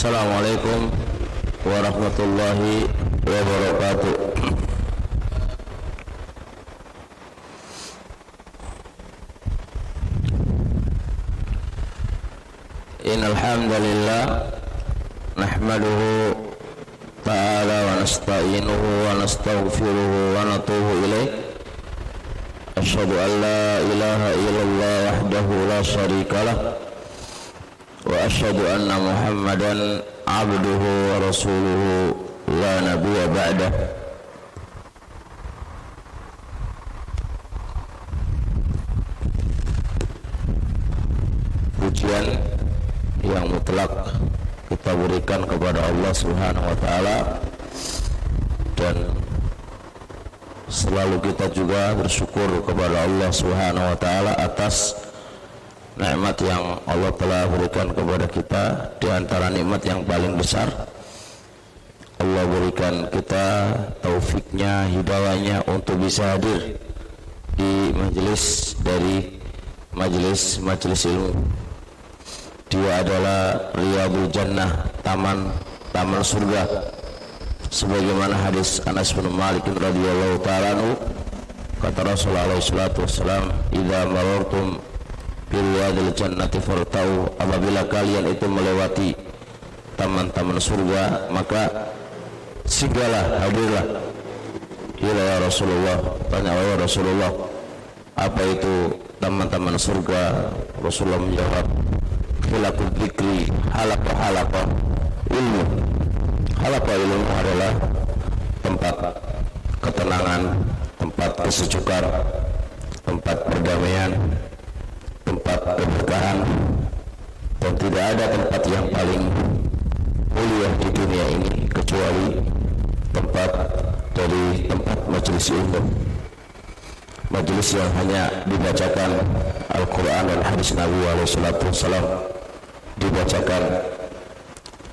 Assalamualaikum warahmatullahi wabarakatuh. Innal hamdalillah nahmaduhu ta'ala wa nasta'inuhu wa nastaghfiruhu wa natubu ilaih Asyhadu an la ilaha illallah wahdahu la syarikalah وأشهد أن محمدا عبده ورسوله لا نبي بعده pujian yang mutlak kita berikan kepada Allah Subhanahu wa taala dan selalu kita juga bersyukur kepada Allah Subhanahu wa taala atas nikmat yang Allah telah berikan kepada kita di antara nikmat yang paling besar Allah berikan kita taufiknya, hidayahnya untuk bisa hadir di majelis dari majelis-majelis ilmu. Dia adalah Riyadul Jannah taman taman surga. Sebagaimana hadis Anas bin Malik radhiyallahu taala kata Rasulullah alaihi salatu wasalam idza marartum Bilwadil jannati fartau. Apabila kalian itu melewati Taman-taman surga Maka Segala hadirlah. Ila ya Rasulullah Tanya ya Rasulullah Apa itu taman-taman surga? Rasulullah menjawab Khilaful dzikri Halaqah halaqah Ilmu. Halaqah ilmu adalah Tempat ketenangan Tempat kesejukan Tempat perdamaian tempat keberkahan dan tidak ada tempat yang paling mulia di dunia ini kecuali tempat dari tempat majelis ilmu majelis yang hanya dibacakan Al-Quran dan hadis Nabi SAW dibacakan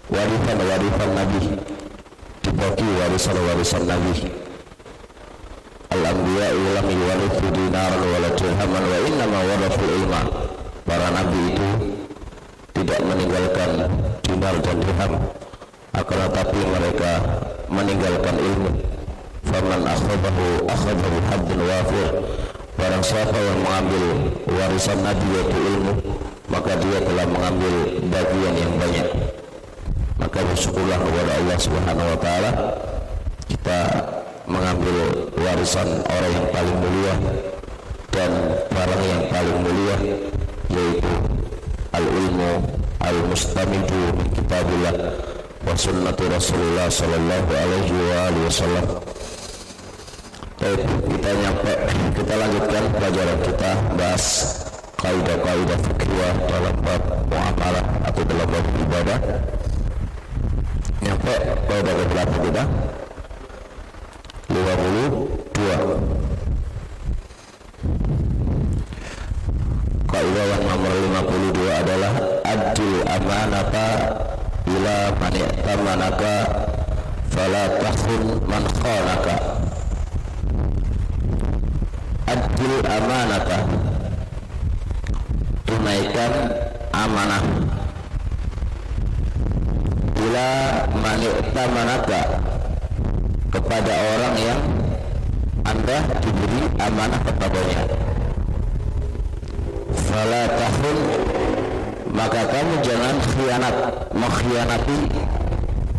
warisan-warisan Nabi dibagi warisan-warisan Nabi lam yuwarithu dinaran wala dirhaman wa innama warathul ilma. Para nabi itu tidak meninggalkan dinar dan dirham akan tetapi mereka meninggalkan ilmu. Faman akhadahu akhadahu haddun wafir. Barang siapa yang mengambil warisan nabi yaitu ilmu maka dia telah mengambil bagian yang banyak. Maka bersyukurlah kepada Allah Subhanahu wa taala. Kita mengambil warisan orang yang paling mulia dan barang yang paling mulia yaitu al-ilmu al-mustamidu min kitabillah wa sunnati rasulullah sallallahu alaihi wa alihi wasallam Baik, kita nyampe, kita lanjutkan pelajaran kita bahas kaidah-kaidah fikih dalam bab muamalah atau dalam bab ibadah. Nyampe kaidah berapa kita? 52 Kaidah yang nomor 52 adalah adil amanata ila man i'tamanaka fala takhun man khanaka. Adil amanata tunaikan amanah. Ila man i'tamanaka kepada orang yang anda diberi amanah kepadanya. Fala tahun maka kamu jangan khianat mengkhianati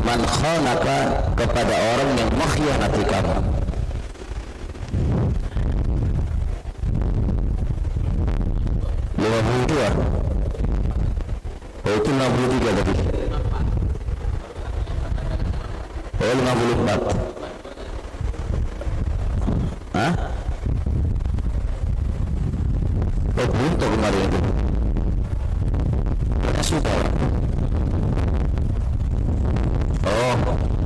man khanaka kepada orang yang mengkhianati kamu. Lima puluh oh itu enam puluh tiga tadi. Oh lima puluh empat Hah? oh belum tuh kemarin itu ya sudah oh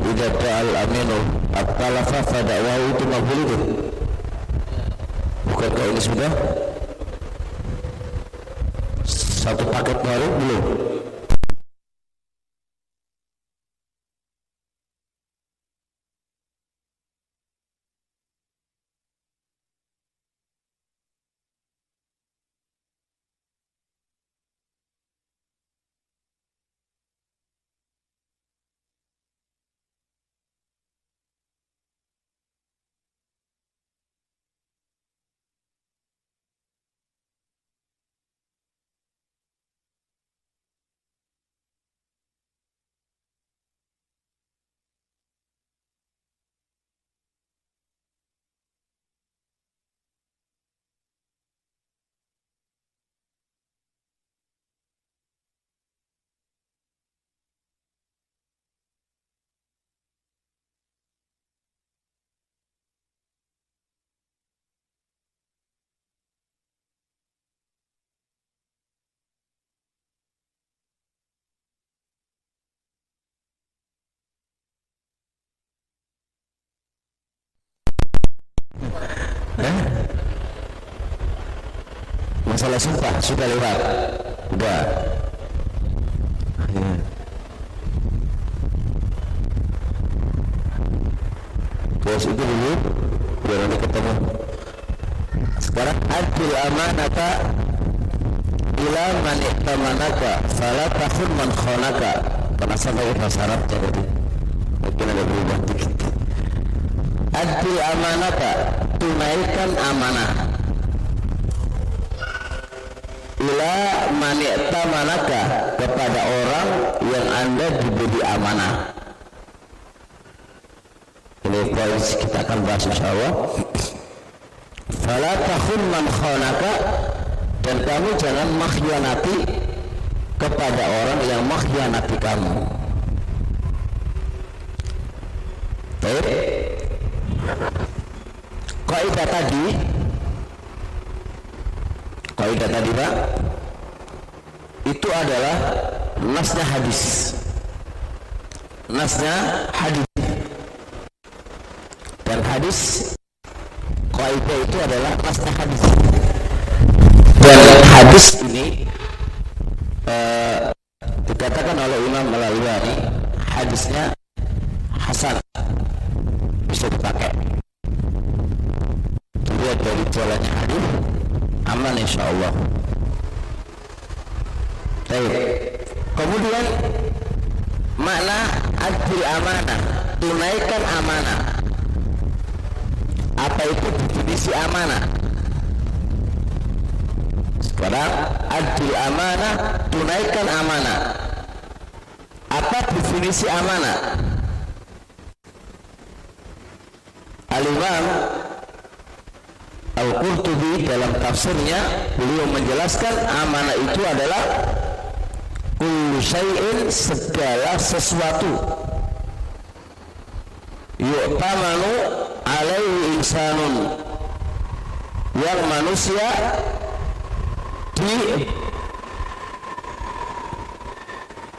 tidak al aminu at-talafa fada'wahu itu makbul itu bukankah ini sudah? Satu paket baru belum Masalah sumpah sudah lewat. Udah. Ya. Terus itu dulu biar nanti ketemu. Sekarang adil amanata ila man iktamanaka fala takhun man khonaka. Karena sampai bahasa Arab tadi. Mungkin ada berubah dikit. Adil amanata tunaikan amanah ila mani'ta manaka kepada orang yang anda diberi amanah. Ini poin kita akan bahas insyaallah. Fala takhun man khanaka dan kamu jangan makhianati kepada orang yang makhianati kamu. Baik. Kaidah tadi kaidah tadi Pak itu adalah nasnya hadis nasnya hadis dan hadis kaidah itu adalah nasnya hadis dan hadis ini uh, dikatakan oleh Imam Al-Albani hadisnya hasan. Bisa dipakai. Dilihat dari jalannya hadis aman insya Allah Baik. kemudian makna adil amanah tunaikan amanah. Apa itu definisi amanah? Sekarang adil amanah tunaikan amanah. Apa definisi amanah? Al-Imam Al-Qurtubi dalam tafsirnya beliau menjelaskan amanah itu adalah kullu syai'in segala sesuatu. Yu'tamanu alaihi insanun. Yang manusia di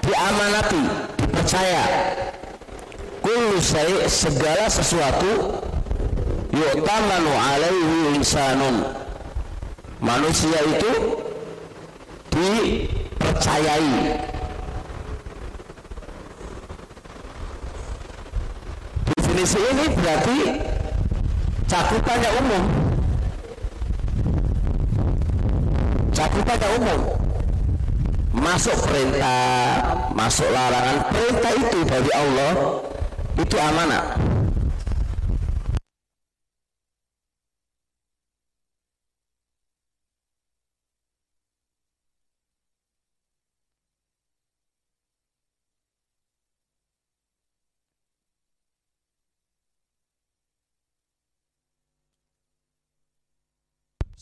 diamanati dipercaya. Kullu syai' segala sesuatu yu'tamanu alaihi insanun manusia itu dipercayai. Definisi ini berarti cakupannya umum. Cakupannya umum. Masuk perintah masuk larangan. Perintah itu dari Allah itu amanah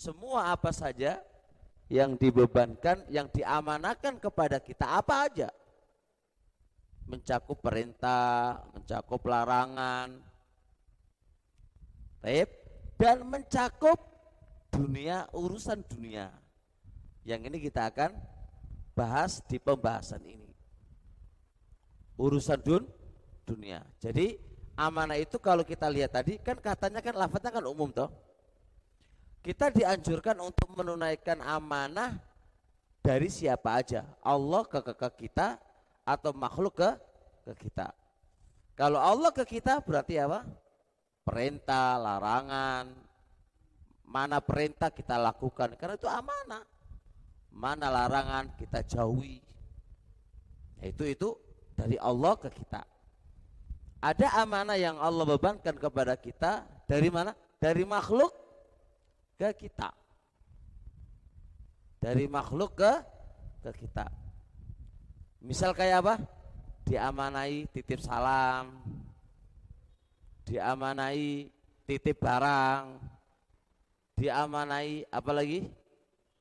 semua apa saja yang dibebankan, yang diamanakan kepada kita apa aja. Mencakup perintah, mencakup larangan. Baik, dan mencakup dunia urusan dunia. Yang ini kita akan bahas di pembahasan ini. Urusan dun dunia. Jadi amanah itu kalau kita lihat tadi kan katanya kan lafadznya kan umum toh. Kita dianjurkan untuk menunaikan amanah dari siapa aja. Allah ke, ke, ke kita atau makhluk ke ke kita. Kalau Allah ke kita berarti apa? Perintah, larangan. Mana perintah kita lakukan karena itu amanah. Mana larangan kita jauhi. Itu itu dari Allah ke kita. Ada amanah yang Allah bebankan kepada kita dari mana? Dari makhluk ke kita. Dari makhluk ke ke kita. Misal kayak apa? Diamanai titip salam. Diamanai titip barang. Diamanai apa lagi?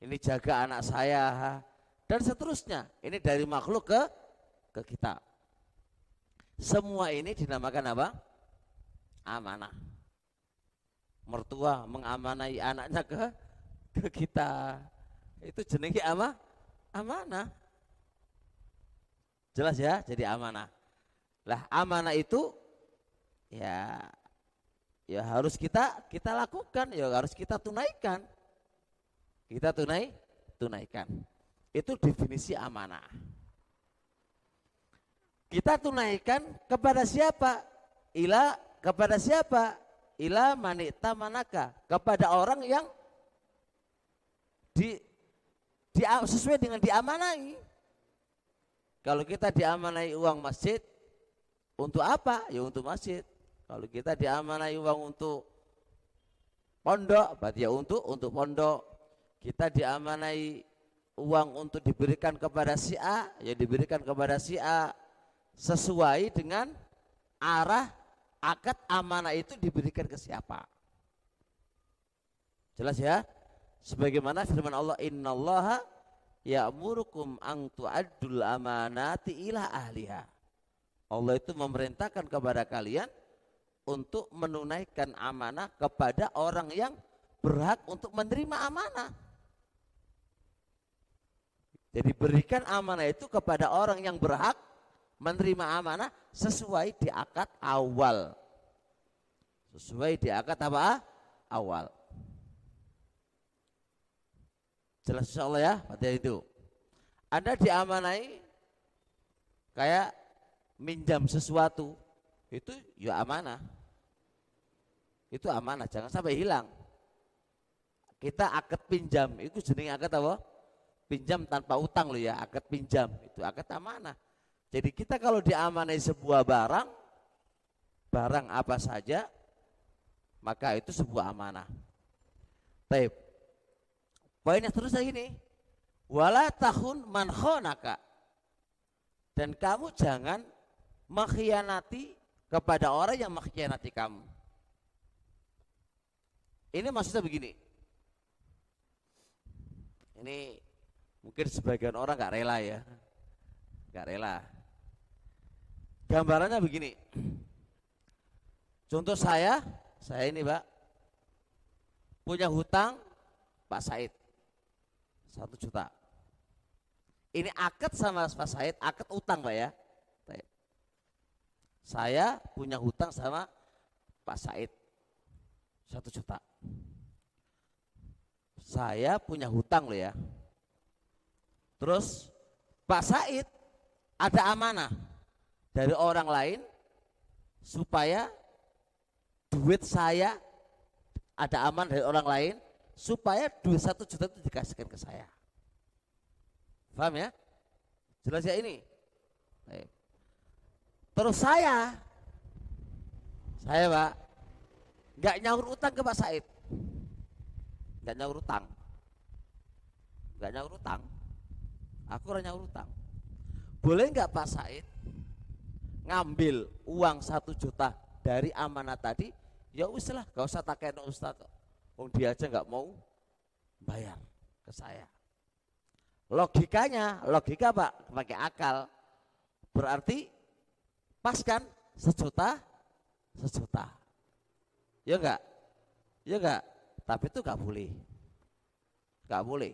Ini jaga anak saya dan seterusnya. Ini dari makhluk ke ke kita. Semua ini dinamakan apa? Amanah mertua mengamanai anaknya ke ke kita. Itu jenenge ama amanah. Jelas ya jadi amanah. Lah amanah itu ya ya harus kita kita lakukan ya harus kita tunaikan. Kita tunai tunaikan. Itu definisi amanah. Kita tunaikan kepada siapa? Ila kepada siapa ila manita manaka kepada orang yang di, di sesuai dengan diamanai. Kalau kita diamanai uang masjid untuk apa? Ya untuk masjid. Kalau kita diamanai uang untuk pondok, berarti ya untuk untuk pondok. Kita diamanai uang untuk diberikan kepada si A, ya diberikan kepada si A sesuai dengan arah akad amanah itu diberikan ke siapa? Jelas ya? Sebagaimana firman Allah, "Innallaha ya'murukum an tu'addul amanati ila ahliha." Allah itu memerintahkan kepada kalian untuk menunaikan amanah kepada orang yang berhak untuk menerima amanah. Jadi berikan amanah itu kepada orang yang berhak menerima amanah sesuai di akad awal. Sesuai di akad apa? Awal. Jelas insya Allah ya pada itu. Anda diamanai kayak minjam sesuatu itu ya amanah. Itu amanah, jangan sampai hilang. Kita akad pinjam, itu jenis akad apa? Pinjam tanpa utang loh ya, akad pinjam itu akad amanah. Jadi kita kalau diamanai sebuah barang, barang apa saja, maka itu sebuah amanah. Taib. Poinnya terus ini, wala tahun man khonaka. Dan kamu jangan mengkhianati kepada orang yang mengkhianati kamu. Ini maksudnya begini. Ini mungkin sebagian orang gak rela ya. Gak rela Gambarannya begini. Contoh saya, saya ini Pak, punya hutang Pak Said satu juta. Ini akad sama Pak Said, akad utang Pak ya. Saya punya hutang sama Pak Said satu juta. Saya punya hutang loh ya. Terus Pak Said ada amanah dari orang lain supaya duit saya ada aman dari orang lain supaya duit satu juta itu dikasihkan ke saya. Paham ya? Jelas ya ini? Terus saya, saya pak, nggak nyaur utang ke Pak Said, nggak nyaur utang, nggak nyaur utang, aku orang nyaur utang. Boleh nggak Pak Said ngambil uang satu juta dari amanah tadi, ya usah lah, gak usah tak no ustaz. Wong dia aja nggak mau bayar ke saya. Logikanya, logika pak, pakai akal. Berarti pas kan sejuta, sejuta. Ya enggak? Ya enggak? Tapi itu enggak boleh. Enggak boleh.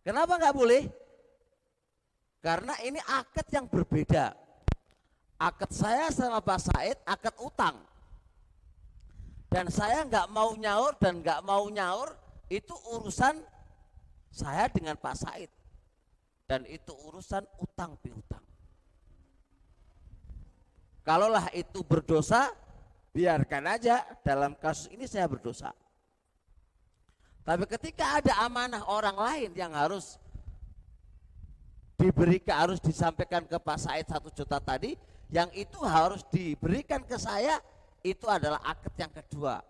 Kenapa nggak boleh? Karena ini akad yang berbeda. Akad saya sama Pak Said akad utang. Dan saya nggak mau nyaur dan nggak mau nyaur itu urusan saya dengan Pak Said. Dan itu urusan utang piutang. Kalaulah itu berdosa, biarkan aja dalam kasus ini saya berdosa. Tapi ketika ada amanah orang lain yang harus diberikan harus disampaikan ke Pak Said satu juta tadi, yang itu harus diberikan ke saya itu adalah akad yang kedua.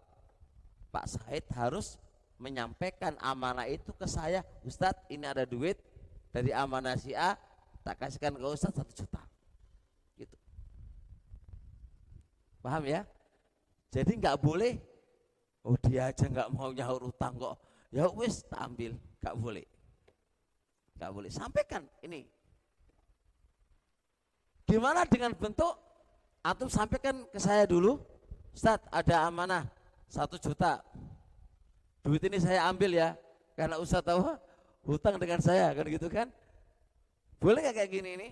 Pak Said harus menyampaikan amanah itu ke saya, Ustadz ini ada duit dari amanah si A, tak kasihkan ke Ustadz satu juta. Gitu. Paham ya? Jadi nggak boleh, oh dia aja nggak mau nyaur utang kok, ya wis tak ambil nggak boleh nggak boleh sampaikan ini gimana dengan bentuk? Antum sampaikan ke saya dulu. Ustaz ada amanah satu juta. Duit ini saya ambil ya. Karena Ustaz tahu hutang dengan saya kan gitu kan? Boleh gak kayak gini ini?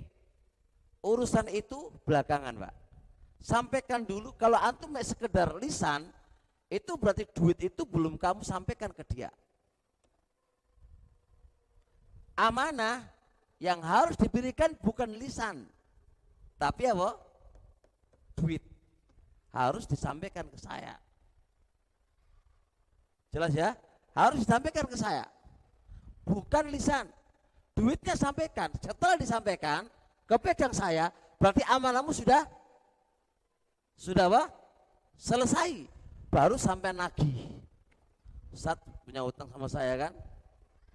Urusan itu belakangan pak. Sampaikan dulu kalau antum sekedar lisan itu berarti duit itu belum kamu sampaikan ke dia. Amanah yang harus diberikan bukan lisan tapi apa? Duit. Harus disampaikan ke saya. Jelas ya? Harus disampaikan ke saya. Bukan lisan. Duitnya sampaikan. Setelah disampaikan ke pegang saya berarti amanahmu sudah sudah apa? Selesai. Baru sampai nagih. Ustaz punya utang sama saya kan?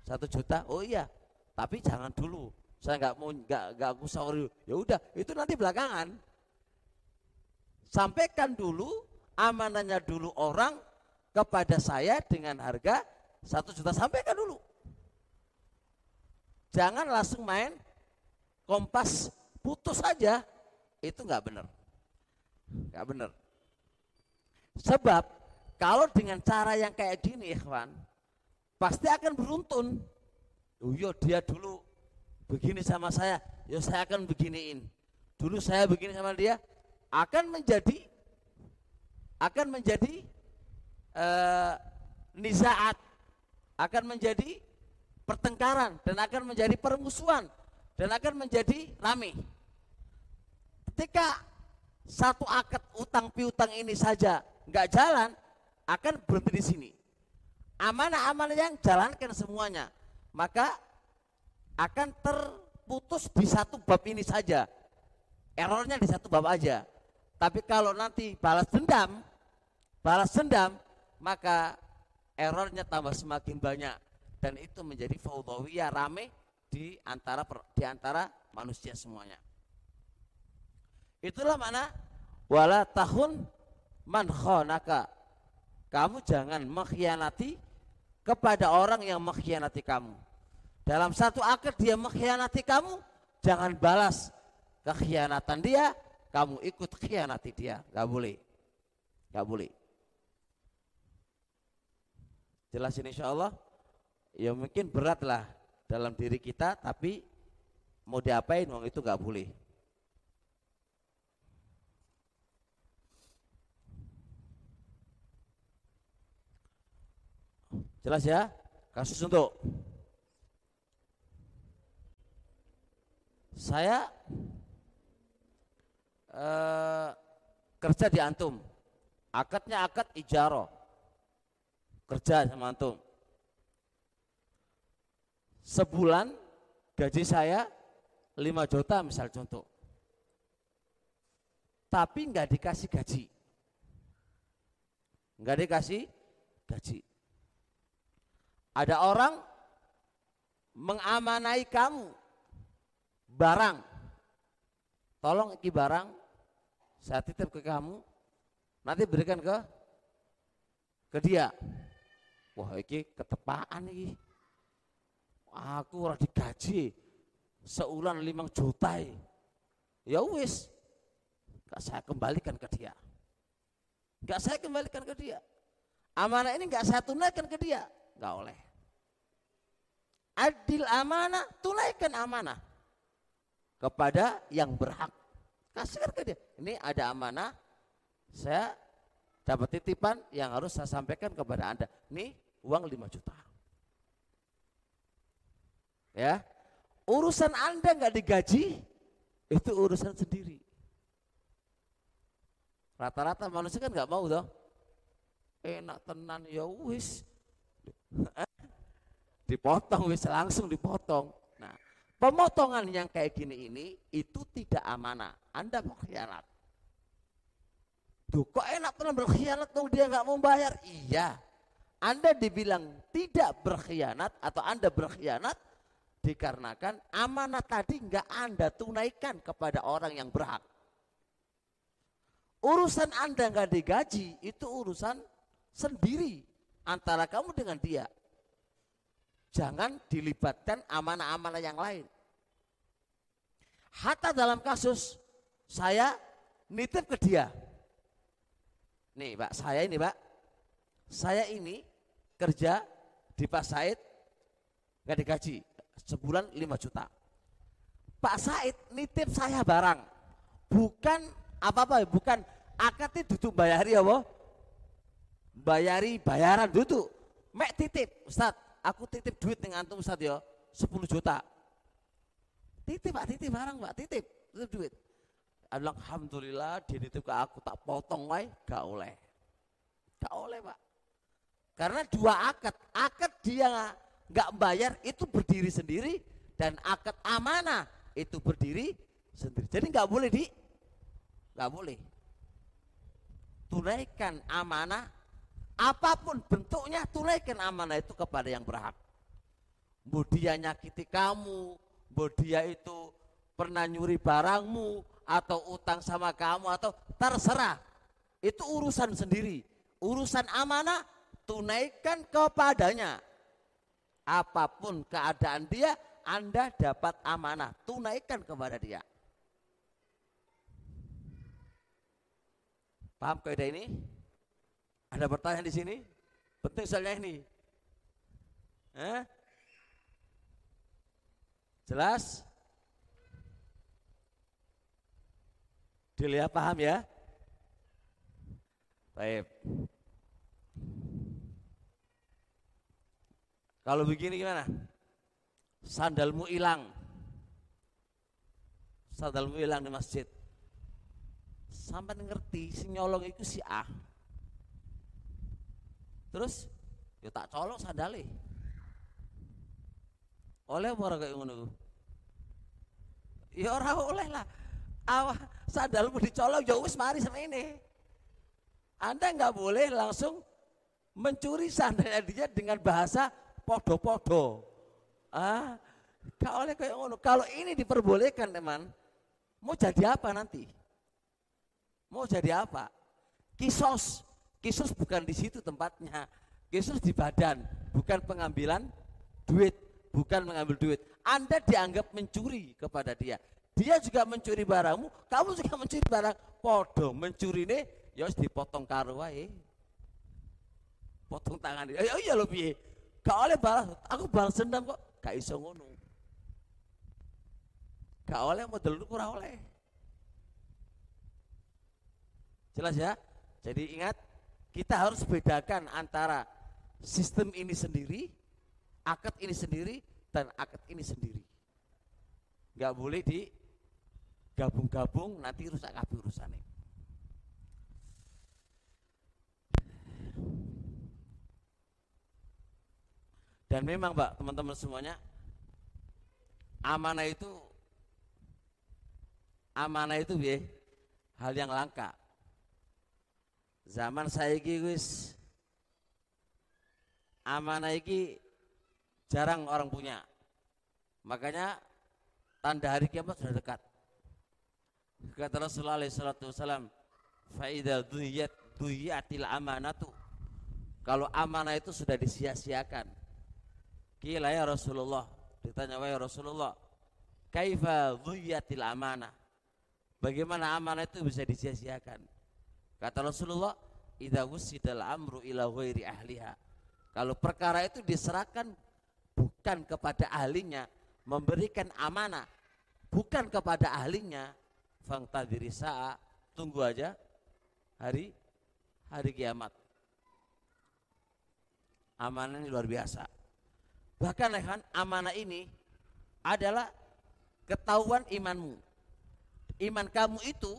Satu juta? Oh iya. Tapi jangan dulu saya nggak mau nggak nggak aku sorry ya udah itu nanti belakangan. Sampaikan dulu amanahnya dulu orang kepada saya dengan harga satu juta. Sampaikan dulu. Jangan langsung main kompas putus saja itu nggak benar. Nggak benar. Sebab kalau dengan cara yang kayak gini ikhwan pasti akan beruntun. Oh iya dia dulu begini sama saya ya saya akan beginiin. Dulu saya begini sama dia akan menjadi akan menjadi uh, nisaat akan menjadi pertengkaran dan akan menjadi permusuhan dan akan menjadi rame. Ketika satu akad utang piutang ini saja nggak jalan akan berhenti di sini. Amanah-amanah yang jalankan semuanya. Maka akan terputus di satu bab ini saja. Errornya di satu bab aja. Tapi kalau nanti balas dendam, balas dendam, maka errornya tambah semakin banyak dan itu menjadi faudawiyah rame di antara di antara manusia semuanya. Itulah mana wala tahun man khonaka. Kamu jangan mengkhianati kepada orang yang mengkhianati kamu. Dalam satu akad dia mengkhianati kamu, jangan balas kekhianatan dia, kamu ikut khianati dia, nggak boleh, nggak boleh. Jelas ini insya Allah, ya mungkin berat lah dalam diri kita, tapi mau diapain, uang itu nggak boleh. Jelas ya? Kasus untuk saya eh, kerja di antum. Akadnya akad ijaro. Kerja sama antum. Sebulan gaji saya 5 juta misal contoh. Tapi nggak dikasih gaji. Nggak dikasih gaji. Ada orang mengamanai kamu barang. Tolong iki barang saya titip ke kamu, nanti berikan ke ke dia. Wah, iki ketepaan iki. Aku ora digaji seulan limang juta. Ya wis, gak saya kembalikan ke dia. Gak saya kembalikan ke dia. Amanah ini gak saya tunaikan ke dia nggak oleh. adil amanah, tunaikan amanah kepada yang berhak. Kasihkan ke dia. Ini ada amanah, saya dapat titipan yang harus saya sampaikan kepada Anda. Ini uang 5 juta. Ya, urusan Anda nggak digaji, itu urusan sendiri. Rata-rata manusia kan nggak mau dong. Enak tenan ya wis. dipotong wis langsung dipotong. Pemotongan yang kayak gini ini itu tidak amanah. Anda berkhianat. Duh, kok enak tenan berkhianat dong dia nggak mau bayar? Iya. Anda dibilang tidak berkhianat atau Anda berkhianat dikarenakan amanah tadi nggak Anda tunaikan kepada orang yang berhak. Urusan Anda nggak digaji itu urusan sendiri antara kamu dengan dia. Jangan dilibatkan amanah-amanah yang lain. Hatta dalam kasus saya nitip ke dia. Nih Pak, saya ini Pak, saya ini kerja di Pak Said nggak digaji sebulan 5 juta. Pak Said nitip saya barang, bukan apa-apa, bukan akad itu duduk bayari apa? Bayari bayaran duduk. Mek titip, Ustaz, aku titip duit dengan antum Ustaz ya, 10 juta. Titip Pak, titip barang Pak, titip, titip duit. Alhamdulillah dia nitip ke aku tak potong wae, gak oleh. Gak oleh Pak. Karena dua akad, akad dia nggak bayar itu berdiri sendiri dan akad amanah itu berdiri sendiri. Jadi nggak boleh di nggak boleh tunaikan amanah apa pun bentuknya tunaikan amanah itu kepada yang berhak. Mau dia nyakiti kamu, mau dia itu pernah nyuri barangmu atau utang sama kamu atau terserah. Itu urusan sendiri. Urusan amanah tunaikan kepadanya apa pun keadaan dia, Anda dapat amanah, tunaikan kepada dia. Paham kaidah ini? Ada pertanyaan di sini? Penting soalnya ini. Eh? Jelas? Dilihat paham ya? Baik. Kalau begini gimana? Sandalmu hilang. Sandalmu hilang di masjid. Sampai ngerti si itu si A. Terus ya tak colok sandale. Oleh apa kayak ngono Ya ora oleh lah. Awah sandalmu dicolong ya wis mari ini. Anda nggak boleh langsung mencuri sandalnya dengan bahasa podo-podo. Ah, gak oleh kayak ngono. Kalau ini diperbolehkan teman, mau jadi apa nanti? Mau jadi apa? Kisos, kisos bukan di situ tempatnya. Kisos di badan, bukan pengambilan duit, bukan mengambil duit. Anda dianggap mencuri kepada dia. Dia juga mencuri barangmu, kamu juga mencuri barang. Podo mencuri ini, ya dipotong karuai. Potong tangan. Ya iya lo piye? Gak oleh balas, aku balas dendam kok. Gak iso ngono. Gak oleh model itu kurang oleh. Jelas ya? Jadi ingat, kita harus bedakan antara sistem ini sendiri, akad ini sendiri, dan akad ini sendiri. Gak boleh di gabung-gabung nanti rusak kabeh urusannya. Dan memang Pak, teman-teman semuanya, amanah itu amanah itu ya, hal yang langka. Zaman saya iki wis amanah iki jarang orang punya. Makanya tanda hari kiamat sudah dekat. Kata Rasulullah SAW, "Faida duyat duyatil amanatu." Kalau amanah itu sudah disia-siakan, Kila ya Rasulullah. Ditanya wahai Rasulullah, kaifa dhuyatil amanah? Bagaimana amanah itu bisa disia-siakan? Kata Rasulullah, idza wusidal amru ila ghairi ahliha. Kalau perkara itu diserahkan bukan kepada ahlinya, memberikan amanah bukan kepada ahlinya, fangtadiri sa'a, tunggu aja hari hari kiamat. Amanah ini luar biasa. Bahkan kan amanah ini adalah ketahuan imanmu. Iman kamu itu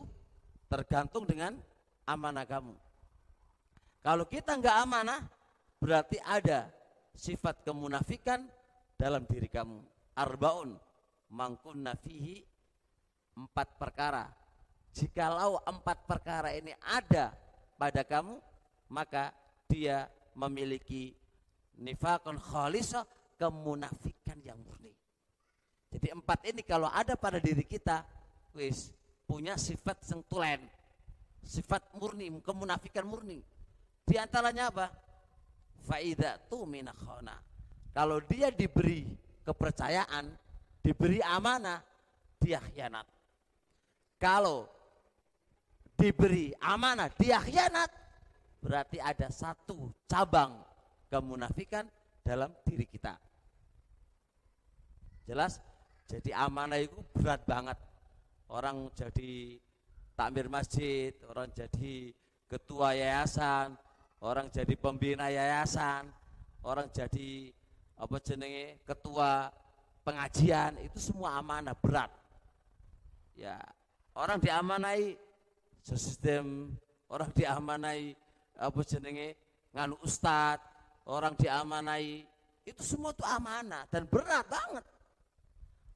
tergantung dengan amanah kamu. Kalau kita nggak amanah, berarti ada sifat kemunafikan dalam diri kamu. Arbaun mangkun nafihi empat perkara. Jikalau empat perkara ini ada pada kamu, maka dia memiliki nifakun khalisa kemunafikan yang murni. Jadi empat ini kalau ada pada diri kita, wis punya sifat sentulen, sifat murni, kemunafikan murni. Di antaranya apa? Faida tu minakhona. Kalau dia diberi kepercayaan, diberi amanah, dia khianat. Kalau diberi amanah, dia khianat, berarti ada satu cabang kemunafikan dalam diri kita. Jelas? Jadi amanah itu berat banget. Orang jadi takmir masjid, orang jadi ketua yayasan, orang jadi pembina yayasan, orang jadi apa jenenge ketua pengajian itu semua amanah berat. Ya, orang diamanai sistem, orang diamanai apa jenenge nganu ustad, orang diamanai itu semua itu amanah dan berat banget.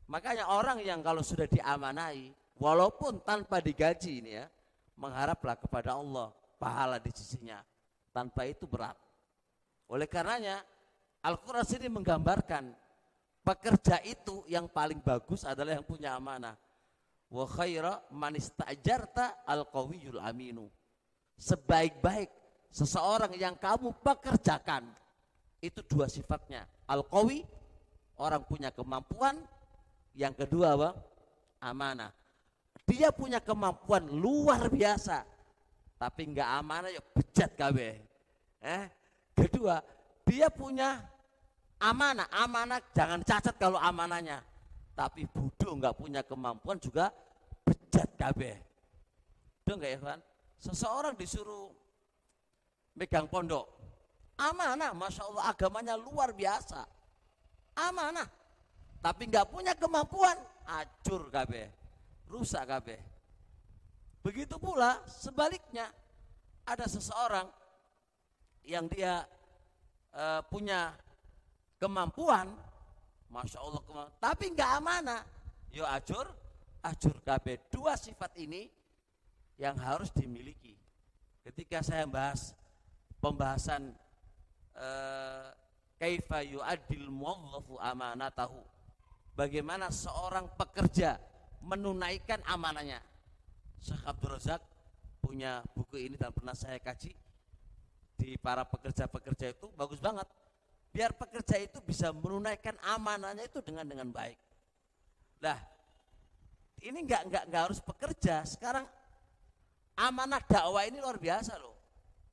Makanya orang yang kalau sudah diamanai walaupun tanpa digaji ini ya, mengharaplah kepada Allah pahala di sisinya. Tanpa itu berat. Oleh karenanya Al-Quran sini menggambarkan pekerja itu yang paling bagus adalah yang punya amanah. Wa khaira man istajarta al-qawiyul aminu. Sebaik-baik seseorang yang kamu pekerjakan itu dua sifatnya. Al-qawi orang punya kemampuan, yang kedua apa? amanah. Dia punya kemampuan luar biasa, tapi nggak amanah ya bejat kabeh. Eh, kedua, dia punya amanah. Amanah jangan cacat kalau amanahnya. Tapi bodoh nggak punya kemampuan juga bejat kabeh. Itu enggak ya, kan? Seseorang disuruh megang pondok. Amanah, Masya Allah agamanya luar biasa. Amanah. Tapi nggak punya kemampuan, acur kabeh. Rusak kabeh. Begitu pula sebaliknya ada seseorang yang dia uh, punya kemampuan, masya Allah, kemampuan, tapi nggak amanah, yo acur, acur KB. Dua sifat ini yang harus dimiliki. Ketika saya bahas pembahasan uh, kaifa yu'addil muwadhafu amanatahu. Bagaimana seorang pekerja menunaikan amanahnya. Syekh Abdul Razak punya buku ini dan pernah saya kaji di para pekerja-pekerja itu bagus banget. Biar pekerja itu bisa menunaikan amanahnya itu dengan dengan baik. Lah, ini nggak nggak nggak harus pekerja. Sekarang amanah dakwah ini luar biasa loh.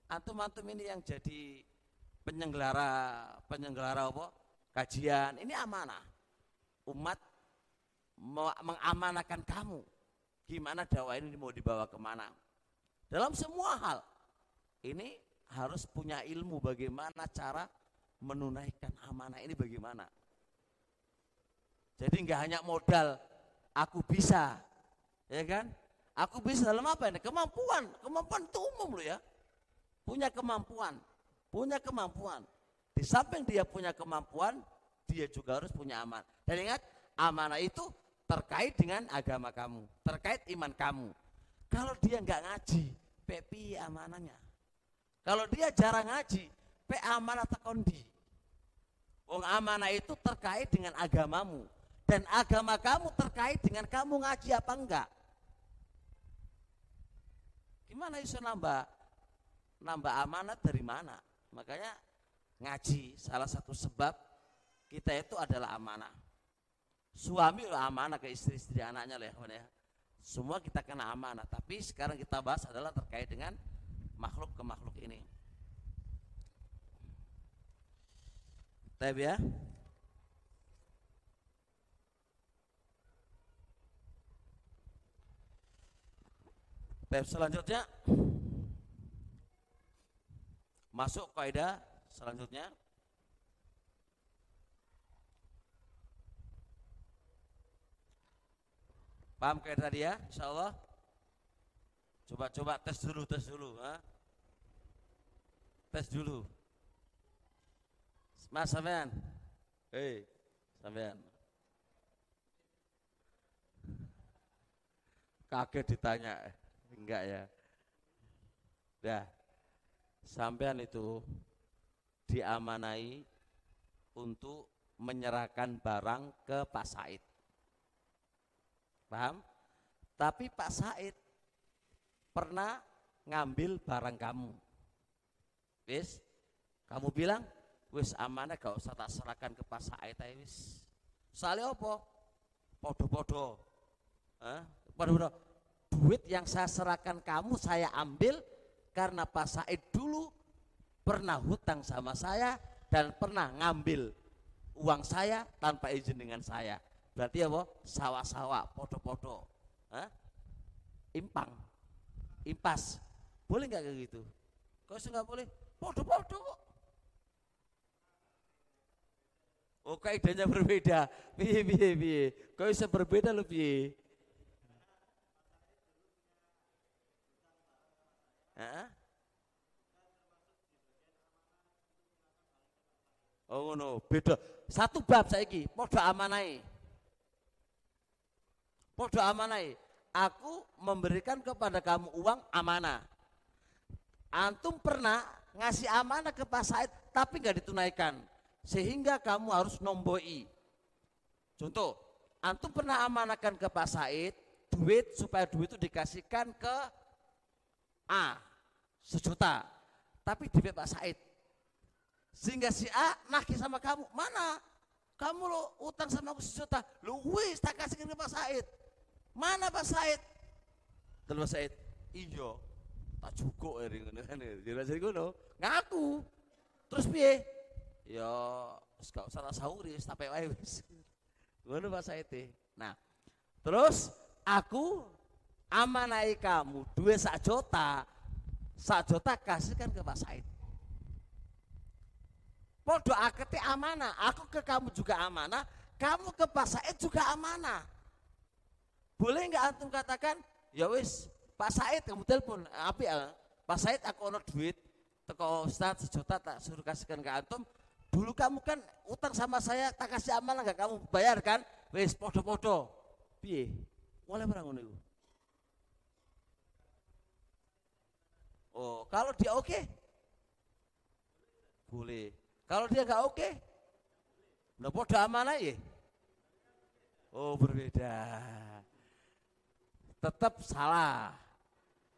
Antum-antum ini yang jadi penyelenggara penyelenggara apa? Kajian ini amanah. Umat mengamanahkan kamu. Gimana dakwah ini mau dibawa ke mana? Dalam semua hal. Ini harus punya ilmu bagaimana cara menunaikan amanah ini bagaimana. Jadi nggak hanya modal aku bisa, ya kan? Aku bisa dalam apa ini? Kemampuan, kemampuan itu umum loh ya. Punya kemampuan, punya kemampuan. Di samping dia punya kemampuan, dia juga harus punya aman. Dan ingat, amanah itu terkait dengan agama kamu, terkait iman kamu. Kalau dia nggak ngaji, pepi amanahnya. Kalau dia jarang ngaji, pe amanah tekondi. Wong amanah itu terkait dengan agamamu dan agama kamu terkait dengan kamu ngaji apa enggak. Gimana bisa nambah nambah amanat dari mana? Makanya ngaji salah satu sebab kita itu adalah amanah. Suami lah amanah ke istri-istri anaknya lah ya, ya. Semua kita kena amanah, tapi sekarang kita bahas adalah terkait dengan makhluk ke makhluk ini. Tapi ya. Tep selanjutnya masuk kaidah selanjutnya Paham kaidah tadi ya? Insyaallah. Coba-coba tes dulu, tes dulu, ha? Tes dulu. Mas sampean. Hei, sampean. Kaget ditanya, enggak ya? Dah. Sampean itu diamanai untuk menyerahkan barang ke Pak Said. Paham? Tapi Pak Said pernah ngambil barang kamu. Wis, kamu bilang, wis amanah gak usah tak serahkan ke Pak Said ae wis. Soalnya apa? Podo-podo. Hah? Podo-podo. Duit yang saya serahkan kamu saya ambil karena Pak Said dulu pernah hutang sama saya dan pernah ngambil uang saya tanpa izin dengan saya. Berarti apa? Sawah-sawah, podo-podo. Hah? Impang. Impas. Boleh nggak kayak gitu? Kok nggak boleh? Podo-podo kok. Oh kaidahnya berbeda. Piye piye piye. Kok bisa berbeda loh piye? Oh no, beda. Satu bab saiki, padha amanai. Padha amanai. Aku memberikan kepada kamu uang amanah. Antum pernah ngasih amanah ke Pak Said tapi nggak ditunaikan. Sehingga kamu harus nomboi. Contoh, antum pernah amanahkan ke Pak Said duit supaya duit itu dikasihkan ke A sejuta. Tapi di Pak Said sehingga si A nagih sama kamu, mana? Kamu lo utang sama aku sejuta, lu wis tak kasihkan ke Pak Said. Mana Pak Said? Terus Pak Said, iyo, tak cukup ya ngono kan. Jadi ngono, ngaku. Terus piye? Ya, gak usah sahuri, tapi wae wis. Ngono Pak Said. Nah, terus aku amanai kamu dua sak juta, sak juta kasihkan ke Pak Said. Podo akete amanah, aku ke kamu juga amanah, kamu ke Pak Said juga amanah. Boleh nggak antum katakan, ya wis, Pak Said kamu telepon, api ya, Pak Said aku ono duit, teko Ustaz sejuta tak suruh kasihkan ke antum. Dulu kamu kan utang sama saya, tak kasih amanah nggak kamu bayar kan? Wis podo-podo. Piye? Boleh barang ngono? Oh, kalau dia oke? Okay? Boleh. Kalau dia nggak oke, nah podo amanah ya. Oh berbeda. Tetap salah.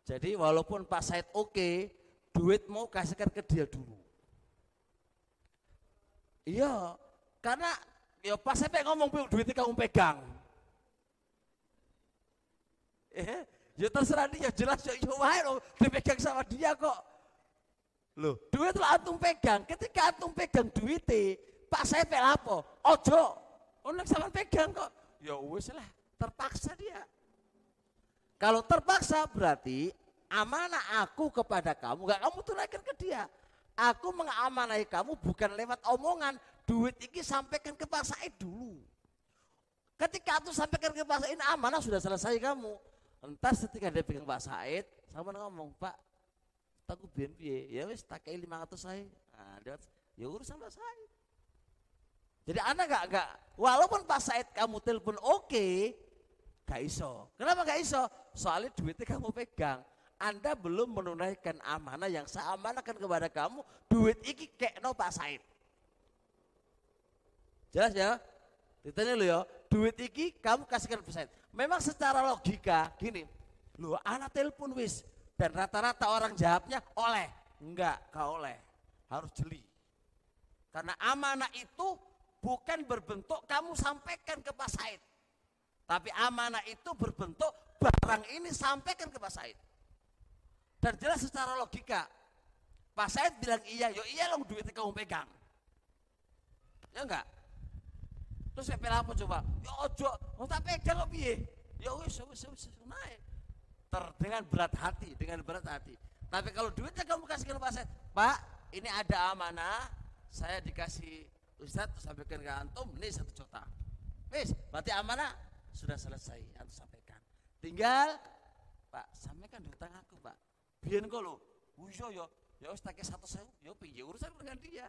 Jadi walaupun Pak Said oke, duit mau kasihkan ke dia dulu. Iya, karena ya Pak Said ngomong duitnya kamu pegang. Eh, ya terserah dia jelas ya, ya wae dipegang sama dia kok. Loh, duit lo antum pegang. Ketika antum pegang duit Pak saya apa? Ojo. Ono sama pegang kok. Ya wis lah, terpaksa dia. Kalau terpaksa berarti amanah aku kepada kamu, enggak kamu tunaikan ke dia. Aku mengamanai kamu bukan lewat omongan, duit ini sampaikan ke Pak Said dulu. Ketika aku sampaikan ke Pak Said, amanah sudah selesai kamu. Entah ketika dia pegang Pak Said, sama ngomong, Pak, biyen piye ya wis tak kei 500 saya nah, ya urusan Pak Said jadi anak gak gak walaupun Pak Said kamu telepon oke okay, gak iso kenapa gak iso soalnya duitnya kamu pegang anda belum menunaikan amanah yang saya amanahkan kepada kamu duit iki kayak no Pak Said jelas ya ditanya lo ya duit iki kamu kasihkan Pak Said memang secara logika gini lu anak telepon wis dan rata-rata orang jawabnya oleh. Enggak, kau oleh. Harus jeli. Karena amanah itu bukan berbentuk kamu sampaikan ke Pak Said. Tapi amanah itu berbentuk barang ini sampaikan ke Pak Said. Dan jelas secara logika. Pak Said bilang iya, yo iya loh duitnya kamu pegang. Ya enggak? Terus saya apa coba? Ya ojo, mau tak pegang kok piye? Ya wis, wis, wis, naik. ter, dengan berat hati, dengan berat hati. Tapi kalau duitnya kamu kasih ke Pak Said, Pak, ini ada amanah, saya dikasih Ustadz sampaikan ke antum, ini satu juta. Wis, berarti amanah sudah selesai, antum sampaikan. Tinggal, Pak, sampaikan di utang aku, Pak. Biar kok wuyo yo, ya wis tak satu sewu, ya piye urusan dengan dia.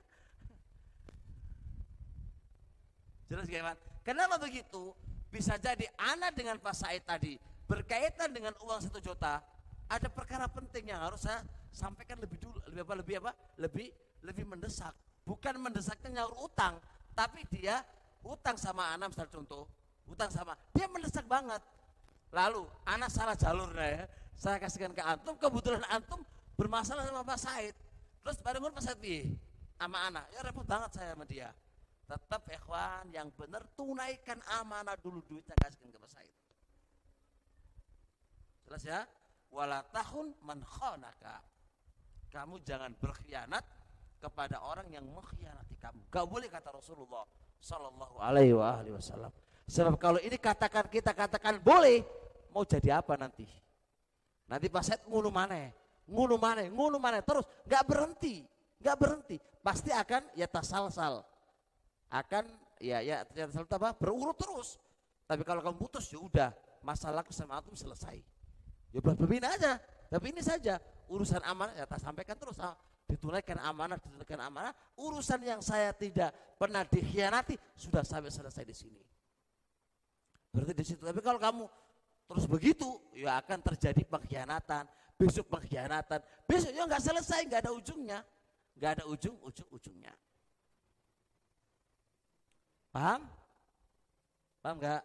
Jelas gimana? Kenapa begitu? Bisa jadi anak dengan Pak Said tadi berkaitan dengan uang satu juta, ada perkara penting yang harus saya sampaikan lebih dulu, lebih apa, lebih apa, lebih lebih mendesak. Bukan mendesaknya nyaur utang, tapi dia utang sama anak misalnya contoh, utang sama, dia mendesak banget. Lalu anak salah jalurnya ya, saya kasihkan ke antum, kebetulan antum bermasalah sama Pak Said. Terus pada Pak Said sama anak, ya repot banget saya sama dia tetap ikhwan yang benar tunaikan amanah dulu duitnya kasihkan ke Said. Jelas ya? Wala tahun man. Kamu jangan berkhianat kepada orang yang mengkhianati kamu. Gak boleh kata Rasulullah Sallallahu Alaihi Wasallam. Sebab kalau ini katakan kita katakan boleh, mau jadi apa nanti? Nanti pas Said ngunu mana? Ngunu mana? Ngunu mana? Terus nggak berhenti, nggak berhenti. Pasti akan ya tasal-sal akan ya ya ternyata apa berurut terus. Tapi kalau kamu putus ya udah masalahku sama aku selesai. Ya begini aja. Tapi ini saja urusan amanah ya tak sampaikan terus. Ah, ditunaikan amanah, ditunaikan amanah. Urusan yang saya tidak pernah dikhianati sudah sampai selesai di sini. Berarti di situ. Tapi kalau kamu terus begitu, ya akan terjadi pengkhianatan, besok pengkhianatan, besok ya nggak selesai, nggak ada ujungnya, nggak ada ujung, ujung ujungnya. Paham? Paham enggak?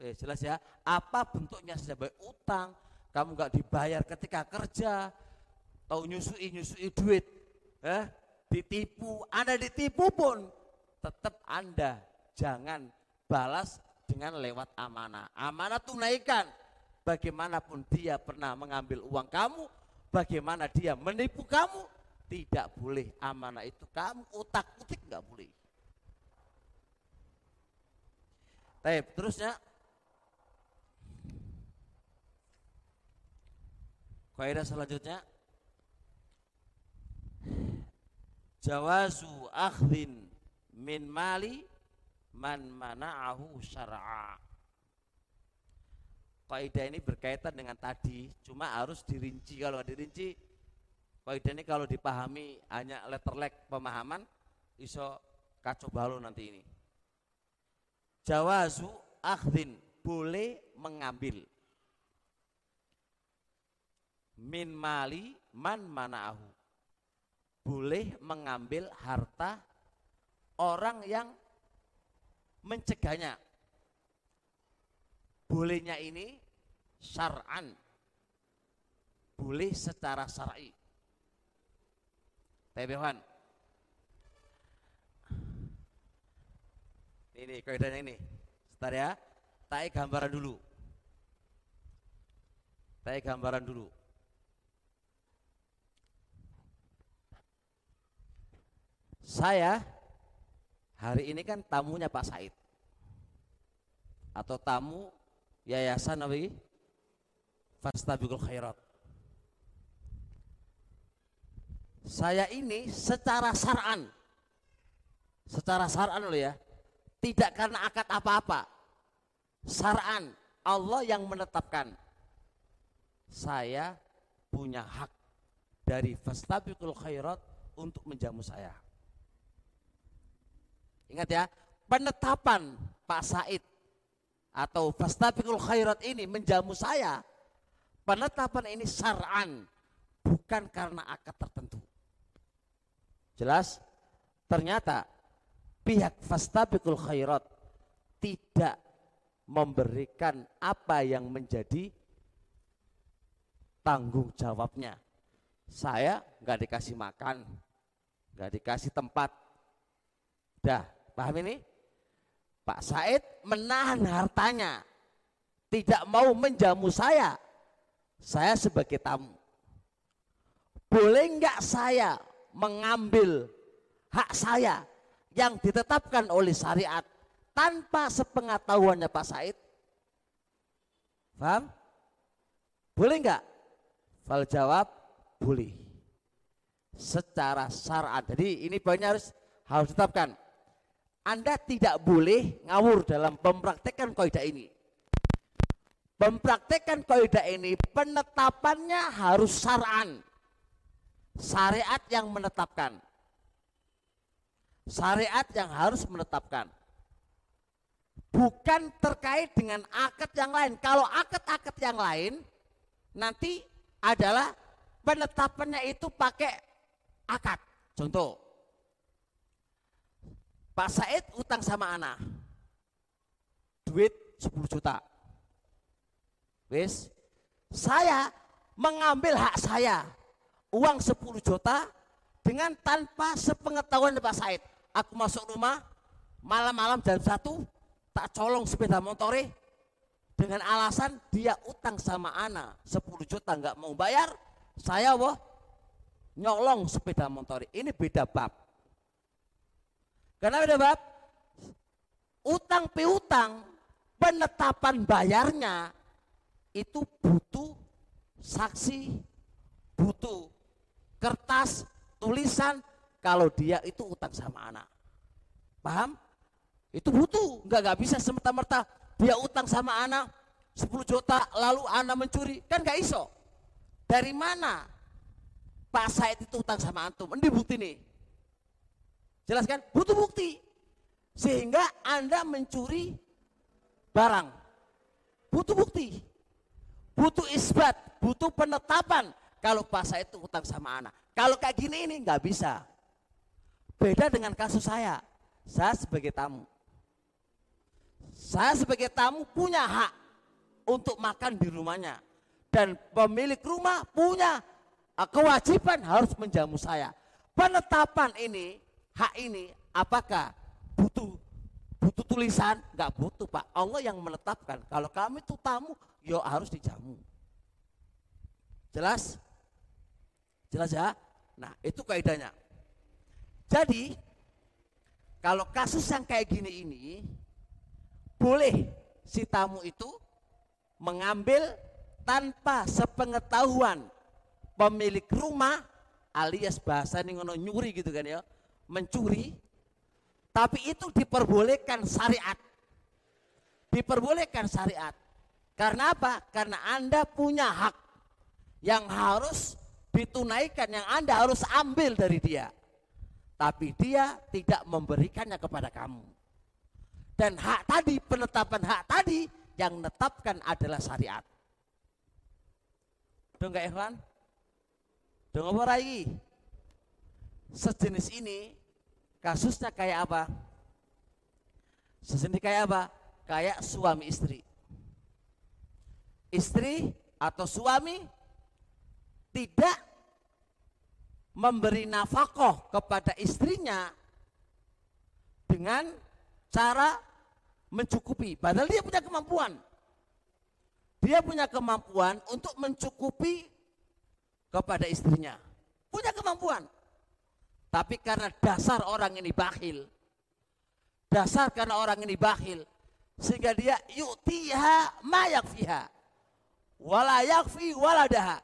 Eh, jelas ya. Apa bentuknya sebagai utang, kamu enggak dibayar ketika kerja, tahu nyusui nyusui duit, eh, ditipu, Anda ditipu pun tetap Anda jangan balas dengan lewat amanah. Amanah tunaikan. Bagaimanapun dia pernah mengambil uang kamu, bagaimana dia menipu kamu, tidak boleh amanah itu kamu utak-utik nggak boleh. Taib, terusnya Kaidah selanjutnya Jawazu akhdin min mali man mana'ahu syar'a. Kaidah ini berkaitan dengan tadi, cuma harus dirinci. Kalau dirinci, kaidah ini kalau dipahami hanya letter leg pemahaman, iso kacau balau nanti ini jawazu akhdin boleh mengambil min mali man manaahu boleh mengambil harta orang yang mencegahnya bolehnya ini syar'an boleh secara syar'i Tebehan Ini kaidahnya ini. Sebentar ya. Tai gambaran dulu. Tai gambaran dulu. Saya hari ini kan tamunya Pak Said. Atau tamu Yayasan apa ini? Khairat. Saya ini secara saran secara saran loh ya tidak karena akad apa-apa. Saran Allah yang menetapkan. Saya punya hak dari fastabiqul khairat untuk menjamu saya. Ingat ya, penetapan Pak Said atau fastabiqul khairat ini menjamu saya. Penetapan ini saran bukan karena akad tertentu. Jelas? Ternyata pihak fastabiqul khairat tidak memberikan apa yang menjadi tanggung jawabnya. Saya nggak dikasih makan, nggak dikasih tempat. Dah, paham ini? Pak Said menahan hartanya, tidak mau menjamu saya. Saya sebagai tamu. Boleh nggak saya mengambil hak saya yang ditetapkan oleh syariat tanpa sepengetahuannya Pak Said? Paham? Boleh enggak? Fal jawab boleh. Secara syar'an. Jadi ini poinnya harus harus tetapkan. Anda tidak boleh ngawur dalam mempraktekkan kaidah ini. Mempraktekkan kaidah ini penetapannya harus syar'an. Syariat yang menetapkan. Syariat yang harus menetapkan. Bukan terkait dengan akad yang lain. Kalau akad-akad yang lain nanti adalah penetapannya itu pakai akad. Contoh, Pak Said utang sama Ana. Duit 10 juta. Wis, saya mengambil hak saya uang 10 juta dengan tanpa sepengetahuan Pak Said. Aku masuk rumah malam-malam jam satu tak colong sepeda motornya dengan alasan dia utang sama Ana 10 juta nggak mau bayar, saya wah nyolong sepeda motor. Ini beda bab. Karena beda bab, utang piutang penetapan bayarnya itu butuh saksi, butuh kertas, tulisan. Kalau dia itu utang sama anak. Paham? Itu butuh, nggak nggak bisa semerta-merta dia utang sama anak 10 juta lalu anak mencuri. Kan gak iso. Dari mana? Pak Said itu utang sama antum. Ini bukti nih jelaskan butuh bukti. Sehingga anda mencuri barang. Butuh bukti. Butuh isbat. Butuh penetapan. Kalau Said itu utang sama anak. Kalau kayak gini ini nggak bisa. Beda dengan kasus saya. Saya sebagai tamu. Saya sebagai tamu punya hak untuk makan di rumahnya. Dan pemilik rumah punya uh, kewajiban harus menjamu saya. Penetapan ini, hak ini, apakah butuh butuh tulisan? Enggak butuh Pak. Allah yang menetapkan. Kalau kami itu tamu, yo ya harus dijamu. Jelas? Jelas ya? Nah itu kaidahnya. Jadi kalau kasus yang kayak gini ini boleh si tamu itu mengambil tanpa sepengetahuan pemilik rumah alias bahasa ini ngono nyuri gitu kan ya mencuri tapi itu diperbolehkan syariat diperbolehkan syariat karena apa karena anda punya hak yang harus ditunaikan yang anda harus ambil dari dia tapi dia tidak memberikannya kepada kamu dan hak tadi, penetapan hak tadi yang menetapkan adalah syariat. Dong gak ikhwan? Dong apa? Sejenis ini kasusnya kayak apa? Sejenis kayak apa? Kayak suami istri. Istri atau suami tidak memberi nafkah kepada istrinya dengan cara mencukupi. Padahal dia punya kemampuan. Dia punya kemampuan untuk mencukupi kepada istrinya. Punya kemampuan. Tapi karena dasar orang ini bakhil. Dasar karena orang ini bakhil. Sehingga dia yu'tiha ma yakfiha. Wala yakfi waladaha.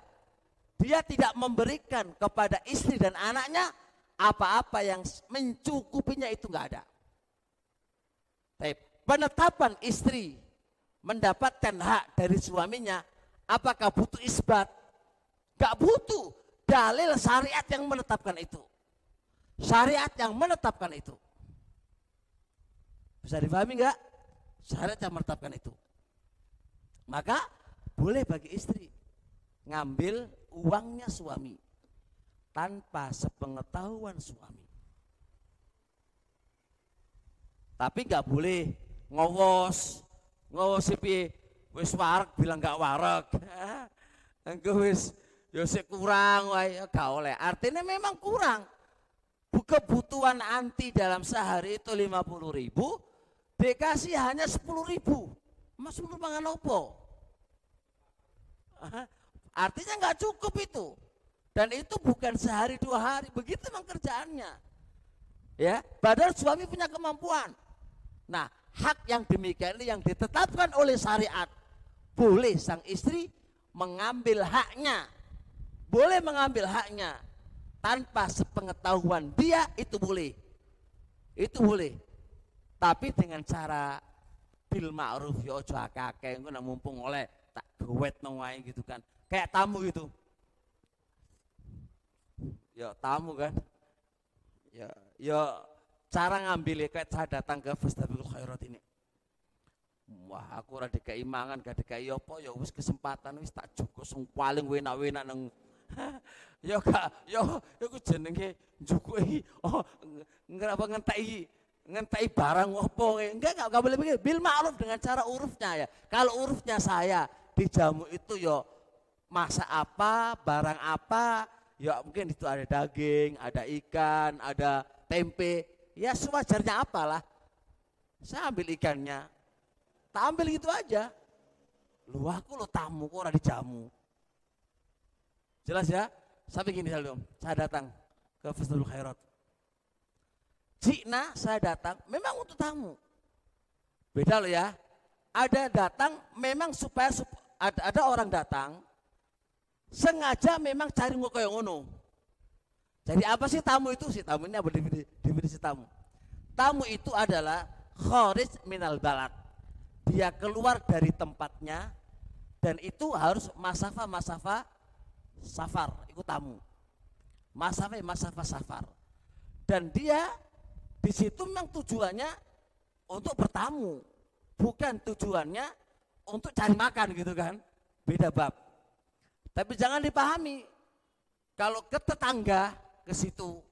Dia tidak memberikan kepada istri dan anaknya apa-apa yang mencukupinya itu enggak ada. Tapi penetapan istri mendapatkan hak dari suaminya, apakah butuh isbat? Gak butuh dalil syariat yang menetapkan itu. Syariat yang menetapkan itu. Bisa dipahami nggak? Syariat yang menetapkan itu. Maka boleh bagi istri ngambil uangnya suami tanpa sepengetahuan suami. Tapi nggak boleh ngowos ngowos piye wis warak bilang gak warak engko wis sik kurang wae gak oleh artinya memang kurang kebutuhan anti dalam sehari itu 50 ribu dikasih hanya 10 ribu. Mas belum mangan opo artinya nggak cukup itu. Dan itu bukan sehari dua hari. Begitu memang kerjaannya. Ya padahal suami punya kemampuan. Nah hak yang demikian ini yang ditetapkan oleh syariat. Boleh sang istri mengambil haknya. Boleh mengambil haknya tanpa sepengetahuan dia itu boleh. Itu boleh. Tapi dengan cara bil ma'ruf ya aja akeh engko mumpung oleh tak gowet nang gitu kan. Kayak tamu gitu. Ya tamu kan. Ya ya cara ngambil kayak saya datang ke Festival Khairat ini. Wah, aku ora dikai mangan, gak dikai apa ya wis kesempatan wis tak cukup sing paling enak-enak nang ya gak ya iku jenenge njukuki oh ngerapa ngenteki ngenteki barang apa enggak enggak, enggak boleh begitu bil ma'ruf dengan cara urufnya ya. Kalau urufnya saya di jamu itu ya masak apa barang apa ya mungkin itu ada daging ada ikan ada tempe. Ya sewajarnya apalah. Saya ambil ikannya. Tak ambil gitu aja. Lu aku lo tamu kok di jamu jelas ya sampai gini selalu saya datang ke Festival Khairat Cina saya datang memang untuk tamu beda loh ya ada datang memang supaya ada, ada orang datang sengaja memang cari muka yang ngono jadi apa sih tamu itu? Si tamu ini apa definisi, tamu? Tamu itu adalah kharij minal balad. Dia keluar dari tempatnya dan itu harus masafa masafa safar, itu tamu. Masafa masafa safar. Dan dia di situ memang tujuannya untuk bertamu, bukan tujuannya untuk cari makan gitu kan. Beda bab. Tapi jangan dipahami kalau ke tetangga ke situ.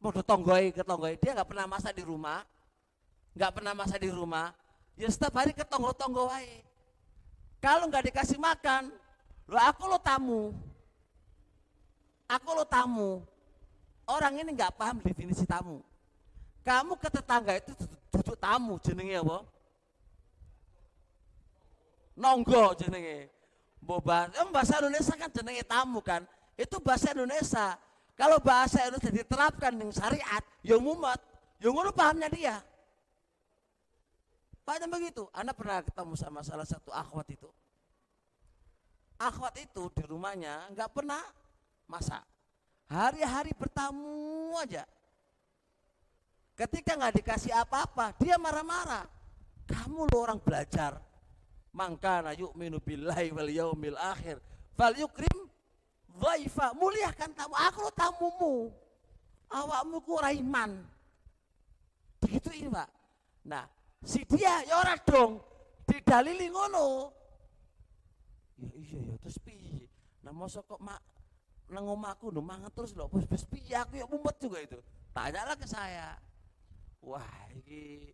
Mau tonggoi ke tonggoi, dia nggak pernah masak di rumah, nggak pernah masak di rumah, ya setiap hari ke tonggo tonggo wae. Kalau nggak dikasih makan, lo aku lo tamu, aku lo tamu. Orang ini nggak paham definisi tamu. Kamu ke tetangga itu duduk tamu jenenge apa? Nonggo jenenge. Boba, bahasa Indonesia kan jenenge tamu kan itu bahasa Indonesia. Kalau bahasa Indonesia diterapkan dengan syariat, ya mumet, ya ngono pahamnya dia. Banyak begitu. Anda pernah ketemu sama salah satu akhwat itu. Akhwat itu di rumahnya nggak pernah masak. Hari-hari bertamu aja. Ketika nggak dikasih apa-apa, dia marah-marah. Kamu lo orang belajar. Mangkana yu'minu billahi wal yaumil akhir. Fal yukrim Dhaifa, muliakan tamu. Aku lo tamumu. Awakmu ku raiman. Begitu ini Pak. Nah, si dia ya ora dong didalili ngono. Ya iya ya terus piye? Nah mosok kok mak nang omahku no mangan terus lho wis wis piye aku ya mumet juga itu. Tanyalah ke saya. Wah, ini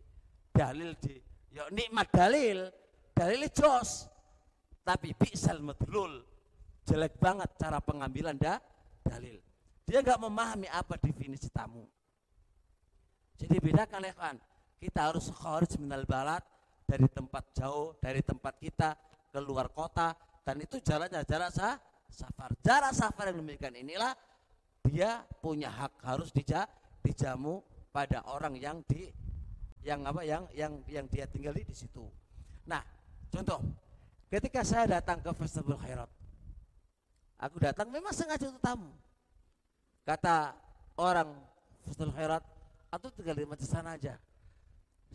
dalil di ya nikmat dalil. Dalil jos. Tapi bi'sal madlul jelek banget cara pengambilan da, dalil. Dia nggak memahami apa definisi tamu. Jadi bedakan ya kan, kita harus kharij minal balat dari tempat jauh, dari tempat kita keluar kota dan itu jalannya jarak sah, safar. Jarak safar yang demikian inilah dia punya hak harus dija, dijamu pada orang yang di yang apa yang yang yang dia tinggali di situ. Nah, contoh ketika saya datang ke Festival Khairat Aku datang memang sengaja untuk tamu. Kata orang Fusnul Khairat, atau tinggal di masjid sana aja.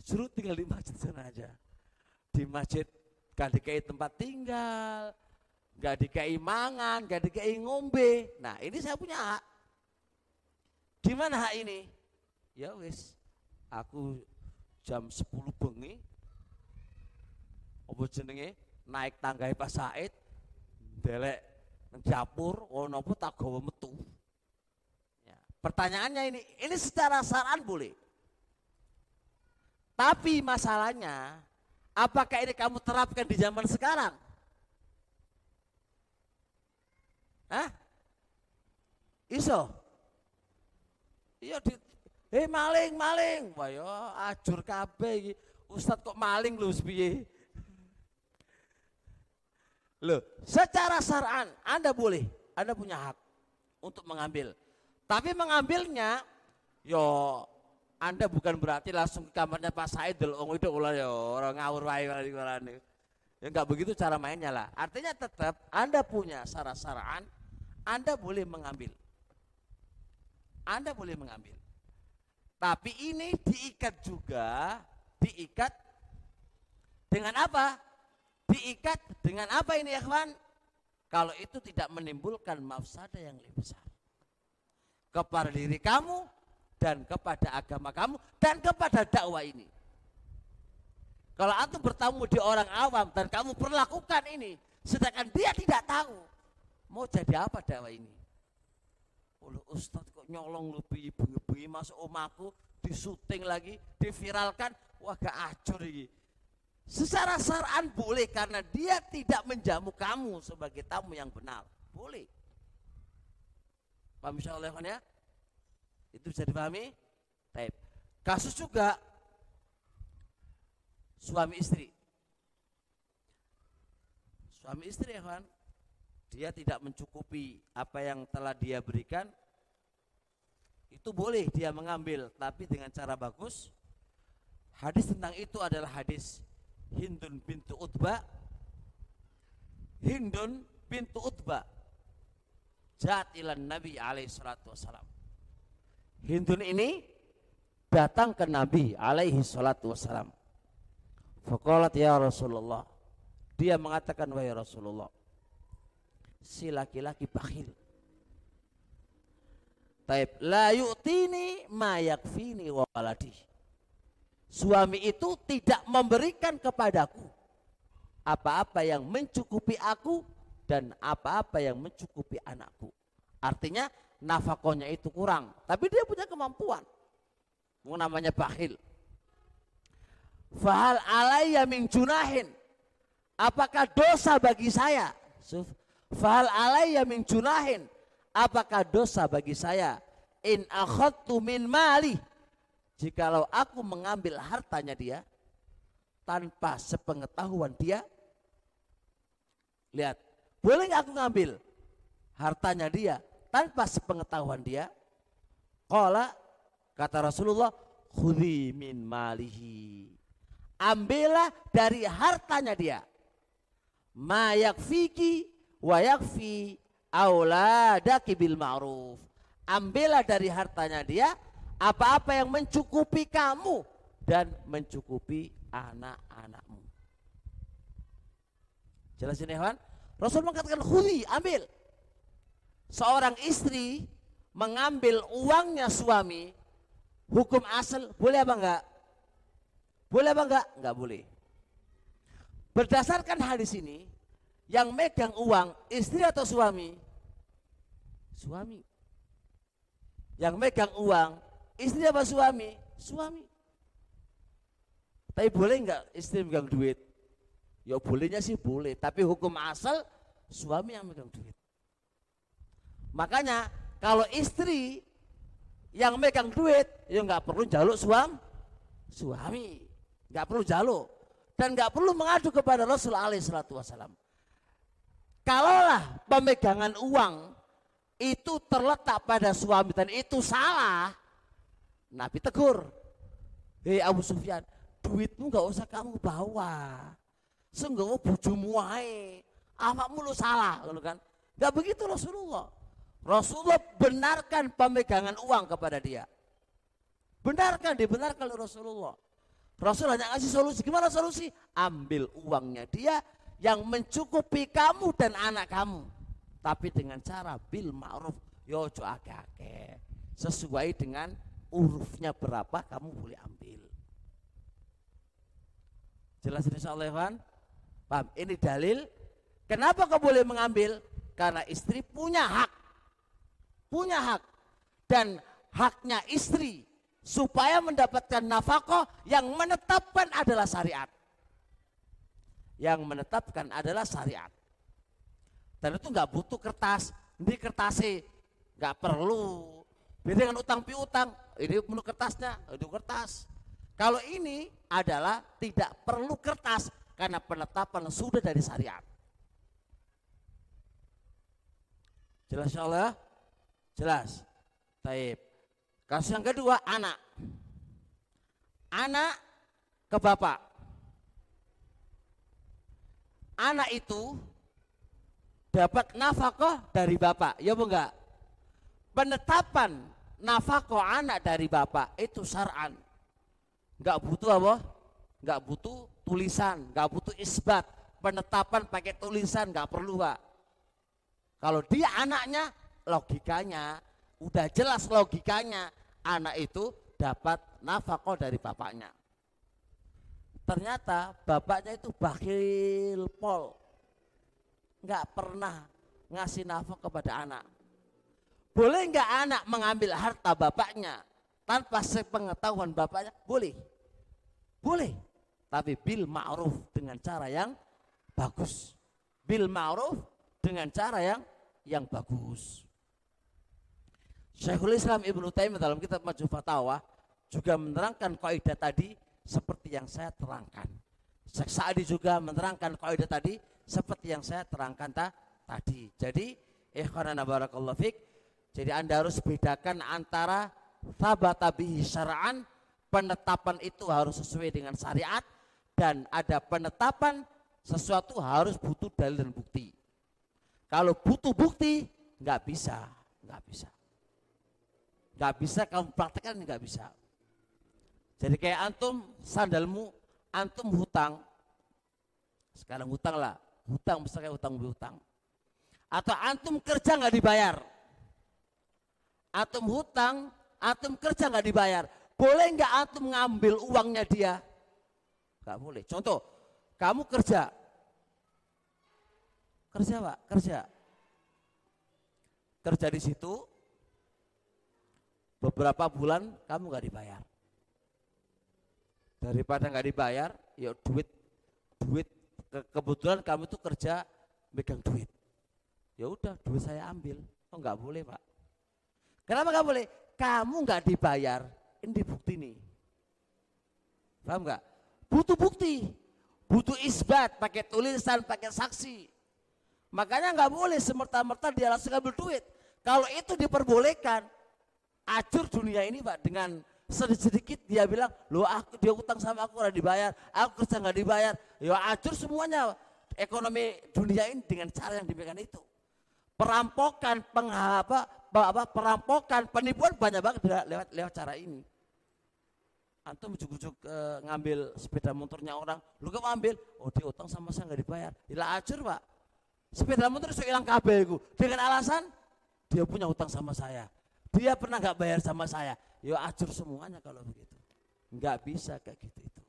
Suruh tinggal di masjid sana aja. Di masjid gak dikai tempat tinggal, gak dikai mangan, gak dikai ngombe. Nah ini saya punya hak. Gimana hak ini? Ya wis, aku jam 10 bengi, apa jenenge naik tangga Pak Said, delek dapur ono apa tak gawa metu. Ya. Pertanyaannya ini, ini secara saran boleh. Tapi masalahnya, apakah ini kamu terapkan di zaman sekarang? Hah? Iso? Iya di Eh maling, maling. Wah ya ajur kabeh Ustad kok maling lu sepiye? Loh, secara saran Anda boleh, Anda punya hak untuk mengambil. Tapi mengambilnya, yo Anda bukan berarti langsung ke kamarnya Pak Said dulu, itu ulah yo orang ngawur wae Ya enggak begitu cara mainnya lah. Artinya tetap Anda punya syarat-syaraan, Anda boleh mengambil. Anda boleh mengambil. Tapi ini diikat juga, diikat dengan apa? Diikat dengan apa ini kawan? Kalau itu tidak menimbulkan mafsada yang lebih besar. Kepada diri kamu dan kepada agama kamu dan kepada dakwah ini. Kalau antum bertamu di orang awam dan kamu perlakukan ini, sedangkan dia tidak tahu, mau jadi apa dakwah ini? Oleh Ustadz kok nyolong lebih bengi-bengi masuk omaku, disuting lagi, diviralkan, wah gak acur ini. Secara saran boleh karena dia tidak menjamu kamu sebagai tamu yang benar. Boleh. Paham insya Allah ya? Itu bisa dipahami? Taib. Kasus juga suami istri. Suami istri ya kan, dia tidak mencukupi apa yang telah dia berikan, itu boleh dia mengambil, tapi dengan cara bagus. Hadis tentang itu adalah hadis Hindun bintu Utba. Hindun bintu Utba. Jat ilan Nabi alaihi salatu wassalam. Hindun ini datang ke Nabi alaihi salatu wassalam Faqalat ya Rasulullah. Dia mengatakan wahai Rasulullah. Si laki-laki bakhil. Taib la yu'tini ma yakfini wa waladi. Suami itu tidak memberikan kepadaku apa-apa yang mencukupi aku dan apa-apa yang mencukupi anakku. Artinya nafakonya itu kurang, tapi dia punya kemampuan. Namanya bakhil. Fahal alaiya min junahin. Apakah dosa bagi saya? Fahal alaiya min junahin. Apakah dosa bagi saya? In akhadtu min mali. Jikalau aku mengambil hartanya dia tanpa sepengetahuan dia. Lihat, boleh nggak aku ngambil hartanya dia tanpa sepengetahuan dia? Qala kata Rasulullah, khudhi min malihi ambillah dari hartanya dia. Ma yakfiki wa yakfi auladaki bil ma'ruf. Ambillah dari hartanya dia apa-apa yang mencukupi kamu dan mencukupi anak-anakmu. Jelas ini Hewan? Rasul mengatakan khudi, ambil. Seorang istri mengambil uangnya suami, hukum asal boleh apa enggak? Boleh apa enggak? Enggak boleh. Berdasarkan hadis ini, yang megang uang istri atau suami? Suami. Yang megang uang istri apa suami? Suami. Tapi boleh enggak istri megang duit? Ya bolehnya sih boleh, tapi hukum asal suami yang megang duit. Makanya kalau istri yang megang duit, ya nggak perlu jaluk suam, suami nggak perlu jaluk dan nggak perlu mengadu kepada Rasul alaihi salatu wasalam. Kalaulah pemegangan uang itu terletak pada suami dan itu salah, Nabi tegur. Hei Abu Sufyan, duitmu nggak usah kamu bawa. Sungguh bujumu wae. Awakmu lu salah, lalu kan? Gak begitu Rasulullah. Rasulullah benarkan pemegangan uang kepada dia. Benarkan, dibenarkan oleh Rasulullah. Rasul hanya ngasih solusi. Gimana solusi? Ambil uangnya dia yang mencukupi kamu dan anak kamu. Tapi dengan cara bil ma'ruf. Yojo ake-ake. Sesuai dengan urufnya berapa kamu boleh ambil. Jelas insya Allah Ikhwan? Paham? Ini dalil. Kenapa kau boleh mengambil? Karena istri punya hak. Punya hak. Dan haknya istri supaya mendapatkan nafkah yang menetapkan adalah syariat. Yang menetapkan adalah syariat. Dan itu nggak butuh kertas, ini kertasnya nggak perlu. Beda dengan utang piutang, ini perlu kertasnya, itu kertas. Kalau ini adalah tidak perlu kertas karena penetapan sudah dari syariat. Jelas Allah? Jelas. Taib. Kasus yang kedua anak. Anak ke bapak. Anak itu dapat nafkah dari bapak, ya bu enggak? Penetapan nafkah anak dari bapak itu syar'an. Enggak butuh apa? Enggak butuh tulisan, enggak butuh isbat. Penetapan pakai tulisan enggak perlu, Pak. Kalau dia anaknya, logikanya udah jelas logikanya anak itu dapat nafkah dari bapaknya. Ternyata bapaknya itu bakhil pol. Enggak pernah ngasih nafkah kepada anak. Boleh enggak anak mengambil harta bapaknya tanpa sepengetahuan bapaknya? Boleh. Boleh. Tapi bil ma'ruf dengan cara yang bagus. Bil ma'ruf dengan cara yang yang bagus. Syekhul Islam Ibnu Taimiyah dalam kitab Majmu Fatawa juga menerangkan kaidah tadi seperti yang saya terangkan. Syekh Sa'di juga menerangkan kaidah tadi seperti yang saya terangkan ta tadi. Jadi, ikhwanana barakallahu fik, jadi Anda harus bedakan antara thabata bihi syara'an, penetapan itu harus sesuai dengan syariat dan ada penetapan sesuatu harus butuh dalil dan bukti. Kalau butuh bukti, nggak bisa, nggak bisa. Nggak bisa kamu praktekkan nggak bisa. Jadi kayak antum sandalmu, antum hutang. Sekarang hutang lah, hutang misalnya hutang hutang. Atau antum kerja nggak dibayar. Antum hutang, antum kerja nggak dibayar. Boleh nggak antum ngambil uangnya dia? Nggak boleh. Contoh, kamu kerja, kerja pak, kerja, kerja di situ, beberapa bulan kamu nggak dibayar daripada nggak dibayar ya duit duit ke, kebetulan kamu tuh kerja megang duit. Ya udah duit saya ambil. Oh nggak boleh pak. Kenapa nggak boleh? Kamu nggak dibayar. Ini bukti nih. Paham nggak? Butuh bukti. Butuh isbat pakai tulisan pakai saksi. Makanya nggak boleh semerta-merta dia langsung ambil duit. Kalau itu diperbolehkan acur dunia ini pak dengan sedikit dia bilang, lo aku dia utang sama aku udah dibayar, aku kerja nggak dibayar, ya acur semuanya ekonomi dunia ini dengan cara yang demikian itu. Perampokan, penghapa, apa, perampokan, penipuan banyak banget lewat lewat cara ini. Antum ujuk-ujuk e, ngambil sepeda motornya orang, lu kamu ambil, oh dia utang sama saya nggak dibayar, ilah acur pak. Sepeda motor itu hilang kabel dengan alasan dia punya utang sama saya. Dia pernah nggak bayar sama saya, ya acur semuanya kalau begitu. Nggak bisa kayak gitu itu.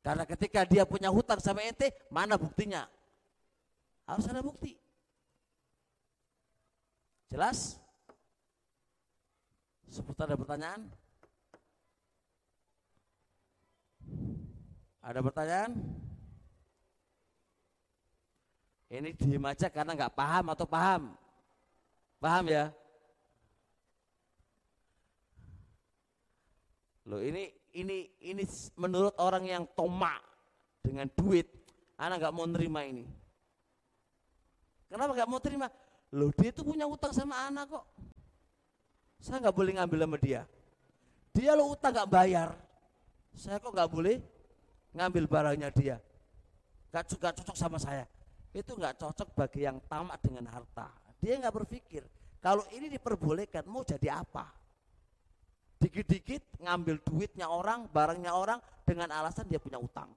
Karena ketika dia punya hutang sama ente, mana buktinya? Harus ada bukti. Jelas? Seputar ada pertanyaan? Ada pertanyaan? Ini diem aja karena nggak paham atau paham? Paham ya? Loh ini ini ini menurut orang yang tomak dengan duit, anak nggak mau nerima ini. Kenapa nggak mau terima? Loh dia itu punya utang sama anak kok. Saya nggak boleh ngambil sama dia. Dia lo utang nggak bayar. Saya kok nggak boleh ngambil barangnya dia. Gak, gak cocok sama saya. Itu nggak cocok bagi yang tamak dengan harta. Dia nggak berpikir kalau ini diperbolehkan mau jadi apa? Dikit-dikit ngambil duitnya orang, barangnya orang dengan alasan dia punya utang.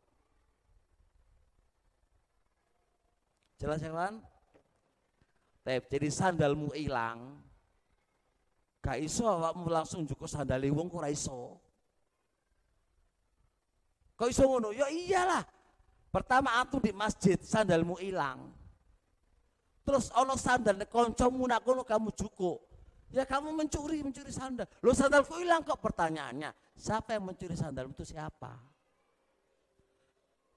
Jelas ya kan? Jadi sandalmu hilang, gak iso awakmu langsung cukup sandal wong kok iso. Kok iso ngono? Ya iyalah. Pertama aku di masjid sandalmu hilang. Terus ono sandal kancamu nak kamu cukup. Ya kamu mencuri, mencuri sandal. Lo sandalku hilang kok pertanyaannya. Siapa yang mencuri sandal itu siapa?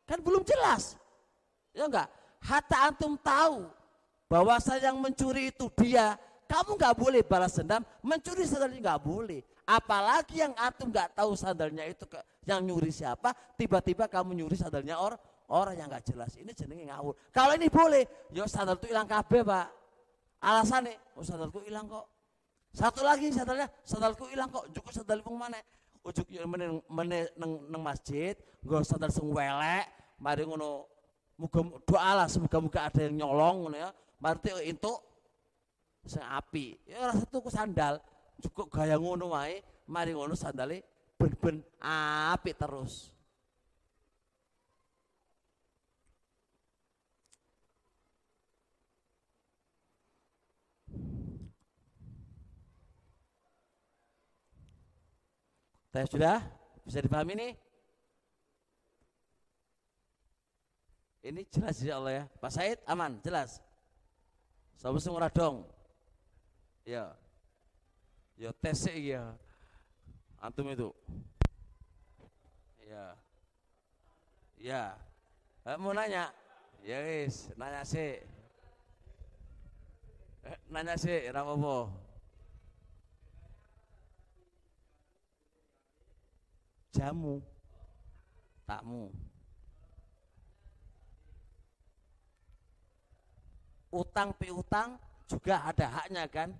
Kan belum jelas. Ya enggak? Hatta antum tahu bahwa saya yang mencuri itu dia. Kamu nggak boleh balas dendam, mencuri sandalnya nggak boleh. Apalagi yang antum nggak tahu sandalnya itu ke, yang nyuri siapa, tiba-tiba kamu nyuri sandalnya orang orang yang nggak jelas. Ini jenenge ngawur. Kalau ini boleh, yo sandal itu hilang kabeh pak. Alasannya, oh sandalku hilang kok. Satu lagi sandalnya, sandalku hilang kok. Cukup sandal pun mana? Ujuk meneng meneng neng masjid, gue sandal sing welek, mari ngono Muga doa lah semoga-moga ada yang nyolong ya. Berarti itu sing api. Ya ora tuku sandal, cukup gaya ngono wae, mari ngono sandale ben-ben api terus. Teh sudah? Bisa dipahami nih? Ini jelas ya Allah ya. Pak Said aman, jelas. Sama semua dong. Ya. Ya tes ya. Antum itu. Ya. Ya. Eh, mau nanya? Ya guys, nanya sih. Eh, nanya sih, apa Jamu. Takmu. utang piutang juga ada haknya kan?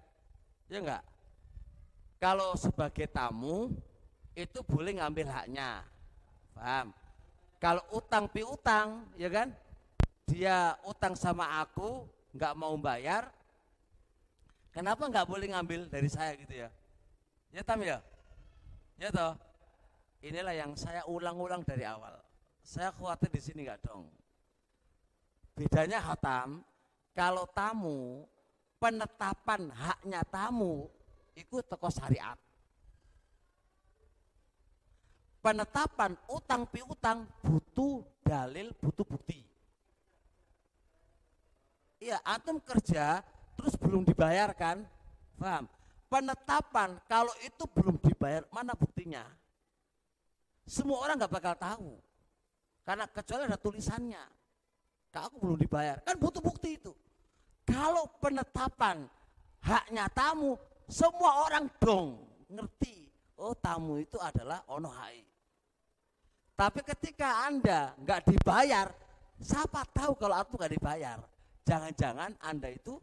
Ya enggak? Kalau sebagai tamu itu boleh ngambil haknya. Paham? Kalau utang piutang, ya kan? Dia utang sama aku, nggak mau bayar, kenapa nggak boleh ngambil dari saya gitu ya? Ya tam ya? Ya toh? Inilah yang saya ulang-ulang dari awal. Saya khawatir di sini nggak dong. Bedanya hatam kalau tamu penetapan haknya tamu itu toko syariat penetapan utang piutang butuh dalil butuh bukti iya antum kerja terus belum dibayarkan paham penetapan kalau itu belum dibayar mana buktinya semua orang nggak bakal tahu karena kecuali ada tulisannya aku belum dibayar. Kan butuh bukti itu. Kalau penetapan haknya tamu, semua orang dong ngerti. Oh tamu itu adalah ono hai. Tapi ketika Anda nggak dibayar, siapa tahu kalau aku nggak dibayar? Jangan-jangan Anda itu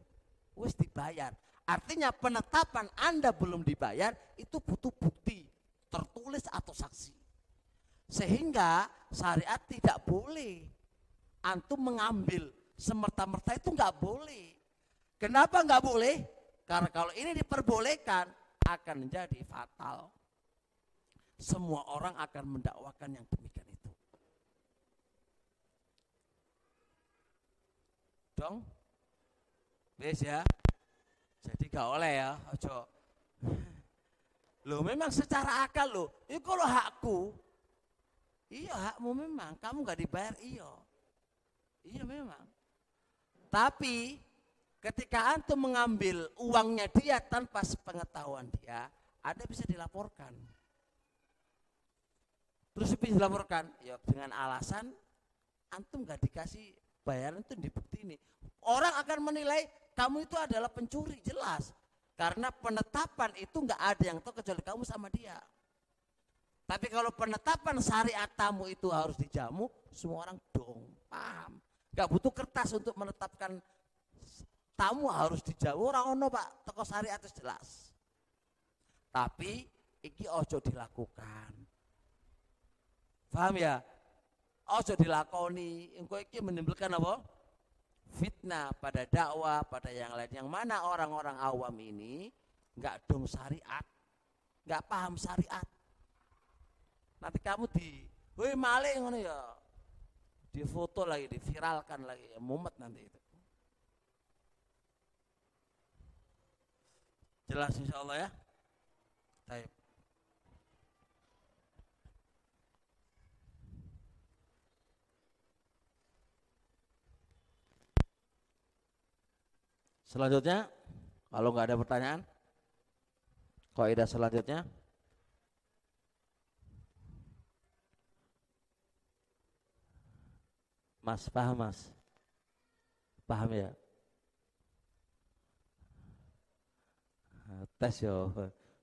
wis dibayar. Artinya penetapan Anda belum dibayar itu butuh bukti tertulis atau saksi. Sehingga syariat tidak boleh antum mengambil semerta-merta itu nggak boleh. Kenapa nggak boleh? Karena kalau ini diperbolehkan akan menjadi fatal. Semua orang akan mendakwakan yang demikian itu. Dong? Bes ya. Jadi gak oleh ya, ojo. Loh memang secara akal loh, itu kalau hakku, iya hakmu memang, kamu gak dibayar iya. Iya memang. Tapi ketika antum mengambil uangnya dia tanpa sepengetahuan dia, ada bisa dilaporkan. Terus bisa dilaporkan, ya dengan alasan antum gak dikasih bayaran itu dibukti ini. Orang akan menilai kamu itu adalah pencuri, jelas. Karena penetapan itu nggak ada yang tahu kecuali kamu sama dia. Tapi kalau penetapan syariat tamu itu harus dijamu, semua orang dong, paham. Gak butuh kertas untuk menetapkan tamu harus dijauh orang ono Pak, toko syariat itu jelas. Tapi iki ojo dilakukan. Paham ya? Ojo dilakoni, engko iki menimbulkan apa? Fitnah pada dakwah, pada yang lain. Yang mana orang-orang awam ini nggak dong syariat, nggak paham syariat. Nanti kamu di, woi maling ngono ya, difoto lagi, diviralkan lagi, ya mumet nanti itu. Jelas insya Allah ya. Taib. Selanjutnya, kalau nggak ada pertanyaan, kaidah selanjutnya. Mas, paham mas? Paham ya? Tes ya,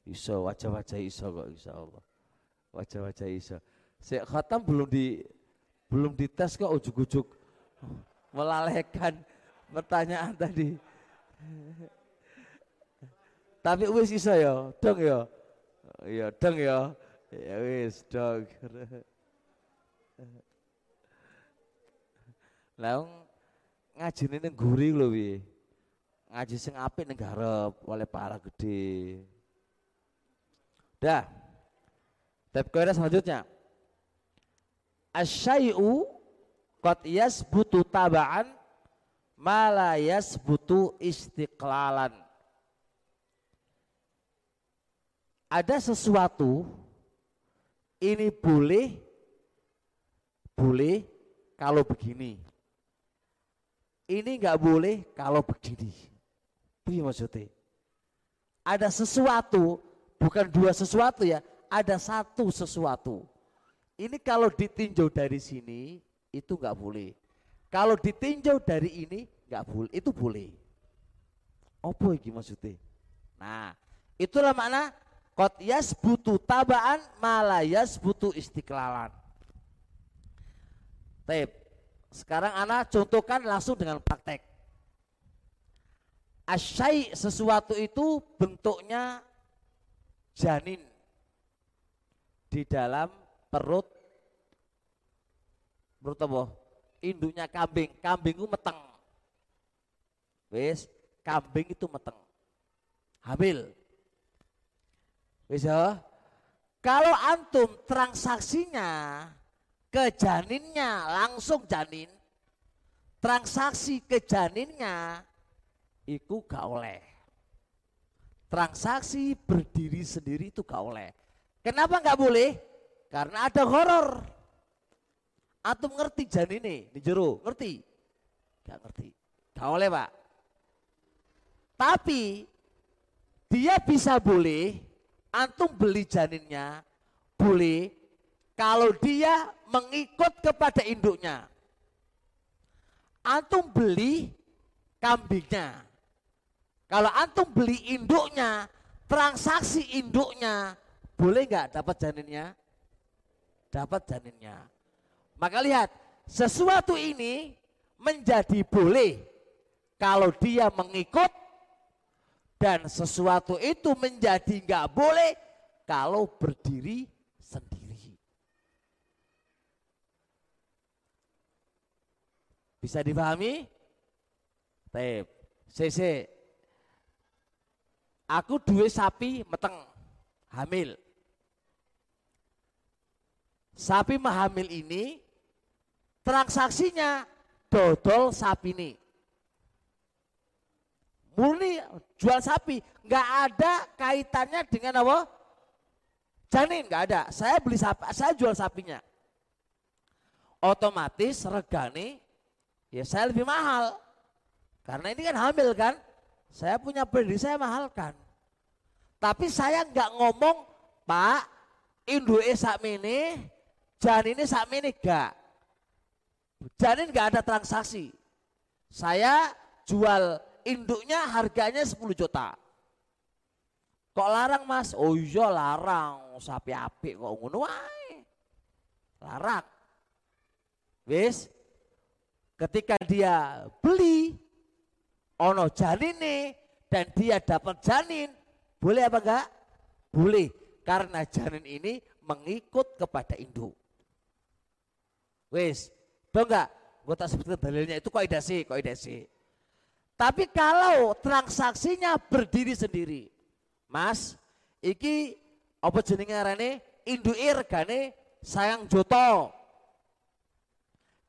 iso wajah-wajah iso kok insya Allah. Wajah-wajah iso. Saya khatam belum di belum dites kok ujuk-ujuk melalaikan pertanyaan tadi. Tapi wis iso ya, dong ya. Iya, dong ya. Ya wis, dong. Lah ngaji ini guri lho wi. Ngaji sing apik ning garep oleh pahala gede. Dah. Tab kaidah selanjutnya. Asyai'u qad yasbutu taba'an ma la yasbutu istiqlalan. Ada sesuatu ini boleh boleh kalau begini. Ini nggak boleh kalau begini. Itu maksudnya. Ada sesuatu, bukan dua sesuatu ya, ada satu sesuatu. Ini kalau ditinjau dari sini itu nggak boleh. Kalau ditinjau dari ini nggak boleh, itu boleh. Apa ini maksudnya? Nah, itulah makna kot yas butuh tabaan malayas butuh istiqlalan. Tep. Sekarang anak contohkan langsung dengan praktek. Asyai sesuatu itu bentuknya janin di dalam perut perut apa? Induknya kambing, kambing itu meteng. Wis, kambing itu meteng. Hamil. Wis ya. Kalau antum transaksinya ke janinnya langsung janin, transaksi ke janinnya itu gak oleh. Transaksi berdiri sendiri itu gak oleh. Kenapa nggak boleh? Karena ada horor. Antum ngerti janine di jero, ngerti? Gak ngerti. Gak oleh pak. Tapi dia bisa boleh, antum beli janinnya, boleh kalau dia mengikut kepada induknya. Antum beli kambingnya. Kalau antum beli induknya, transaksi induknya, boleh nggak dapat janinnya? Dapat janinnya. Maka lihat, sesuatu ini menjadi boleh kalau dia mengikut dan sesuatu itu menjadi nggak boleh kalau berdiri sendiri. Bisa dipahami? Tep. CC. Aku duwe sapi meteng hamil. Sapi mahamil ini transaksinya dodol sapi ini. Murni jual sapi, nggak ada kaitannya dengan apa? Janin nggak ada. Saya beli sapi, saya jual sapinya. Otomatis regane ya saya lebih mahal. Karena ini kan hamil kan. Saya punya prediksi saya mahalkan. Tapi saya nggak ngomong, Pak, induke sakmene, janine sakmene gak. Janin nggak ada transaksi. Saya jual induknya harganya 10 juta. Kok larang mas? Oh iya larang, sapi api kok ngono. Larang. Wis, ketika dia beli ono janine dan dia dapat janin, boleh apa enggak? Boleh, karena janin ini mengikut kepada induk. Wis, tuh enggak? Gue tak sebutkan dalilnya itu kok sih, kok sih. Tapi kalau transaksinya berdiri sendiri, Mas, iki apa jenenge arane induke regane sayang joto.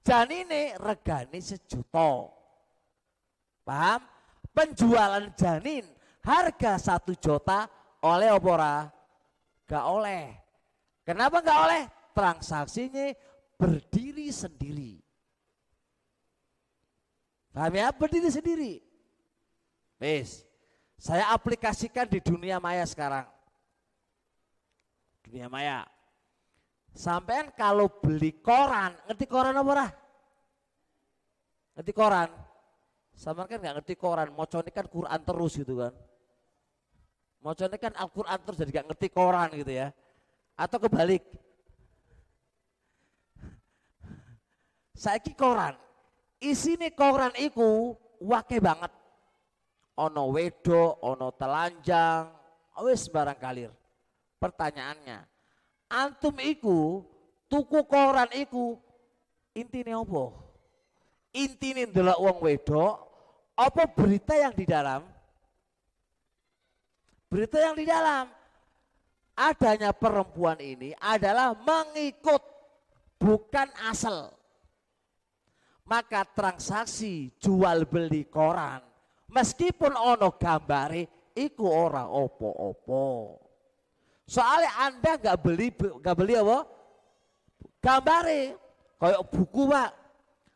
Janine regane sejuta. Paham? Penjualan janin harga satu juta oleh opora Gak oleh. Kenapa gak oleh? Transaksinya berdiri sendiri. Paham ya? Berdiri sendiri. Wis. Saya aplikasikan di dunia maya sekarang. Dunia maya. Sampean kalau beli koran, ngerti koran apa Ngerti koran? Sama kan nggak ngerti koran, mocone kan Quran terus gitu kan. Mocone kan Al-Quran terus jadi nggak ngerti koran gitu ya. Atau kebalik. Saiki koran, isine koran iku wake banget. Ono wedo, ono telanjang, wis barang kalir. Pertanyaannya, antum iku tuku koran iku intine opo? intine ndelok wong wedok apa berita yang di dalam? Berita yang di dalam adanya perempuan ini adalah mengikut bukan asal. Maka transaksi jual beli koran meskipun ono gambare iku ora opo-opo. Soalnya Anda nggak beli nggak beli apa? Gambare kayak buku Pak.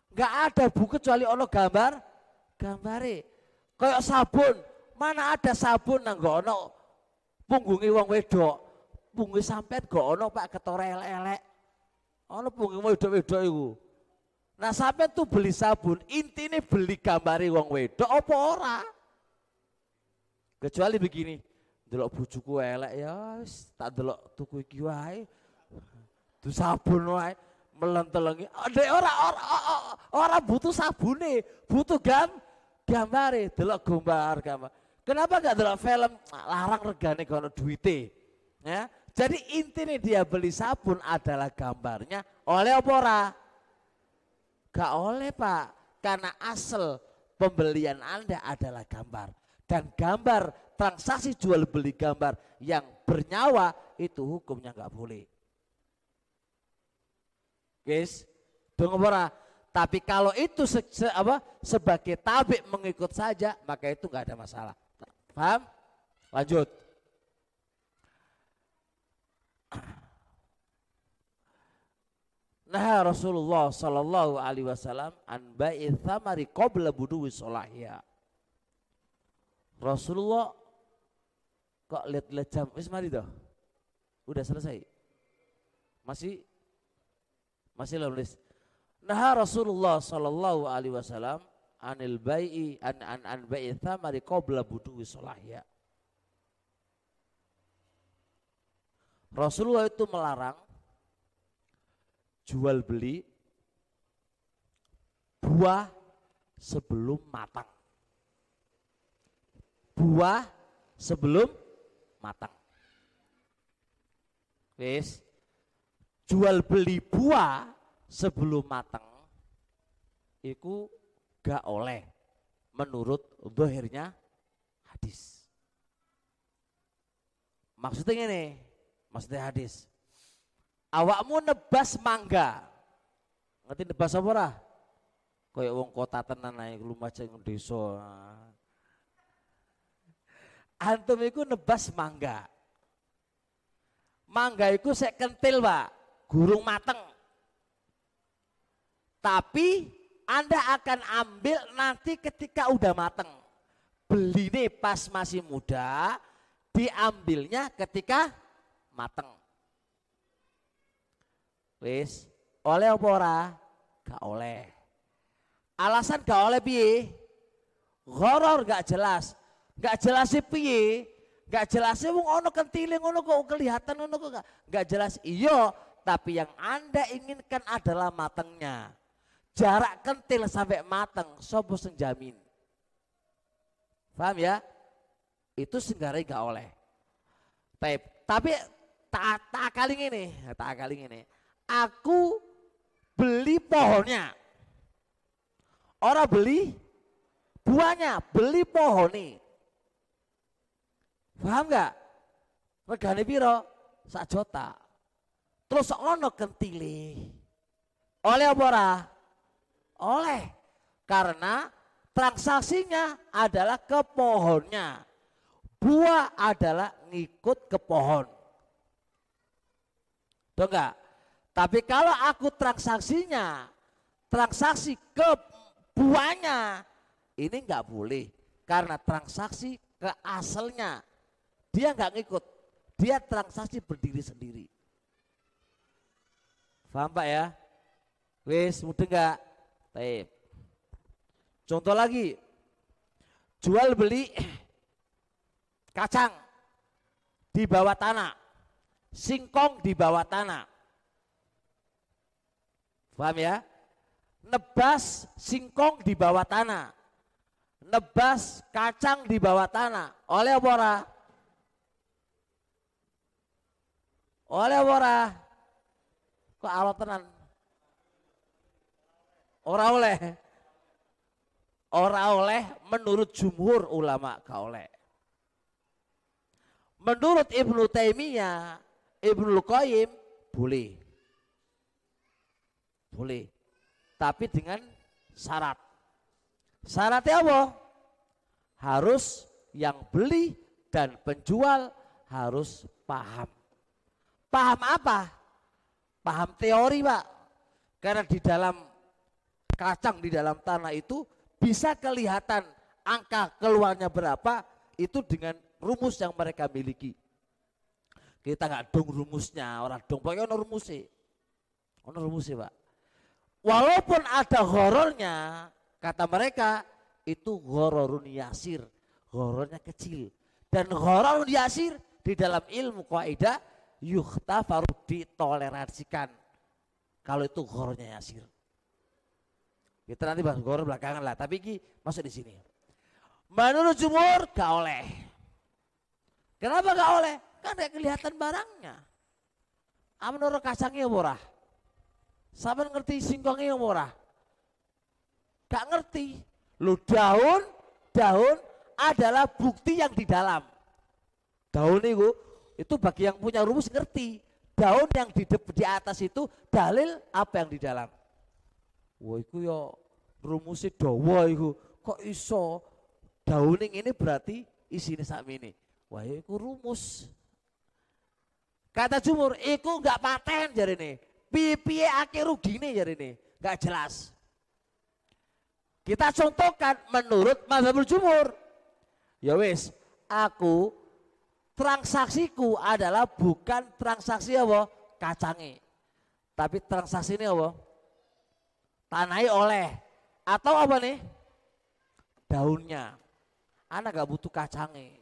Nggak ada buku kecuali ono gambar gambare. Kayak sabun, mana ada sabun nang gak ono punggungi wong wedok. Punggungi sampean gak ono Pak ketore elek-elek. Ono punggungi wedok-wedok iku. Nah sampai tuh beli sabun, intinya beli gambari wong wedok apa ora? Kecuali begini, delok bujuku elek ya wis tak delok tuku iki wae. Tu sabun wae melentelengi. Ada ora ora ora butuh sabune, butuh gam gambare, delok gambar gambar. Kenapa enggak delok film larang regane kono duite? Ya. Jadi intinya dia beli sabun adalah gambarnya oleh apa ora? Gak oleh pak, karena asal pembelian Anda adalah gambar. Dan gambar transaksi jual beli gambar yang bernyawa itu hukumnya nggak boleh. Guys, dong? Tapi kalau itu se, se, apa, sebagai tabik mengikut saja, maka itu nggak ada masalah. Paham? Lanjut. Nah Rasulullah Sallallahu Alaihi Wasallam an bai'ith thamari qabla solahya. Rasulullah kok lihat-lihat jam, wis mari dah. Udah selesai. Masih masih nulis. Nah Rasulullah Sallallahu Alaihi Wasallam anil bai'i an an an bai'ith thamari qabla buduwi solahya. Rasulullah itu melarang jual beli buah sebelum matang. Buah sebelum matang. Wis. Jual beli buah sebelum matang itu gak oleh menurut dohirnya hadis. Maksudnya ini, maksudnya hadis awakmu nebas mangga ngerti nebas apa ora kaya wong kota tenan ae lumajang desa antum iku nebas mangga mangga iku sek kentil pak gurung mateng tapi anda akan ambil nanti ketika udah mateng beli nih pas masih muda diambilnya ketika mateng Wis, oleh apa ora? Gak oleh. Alasan gak oleh piye? Horor gak jelas. Gak jelas piye? Gak jelas wong ono kentile ngono kok kelihatan ngono kok gak, gak jelas. Iya, tapi yang Anda inginkan adalah matengnya. Jarak kentil sampai mateng, sopo senjamin. Paham ya? Itu senggara gak oleh. Tapi, tapi tak tak kali ini, tak kali ini aku beli pohonnya. Orang beli buahnya, beli pohon nih. Paham nggak? Regane piro? Sak juta. Terus ono kentile. Oleh apa ora? Oleh. Karena transaksinya adalah ke pohonnya. Buah adalah ngikut ke pohon. Tuh enggak? Tapi kalau aku transaksinya, transaksi ke buahnya, ini nggak boleh. Karena transaksi ke asalnya, dia nggak ngikut. Dia transaksi berdiri sendiri. Paham Pak ya? Wis, mudah nggak? Baik. Contoh lagi, jual beli kacang di bawah tanah, singkong di bawah tanah. Paham ya? Nebas singkong di bawah tanah. Nebas kacang di bawah tanah. Oleh apa ora? Oleh ora? Kok alot tenan? Ora oleh. Ora oleh menurut jumhur ulama gak oleh. Menurut Ibnu Taimiyah, Ibnu Qayyim boleh. Boleh. Tapi dengan syarat. Syaratnya apa? Harus yang beli dan penjual harus paham. Paham apa? Paham teori, Pak. Karena di dalam kacang di dalam tanah itu bisa kelihatan angka keluarnya berapa itu dengan rumus yang mereka miliki. Kita nggak dong rumusnya, orang dong pokoknya ono rumusnya. Ono rumusnya, Pak. Walaupun ada horornya, kata mereka itu hororun yasir, horornya kecil. Dan hororun yasir di dalam ilmu kaidah yukhtafaru ditoleransikan. Kalau itu horornya yasir. Kita nanti bahas gor belakangan lah, tapi ini masuk di sini. Menurut jumur gak oleh. Kenapa gak oleh? Kan gak kelihatan barangnya. Ah menurut kacangnya murah. Sama ngerti singkongnya murah. Gak ngerti. Lu daun, daun adalah bukti yang di dalam. Daun itu itu bagi yang punya rumus ngerti. Daun yang di, di atas itu dalil apa yang di dalam. Wah iku ya rumusnya dawa iku. Kok iso dauning ini berarti isine ini. Wah iku rumus. Kata jumur, iku enggak paten. Piye akhir rugine jari ini. Enggak jelas. Kita contohkan menurut mazhabul jumur. Ya wis, aku transaksiku adalah bukan transaksi apa? Kacange. Tapi transaksi ini apa? tanai oleh. Atau apa nih? Daunnya. Anak gak butuh kacangnya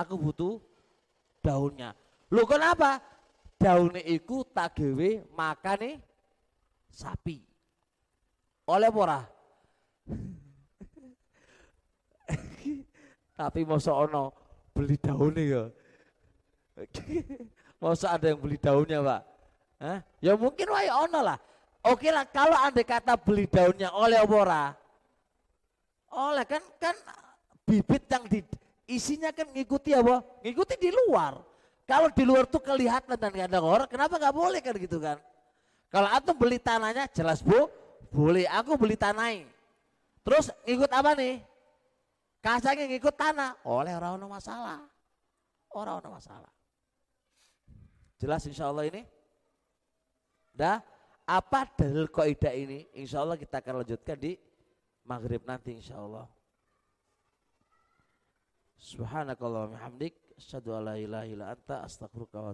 aku butuh daunnya. Lu kenapa? Daunnya itu tak gawe nih sapi. Oleh pora tapi masa ono beli daunnya ya masa ada yang beli daunnya pak Hah? ya mungkin wae ono lah Oke lah kalau anda kata beli daunnya oleh ora? Oleh kan kan bibit yang di isinya kan ngikuti apa? Ngikuti di luar. Kalau di luar tuh kelihatan dan ada orang, kenapa nggak boleh kan gitu kan? Kalau aku beli tanahnya jelas bu, boleh. Aku beli tanah. Terus ngikut apa nih? Kacangnya ngikut tanah, oleh orang orang masalah. Orang orang masalah. Jelas insya Allah ini? Dah? Apa dalil kaidah ini? Insya Allah kita akan lanjutkan di maghrib nanti insya Allah. Subhanakallah wa bihamdik asyhadu an la ilaha illa anta astaghfiruka wa.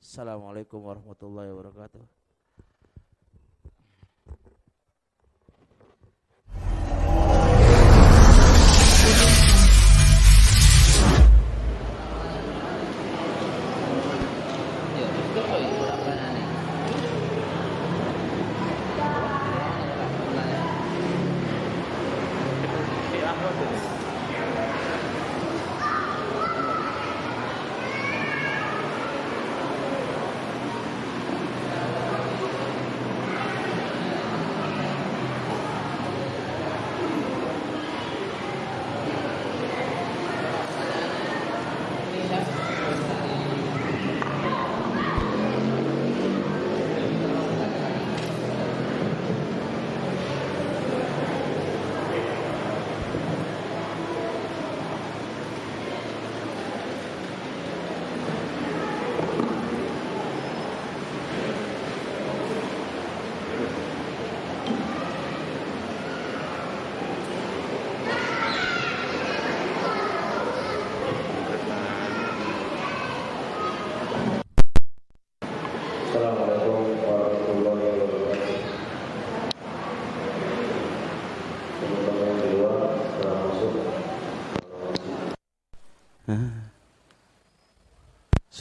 Assalamualaikum warahmatullahi wabarakatuh.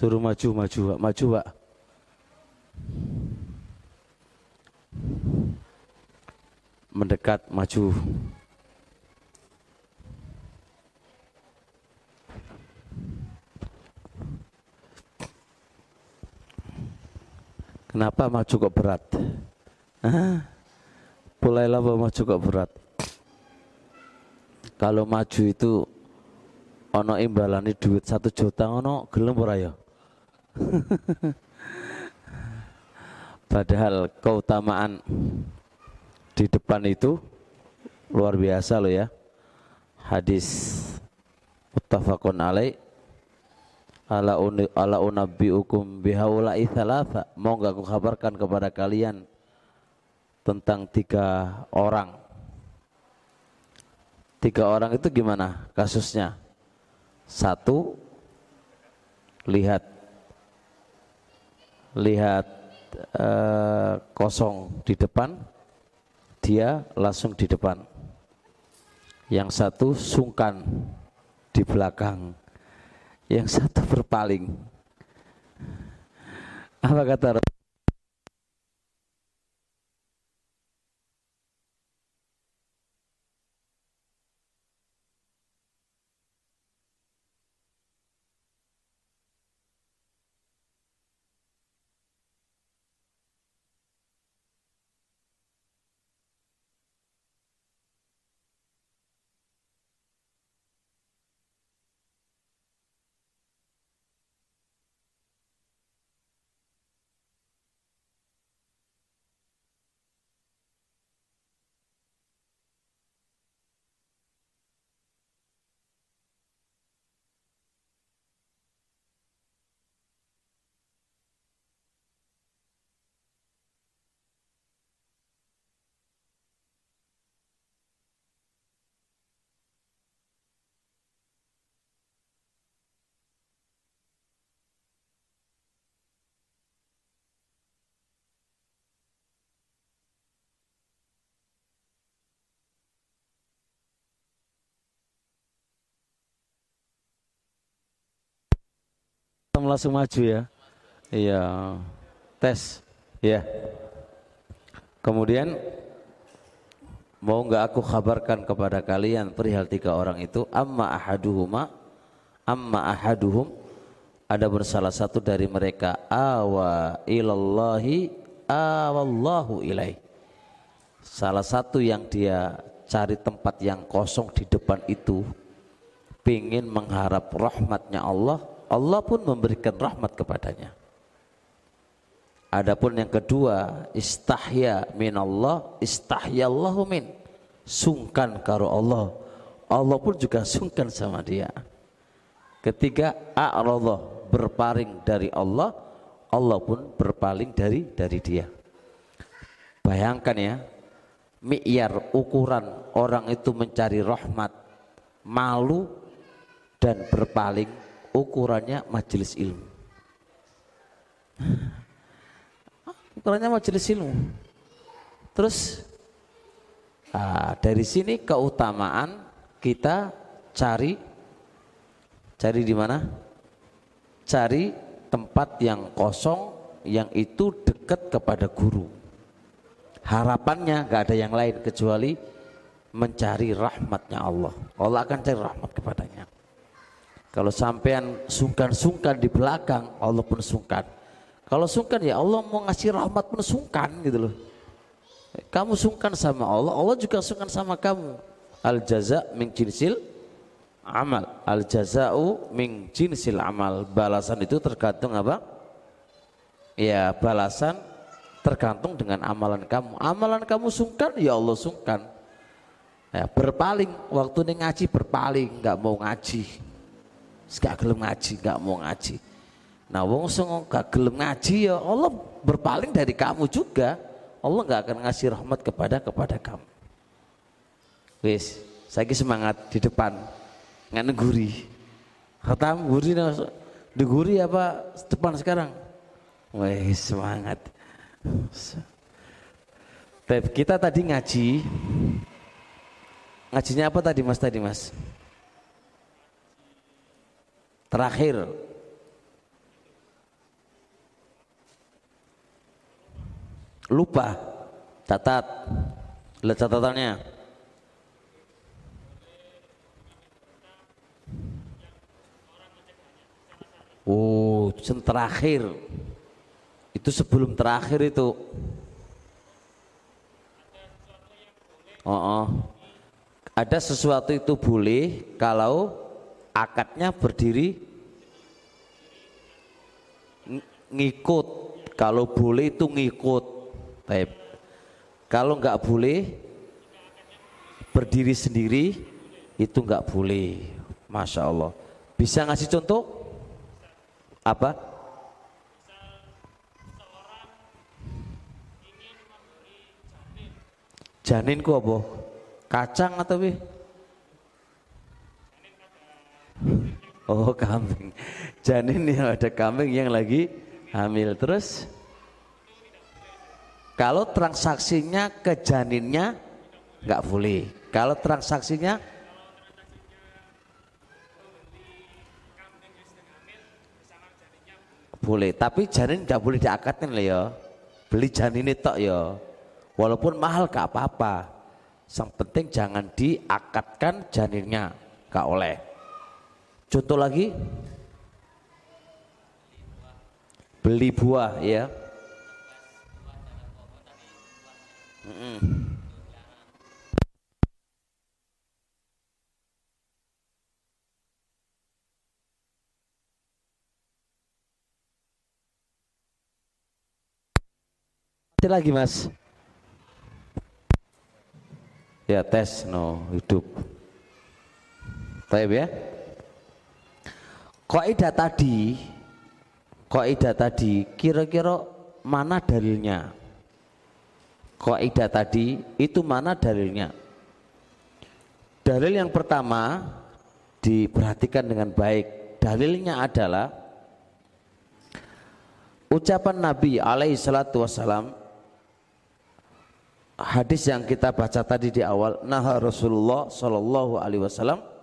Suruh maju, maju, Pak. Maju, Pak. Mendekat, maju. Kenapa maju kok berat? Hah? Mulailah maju kok berat. kalau maju itu ono imbalani duit satu juta ono gelem ora ya padahal keutamaan di depan itu luar biasa loh ya. Hadis muttafaqun alaih. Ala uni, ala unabbiukum bihaula'i thalatha. Mau aku kabarkan kepada kalian tentang tiga orang. Tiga orang itu gimana kasusnya? Satu lihat lihat uh, kosong di depan dia langsung di depan yang satu sungkan di belakang yang satu berpaling. Apa kata langsung maju ya. Iya. Tes. Ya. Kemudian mau nggak aku kabarkan kepada kalian perihal tiga orang itu amma ahaduhuma amma ahaduhum ada bersalah satu dari mereka awa ilallahi awallahu ilaih salah satu yang dia cari tempat yang kosong di depan itu pingin mengharap rahmatnya Allah Allah pun memberikan rahmat kepadanya. Adapun yang kedua, istahya min Allah, istahyallahu min. Sungkan karo Allah. Allah pun juga sungkan sama dia. Ketiga, a'radha berpaling dari Allah, Allah pun berpaling dari dari dia. Bayangkan ya, mi'yar ukuran orang itu mencari rahmat, malu dan berpaling ukurannya majelis ilmu. Ukurannya majelis ilmu. Terus nah, dari sini keutamaan kita cari cari di mana? Cari tempat yang kosong yang itu dekat kepada guru. Harapannya gak ada yang lain kecuali mencari rahmatnya Allah. Allah akan cari rahmat kepadanya. Kalau sampean sungkan-sungkan di belakang, Allah pun sungkan. Kalau sungkan ya Allah mau ngasih rahmat pun sungkan gitu loh. Kamu sungkan sama Allah, Allah juga sungkan sama kamu. Al jaza min jinsil amal. Al jaza'u min jinsil amal. Balasan itu tergantung apa? Ya balasan tergantung dengan amalan kamu. Amalan kamu sungkan, ya Allah sungkan. Ya, berpaling waktu ini ngaji berpaling, nggak mau ngaji gak gelem ngaji, gak mau ngaji. Nah, wong sing gak gelem ngaji ya Allah berpaling dari kamu juga. Allah gak akan ngasih rahmat kepada kepada kamu. Wis, saya semangat di depan. Nggak neguri. Khatam guri neguri apa depan sekarang? Wis, semangat. Kita tadi ngaji. Ngajinya apa tadi Mas tadi Mas? Terakhir. Lupa catat. Lihat catatannya. Oh terakhir. Itu sebelum terakhir itu. Oh, oh. ada sesuatu itu boleh kalau akadnya berdiri ngikut kalau boleh itu ngikut Baik. kalau nggak boleh berdiri sendiri itu nggak boleh Masya Allah bisa ngasih contoh apa Janin ku apa? Kacang atau bi? Oh kambing. Janin yang ada kambing yang lagi hamil terus. Kalau transaksinya ke janinnya nggak boleh. Kalau transaksinya boleh. Tapi janin nggak boleh diakatkan lah ya. Beli janin itu ya. Walaupun mahal gak apa-apa. Yang penting jangan diakatkan janinnya, gak oleh. Contoh lagi, beli buah ya. lagi mas. Ya tes no hidup. Taib ya Kaidah tadi Kaidah tadi kira-kira mana dalilnya? Kaidah tadi itu mana dalilnya? Dalil yang pertama diperhatikan dengan baik. Dalilnya adalah ucapan Nabi alaihi salatu wassalam hadis yang kita baca tadi di awal nah Rasulullah sallallahu alaihi wasallam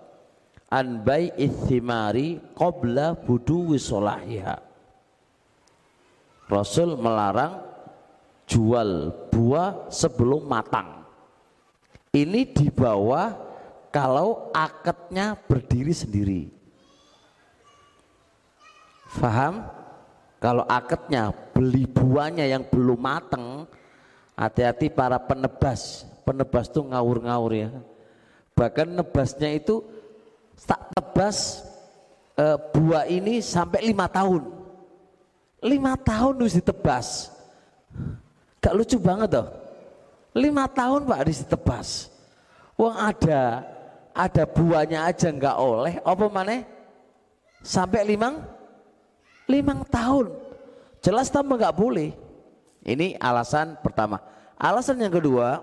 an bai'ith thimari qabla budu solahiha Rasul melarang jual buah sebelum matang ini dibawa kalau akadnya berdiri sendiri Faham? Kalau akadnya beli buahnya yang belum matang Hati-hati para penebas. Penebas tuh ngawur-ngawur ya. Bahkan nebasnya itu tak tebas e, buah ini sampai lima tahun. Lima tahun harus ditebas. Gak lucu banget toh. Lima tahun pak harus ditebas. Wong ada ada buahnya aja nggak oleh. Apa mana? Sampai limang limang tahun. Jelas tambah nggak boleh. Ini alasan pertama. Alasan yang kedua,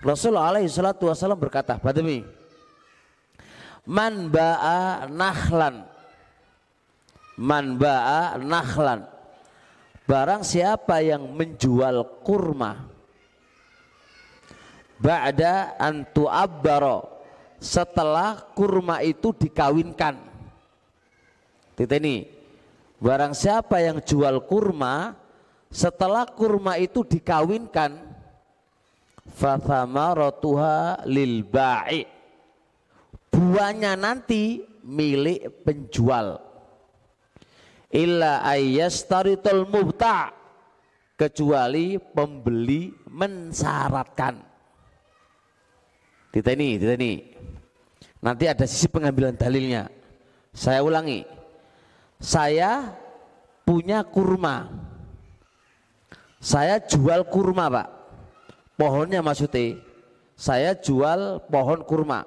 Rasulullah alaihi wasallam berkata, Badami, Man ba'a nahlan Man ba'a nahlan Barang siapa yang menjual kurma Ba'da antu abbaro Setelah kurma itu dikawinkan. Titik ini Barang siapa yang jual kurma setelah kurma itu dikawinkan fathamaratuha lil ba'i buahnya nanti milik penjual illa ayyastaritul mubta kecuali pembeli mensyaratkan kita ini. Nanti ada sisi pengambilan dalilnya. Saya ulangi. Saya punya kurma saya jual kurma pak pohonnya maksudnya saya jual pohon kurma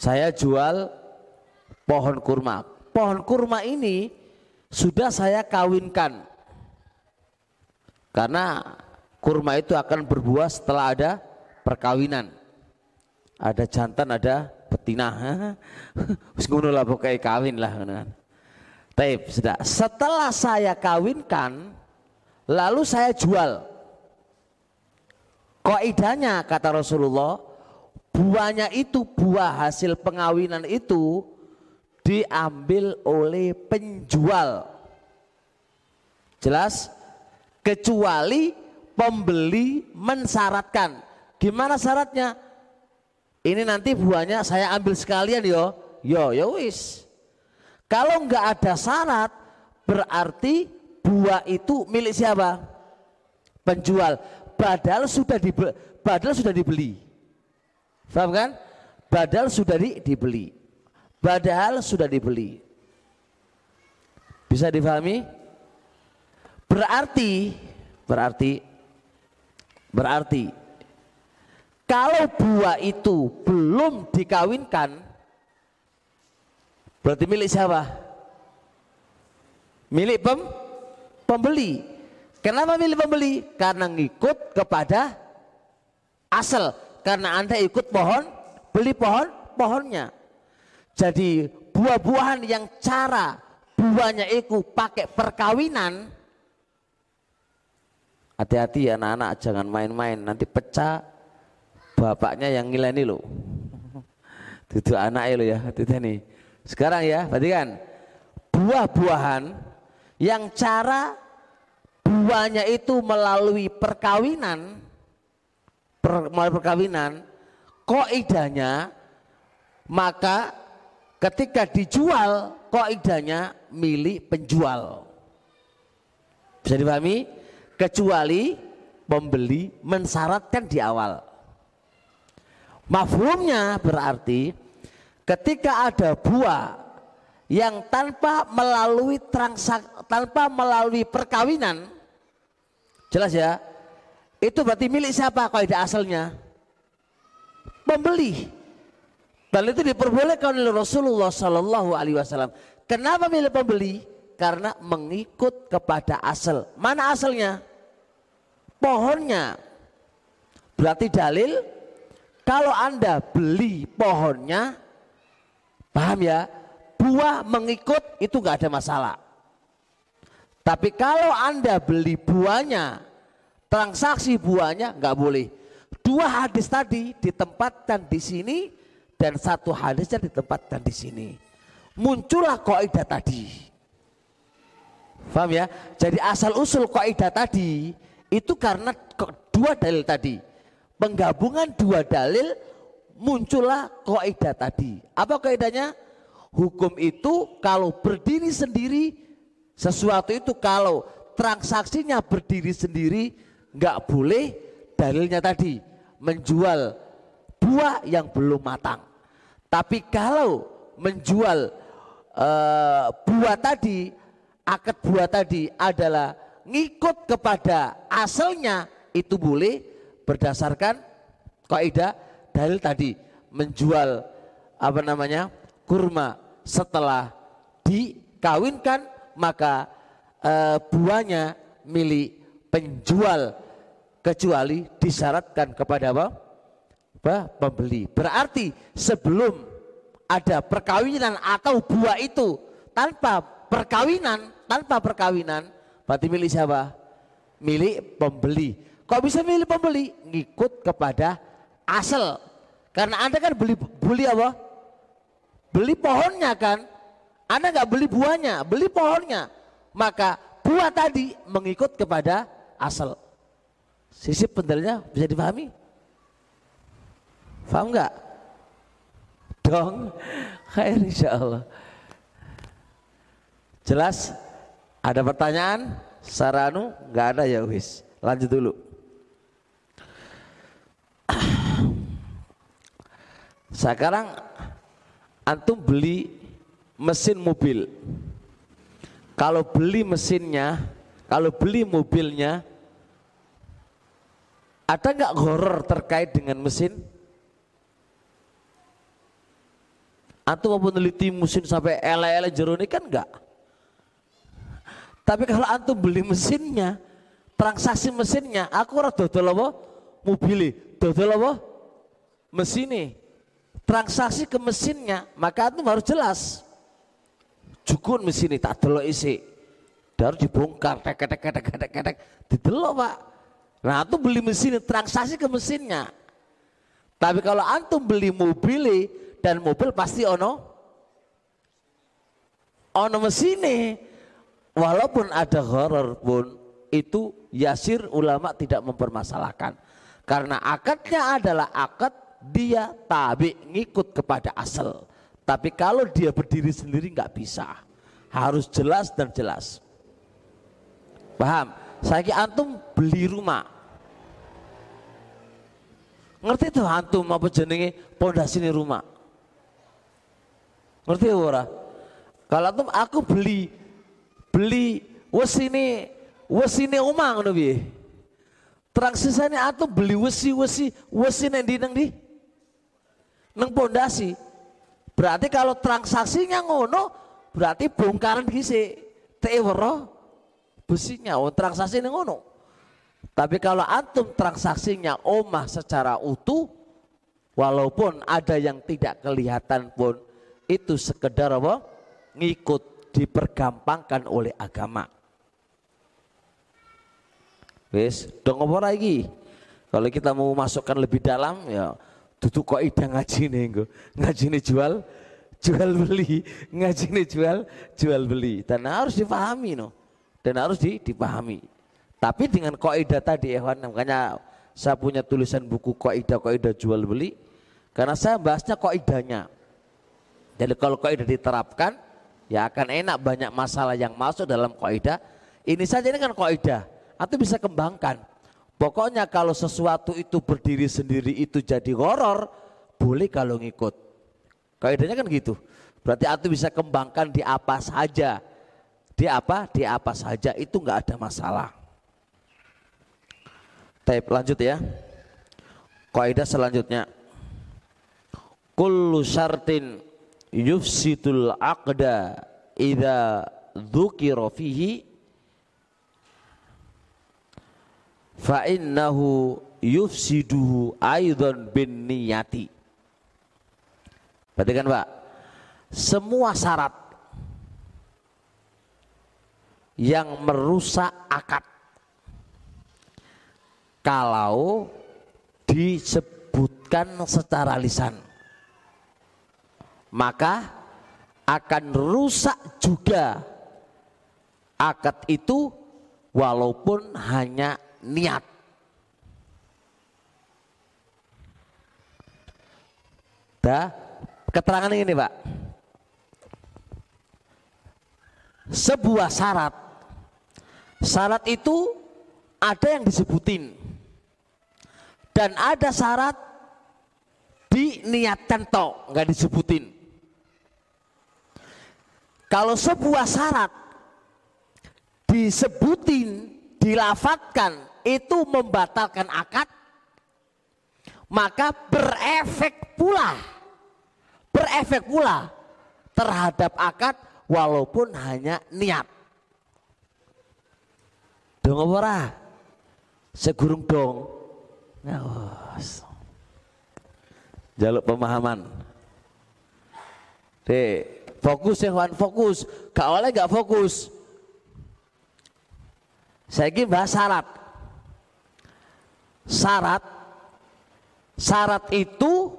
saya jual pohon kurma. Pohon kurma ini sudah saya kawinkan. Karena kurma itu akan berbuah setelah ada perkawinan. Ada jantan ada betina. Wis ngono kawin lah Taib, sudah. Setelah saya kawinkan, lalu saya jual. Kaidahnya kata Rasulullah, buahnya itu buah hasil pengawinan itu diambil oleh penjual. Jelas? Kecuali pembeli mensyaratkan. Gimana syaratnya? Ini nanti buahnya saya ambil sekalian yo. Yo, yo wis. Kalau nggak ada syarat, berarti buah itu milik siapa? Penjual. Padahal sudah dibeli, padahal sudah dibeli. Paham kan? Padahal sudah di, dibeli. Padahal sudah dibeli. Bisa difahami? Berarti berarti berarti kalau buah itu belum dikawinkan berarti milik siapa? Milik pem, pembeli. Kenapa milik pembeli? Karena ngikut kepada asal. Karena Anda ikut pohon, beli pohon, pohonnya. Jadi buah-buahan yang cara buahnya itu pakai perkawinan, hati-hati ya anak-anak jangan main-main. Nanti pecah bapaknya yang ngileni lo itu anak lo ya itu nih sekarang ya perhatikan. Buah-buahan yang cara buahnya itu melalui perkawinan per, melalui perkawinan koidanya maka ketika dijual koidanya milik penjual. Bisa dipahami? Kecuali pembeli mensyaratkan di awal. Mafhumnya berarti ketika ada buah yang tanpa melalui transak tanpa melalui perkawinan jelas ya itu berarti milik siapa kaidah asalnya? Pembeli. Dan itu diperbolehkan oleh Rasulullah Sallallahu Alaihi Wasallam. Kenapa milik pembeli? Karena mengikut kepada asal. Mana asalnya? Pohonnya. Berarti dalil kalau anda beli pohonnya paham ya? Buah mengikut itu nggak ada masalah. Tapi kalau Anda beli buahnya, transaksi buahnya nggak boleh. Dua hadis tadi ditempatkan di sini dan satu hadisnya ditempatkan di sini. Muncullah kaidah tadi. Paham ya? Jadi asal usul kaidah tadi itu karena dua dalil tadi. Penggabungan dua dalil muncullah kaidah tadi. Apa kaidahnya? Hukum itu kalau berdiri sendiri sesuatu itu kalau transaksinya berdiri sendiri nggak boleh dalilnya tadi menjual buah yang belum matang. Tapi kalau menjual uh, buah tadi, akad buah tadi adalah ngikut kepada asalnya itu boleh berdasarkan kaidah dalil tadi menjual apa namanya kurma setelah dikawinkan maka e, buahnya milik penjual kecuali disyaratkan kepada apa? apa? Pembeli. Berarti sebelum ada perkawinan atau buah itu tanpa perkawinan, tanpa perkawinan, berarti milik siapa? Milik pembeli. Kok bisa milik pembeli? Ngikut kepada asal. Karena Anda kan beli beli apa? Beli pohonnya kan? Anda nggak beli buahnya, beli pohonnya. Maka buah tadi mengikut kepada asal. Sisi pendelnya bisa dipahami? Paham nggak? Dong, khair insya Allah. Jelas? Ada pertanyaan? Saranu nggak ada ya wis. Lanjut dulu. Sekarang antum beli mesin mobil. Kalau beli mesinnya, kalau beli mobilnya, ada nggak horor terkait dengan mesin? Antum mau meneliti mesin sampai ele-ele jeruk ini kan enggak. Tapi kalau antum beli mesinnya, transaksi mesinnya, aku ora dodol apa? Mobil, dodol apa? Mesinnya transaksi ke mesinnya, maka itu harus jelas. Jukun mesin tak delok isi. Harus dibongkar, tek tek tek tek tek didelok Pak. Nah, itu beli mesin transaksi ke mesinnya. Tapi kalau antum beli mobil dan mobil pasti ono ono mesinnya. Walaupun ada horor pun itu yasir ulama tidak mempermasalahkan. Karena akadnya adalah akad dia tabi ngikut kepada asal. Tapi kalau dia berdiri sendiri nggak bisa. Harus jelas dan jelas. Paham? Saya antum beli rumah. Ngerti tuh antum apa jenenge pondasi rumah? Ngerti ora? Kalau antum aku beli beli wesine wesine omah ngono piye? Transaksine antum beli wesi-wesi wesi nang di nang di nang pondasi. Berarti kalau transaksinya ngono berarti bongkaran gisi teh besinya oh transaksi ngono. Tapi kalau antum transaksinya omah secara utuh, walaupun ada yang tidak kelihatan pun, itu sekedar apa? Ngikut dipergampangkan oleh agama. Wes, dong apa lagi? Kalau kita mau masukkan lebih dalam ya tutup kok ida ngaji nih ngaji nih jual jual beli ngaji nih jual jual beli dan harus dipahami no dan harus dipahami tapi dengan kaidah tadi Ewan makanya saya punya tulisan buku kaidah kaidah jual beli karena saya bahasnya kaidahnya. Jadi kalau kaidah diterapkan ya akan enak banyak masalah yang masuk dalam kaidah. Ini saja ini kan kaidah. Atau bisa kembangkan. Pokoknya kalau sesuatu itu berdiri sendiri itu jadi horor, boleh kalau ngikut. Kaidahnya kan gitu. Berarti atau bisa kembangkan di apa saja. Di apa? Di apa saja itu nggak ada masalah. Taib lanjut ya. Kaidah selanjutnya. Kullu syartin yufsitul aqda idza dzukira fihi fa innahu yufsiduhu aidan bin niyati. Berarti kan Pak, semua syarat yang merusak akad kalau disebutkan secara lisan maka akan rusak juga akad itu walaupun hanya niat Dah, keterangan ini Pak. Sebuah syarat. Syarat itu ada yang disebutin. Dan ada syarat diniatkan tok nggak disebutin. Kalau sebuah syarat disebutin dilafatkan itu membatalkan akad maka berefek pula berefek pula terhadap akad walaupun hanya niat dong apa segurung dong Ngawas. Jaluk pemahaman. Dek, fokus ya Wan, fokus. Gak oleh gak fokus. Saya ingin bahas syarat. Syarat, syarat itu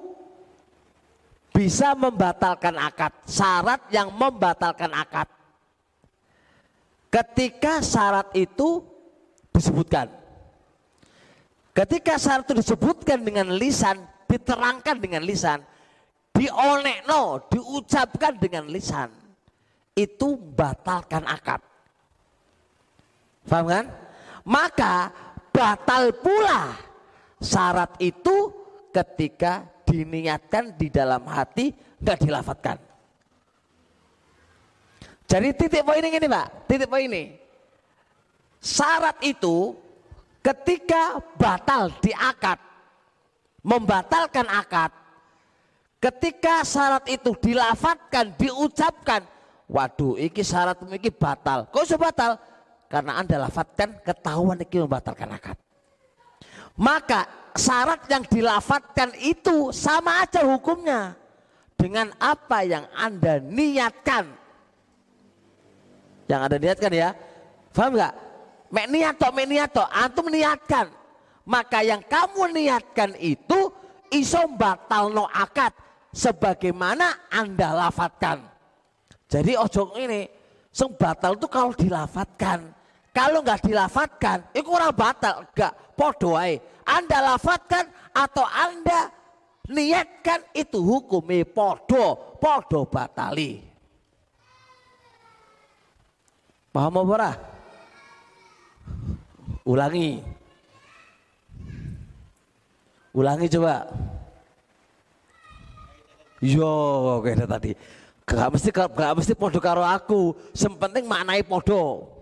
bisa membatalkan akad. Syarat yang membatalkan akad. Ketika syarat itu disebutkan Ketika syarat itu disebutkan dengan lisan, diterangkan dengan lisan, dionekno, diucapkan dengan lisan, itu batalkan akad. Paham kan? Maka batal pula syarat itu ketika diniatkan di dalam hati nggak dilafatkan. Jadi titik poin ini Pak, titik poin ini. Syarat itu ketika batal di akad, membatalkan akad, ketika syarat itu dilafatkan, diucapkan, waduh iki syarat iki batal. Kok bisa batal? Karena anda lafatkan ketahuan iki membatalkan akad. Maka syarat yang dilafatkan itu sama aja hukumnya dengan apa yang anda niatkan. Yang anda niatkan ya, paham nggak? Mek niat tok, mek niat tok. Antum niatkan. Maka yang kamu niatkan itu iso batal no akad. Sebagaimana anda lafatkan. Jadi ojo ini. Sing batal itu kalau dilafatkan. Kalau nggak dilafatkan, itu kurang batal. Enggak, podo Anda lafatkan atau Anda niatkan itu hukumnya podo, podo batali. Paham apa? Ulangi. Ulangi coba. Yo, kayak tadi. Gak mesti gak mesti podo karo aku. Yang penting maknai podo.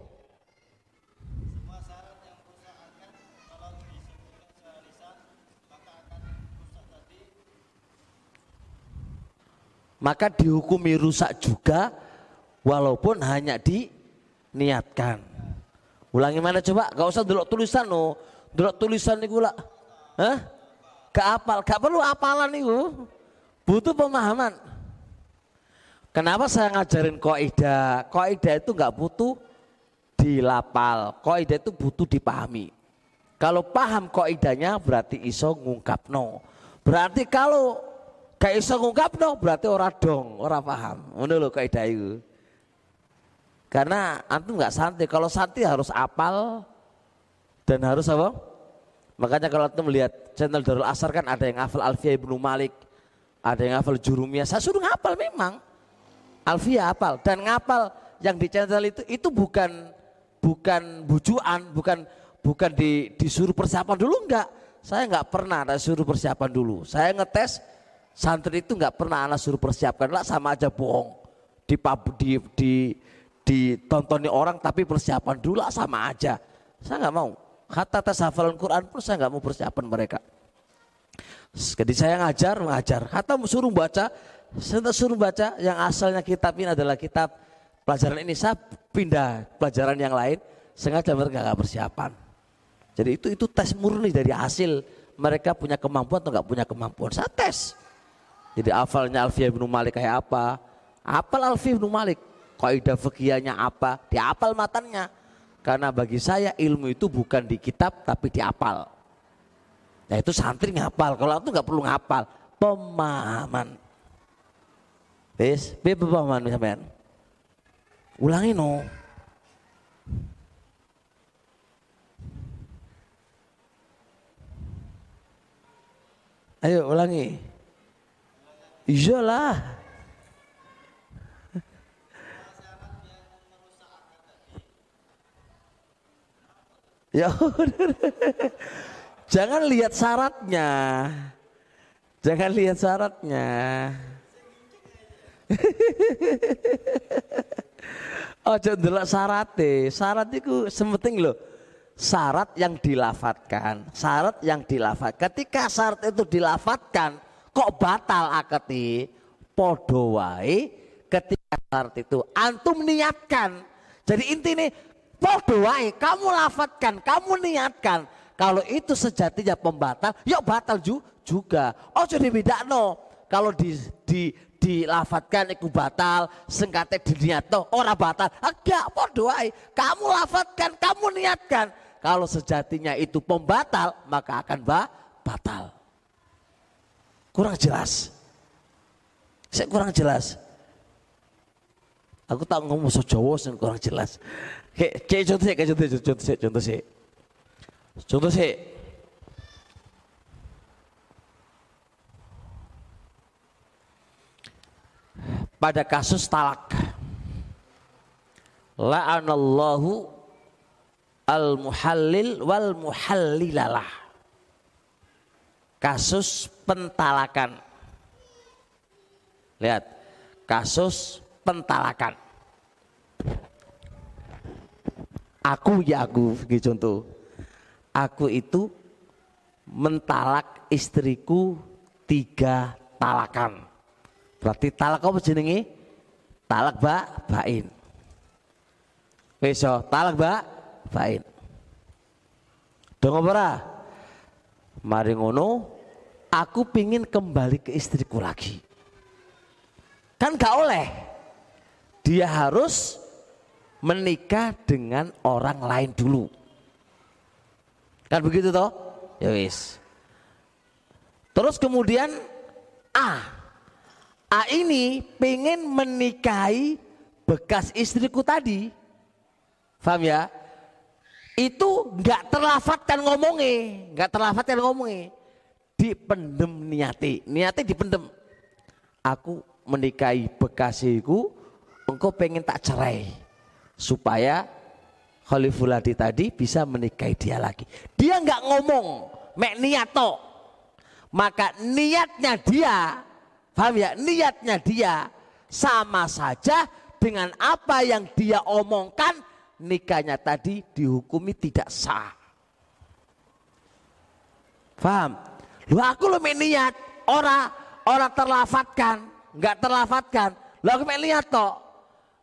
maka dihukumi rusak juga walaupun hanya diniatkan. Ulangi mana coba? Gak usah dulu tulisan no. Dulu tulisan nih gula. Hah? Gak apal, gak perlu apalan nih Butuh pemahaman. Kenapa saya ngajarin kaidah? Kaidah itu nggak butuh dilapal. Kaidah itu butuh dipahami. Kalau paham kaidahnya berarti iso ngungkap no. Berarti kalau gak iso ngungkap no berarti orang dong, orang paham. Ngono lho kaidah itu. Karena antum nggak santai. Kalau santai harus apal dan harus apa? Makanya kalau antum melihat channel Darul Asar kan ada yang hafal Alfiyah Ibnu Malik, ada yang hafal Jurumiyah. Saya suruh ngapal memang. Alfiyah hafal dan ngapal yang di channel itu itu bukan bukan bujuan, bukan bukan di, disuruh persiapan dulu enggak. Saya enggak pernah ada suruh persiapan dulu. Saya ngetes santri itu enggak pernah anak suruh persiapkan lah sama aja bohong. Di di di ditontoni orang tapi persiapan dulu sama aja. Saya enggak mau. Kata tes hafalan Quran pun saya enggak mau persiapan mereka. Jadi saya ngajar, mengajar. Kata suruh baca, saya suruh baca yang asalnya kitab ini adalah kitab pelajaran ini saya pindah pelajaran yang lain sengaja mereka nggak persiapan. Jadi itu itu tes murni dari hasil mereka punya kemampuan atau nggak punya kemampuan. Saya tes. Jadi hafalnya Alfiyah bin Malik kayak apa? Apal Alfiyah bin Malik. Kaidah fikihnya apa? Diapal matanya. Karena bagi saya ilmu itu bukan di kitab tapi di apal. Nah itu santri ngapal. Kalau itu nggak perlu ngapal. Pemahaman. Wis, piye pemahaman sampean? Ulangi no. Ayo ulangi. Iyalah. Ya Jangan lihat syaratnya. Jangan lihat syaratnya. Ojo ndelok syarate. Syarat itu sementing loh. Syarat yang dilafatkan, syarat yang dilafat. Ketika syarat itu dilafatkan, kok batal aketi? Podo wae ketika syarat itu antum niatkan. Jadi intinya podo wae kamu lafatkan, kamu niatkan. Kalau itu sejatinya pembatal, yuk batal ju juga. Oh beda no. Kalau di, di dilafatkan iku batal, sengkate diniatno ora batal. Enggak, podo wae. Kamu lafatkan, kamu niatkan. Kalau sejatinya itu pembatal, maka akan ba batal. Kurang jelas. Saya kurang jelas. Aku tak ngomong Jawa sing kurang jelas. Kayak contoh sih, contoh sih, contoh sih, contoh sih. Contoh sih. pada kasus talak. La'anallahu al-muhallil wal muhallilalah. Kasus pentalakan. Lihat, kasus pentalakan. Aku ya aku, gitu contoh. Aku itu mentalak istriku tiga talakan. Berarti talak apa jenenge? Talak ba bain. Wis talak ba bain. Dong apa Mari ngono, aku pingin kembali ke istriku lagi. Kan gak oleh. Dia harus menikah dengan orang lain dulu. Kan begitu toh? Ya wis. Terus kemudian A A ini pengen menikahi bekas istriku tadi. Paham ya? Itu nggak terlafatkan ngomongnya, nggak terlafatkan ngomongnya. Dipendem niati, niati dipendem. Aku menikahi bekasiku, engkau pengen tak cerai. Supaya Khalifuladi tadi bisa menikahi dia lagi. Dia nggak ngomong, mek niato. maka niatnya dia, paham ya? Niatnya dia sama saja dengan apa yang dia omongkan nikahnya tadi dihukumi tidak sah. Paham? Lu aku lu niat, orang orang terlafatkan, nggak terlafatkan. Lu aku niat toh.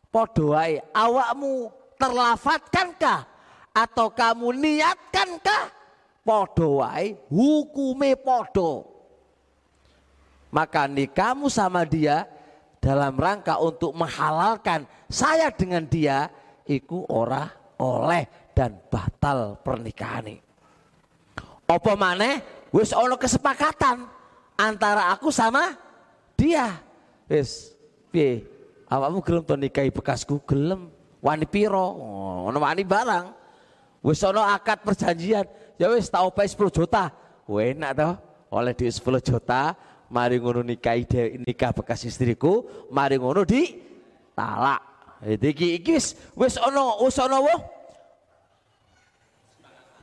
Podoai, awakmu terlafatkankah atau kamu niatkankah? Podoai, hukume podo. Maka nikahmu sama dia dalam rangka untuk menghalalkan saya dengan dia iku ora oleh dan batal pernikahan. Apa mana? Wis ono kesepakatan antara aku sama dia. Wis piye? Awakmu gelem to nikahi bekasku gelem. Wani piro? Oh, ono wani barang. Wis ono akad perjanjian. Ya wis tak opai 10 juta. Enak toh? Oleh di 10 juta, mari ngono nikahi nikah bekas istriku, mari ngono di talak. Iki iki wis wis ana wis wong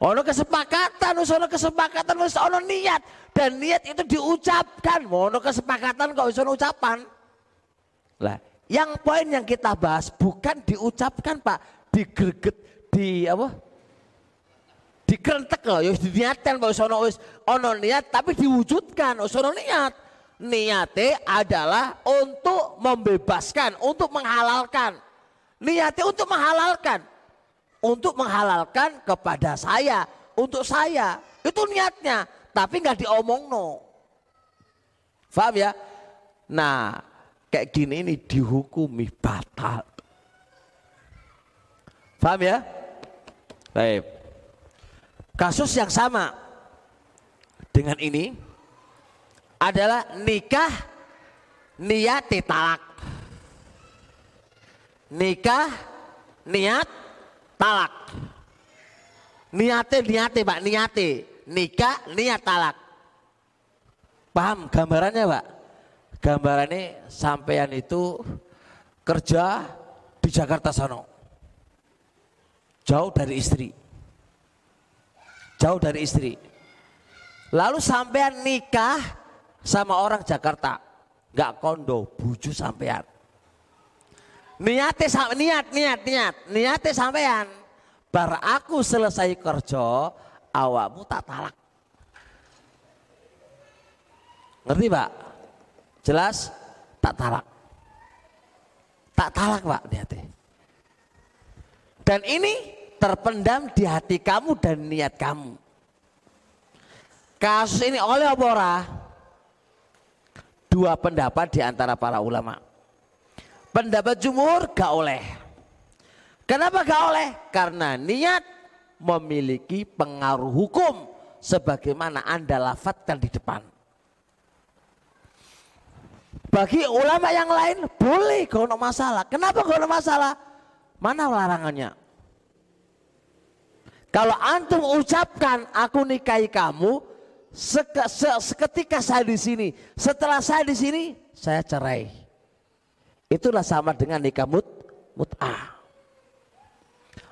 Ono kesepakatan, ono kesepakatan, wis ono niat dan niat itu diucapkan. Ono kesepakatan kok ono ucapan. Lah, yang poin yang kita bahas bukan diucapkan, Pak, digreget di apa? Dikerentek loh, ya diniatkan kok wis ono wis ono niat tapi diwujudkan, wis ono niat niatnya adalah untuk membebaskan, untuk menghalalkan. Niatnya untuk menghalalkan. Untuk menghalalkan kepada saya, untuk saya. Itu niatnya, tapi nggak diomong no. Faham ya? Nah, kayak gini ini dihukumi batal. Faham ya? Baik. Kasus yang sama dengan ini adalah nikah niat talak. Nikah niat talak. Niate niate Pak, niate. Nikah niat talak. Paham gambarannya Pak? Gambarannya sampean itu kerja di Jakarta sono. Jauh dari istri. Jauh dari istri. Lalu sampean nikah sama orang Jakarta nggak kondo buju sampean niatnya sama niat niat niat niatnya sampean bar aku selesai kerja awakmu tak talak ngerti pak jelas tak talak tak talak pak niatnya dan ini terpendam di hati kamu dan niat kamu kasus ini oleh apa dua pendapat di antara para ulama. Pendapat jumhur gak oleh. Kenapa gak oleh? Karena niat memiliki pengaruh hukum sebagaimana Anda lafatkan di depan. Bagi ulama yang lain boleh gak ada masalah. Kenapa gak ada masalah? Mana larangannya? Kalau antum ucapkan aku nikahi kamu, Seke, se, seketika saya di sini, setelah saya di sini, saya cerai. Itulah sama dengan nikah mut, mut'ah.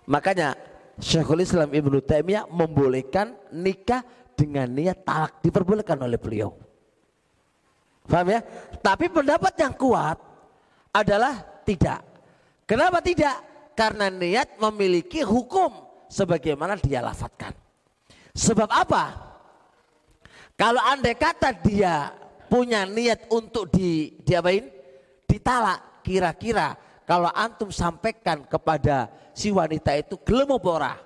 Makanya Syekhul Islam Ibnu Taimiyah membolehkan nikah dengan niat talak diperbolehkan oleh beliau. Paham ya? Tapi pendapat yang kuat adalah tidak. Kenapa tidak? Karena niat memiliki hukum sebagaimana dia lafatkan. Sebab apa? Kalau andai kata dia punya niat untuk di diapain? Ditalak, kira-kira kalau antum sampaikan kepada si wanita itu gelem ora?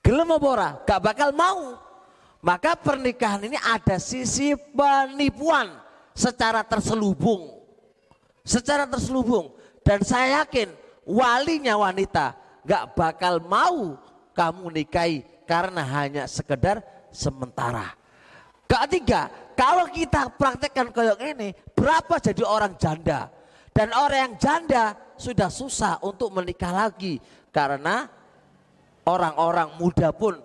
Gelem ora? Gak bakal mau. Maka pernikahan ini ada sisi penipuan secara terselubung. Secara terselubung. Dan saya yakin walinya wanita gak bakal mau kamu nikahi karena hanya sekedar sementara. Ketiga, kalau kita praktekkan kayak ini, berapa jadi orang janda? Dan orang yang janda sudah susah untuk menikah lagi karena orang-orang muda pun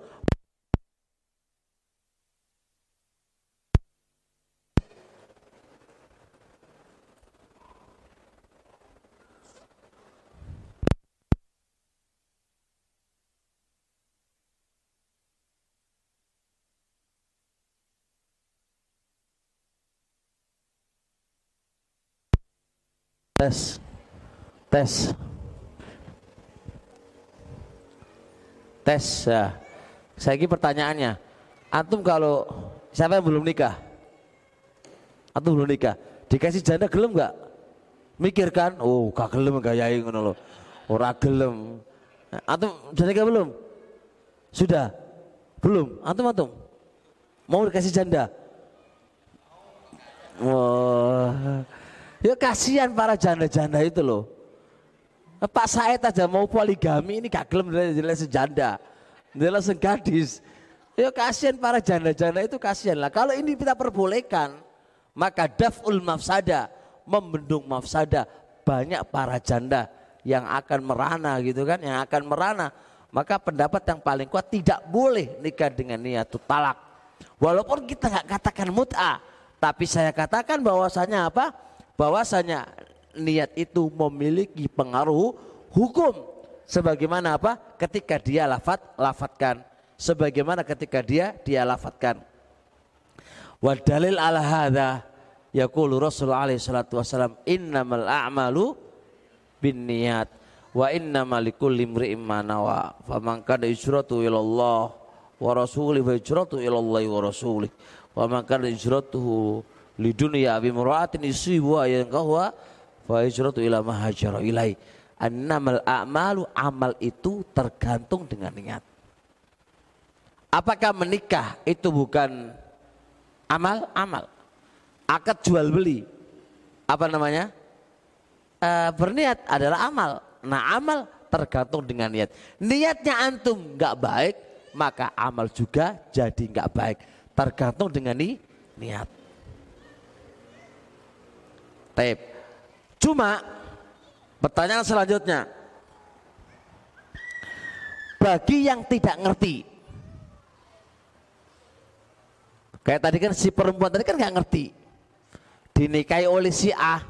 Tes. Tes. Tes. Ya. Saya ini pertanyaannya. Antum kalau siapa yang belum nikah? Antum belum nikah. Dikasih janda gelem nggak? Mikir kan? Oh, gak gelem gayai ngono loh. Ora gelem. Antum sudah nikah belum? Sudah? Belum? Antum antum? Mau dikasih janda? Wah. Ya kasihan para janda-janda itu loh. Pak Said aja mau poligami ini gak gelem dari sejanda. Dia langsung gadis. Ya kasihan para janda-janda itu kasihan lah. Kalau ini kita perbolehkan, maka daf'ul mafsada, membendung mafsada. Banyak para janda yang akan merana gitu kan, yang akan merana. Maka pendapat yang paling kuat tidak boleh nikah dengan niat talak. Walaupun kita nggak katakan mut'ah, tapi saya katakan bahwasanya apa? Bahwasanya niat itu memiliki pengaruh hukum sebagaimana apa? Ketika dia lafat lafatkan sebagaimana ketika dia dia lafatkan. Wa dalil ala hadza yaqulu Rasul alaihi salatu wasalam innamal a'malu binniyat wa innamal likulli imri'in ma nawa faman kana hijratu ila Allah wa rasulih fa hijratu ila Allah wa rasulih wa man kana lidunya bi muraatin yusibu yang kahwa fa hijratu ila ma hajara ilai. Annamal a'malu amal itu tergantung dengan niat. Apakah menikah itu bukan amal? Amal. Akad jual beli. Apa namanya? E, berniat adalah amal. Nah amal tergantung dengan niat. Niatnya antum nggak baik maka amal juga jadi nggak baik. Tergantung dengan ni, niat. Taib. Cuma pertanyaan selanjutnya. Bagi yang tidak ngerti. Kayak tadi kan si perempuan tadi kan nggak ngerti. Dinikahi oleh si A.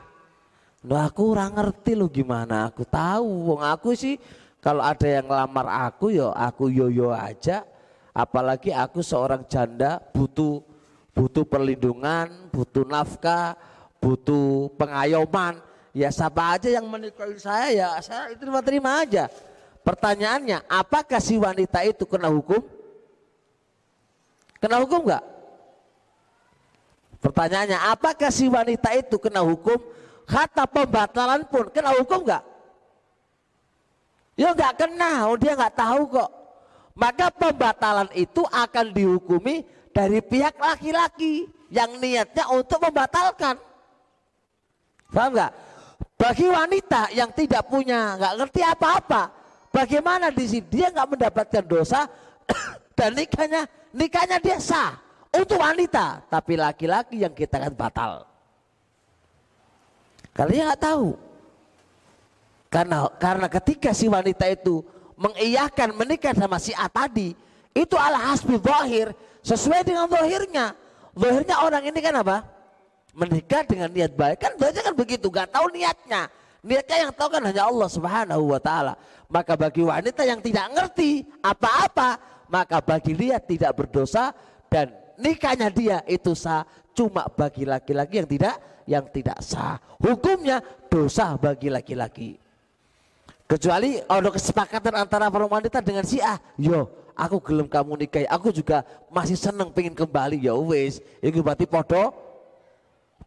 Nah aku kurang ngerti lo gimana. Aku tahu. Wong aku sih kalau ada yang ngelamar aku yo aku yo yo aja Apalagi aku seorang janda butuh butuh perlindungan, butuh nafkah, butuh pengayoman. Ya siapa aja yang menikahi saya ya saya terima-terima aja. Pertanyaannya, apakah si wanita itu kena hukum? Kena hukum enggak? Pertanyaannya, apakah si wanita itu kena hukum? Kata pembatalan pun kena hukum enggak? Ya enggak kena, oh dia enggak tahu kok maka pembatalan itu akan dihukumi dari pihak laki-laki yang niatnya untuk membatalkan. Paham nggak? Bagi wanita yang tidak punya, nggak ngerti apa-apa, bagaimana di sini dia nggak mendapatkan dosa dan nikahnya nikahnya dia sah untuk wanita, tapi laki-laki yang kita kan batal. Karena nggak tahu. Karena karena ketika si wanita itu mengiyakan menikah sama si A tadi itu ala hasbi zahir sesuai dengan zahirnya zahirnya orang ini kan apa menikah dengan niat baik kan banyak kan begitu gak tahu niatnya niatnya yang tahu kan hanya Allah subhanahu wa ta'ala maka bagi wanita yang tidak ngerti apa-apa maka bagi dia tidak berdosa dan nikahnya dia itu sah cuma bagi laki-laki yang tidak yang tidak sah hukumnya dosa bagi laki-laki Kecuali ada kesepakatan antara para wanita dengan si A. Yo, aku gelem kamu nikahi. Aku juga masih seneng pengen kembali. Ya wis, itu berarti podo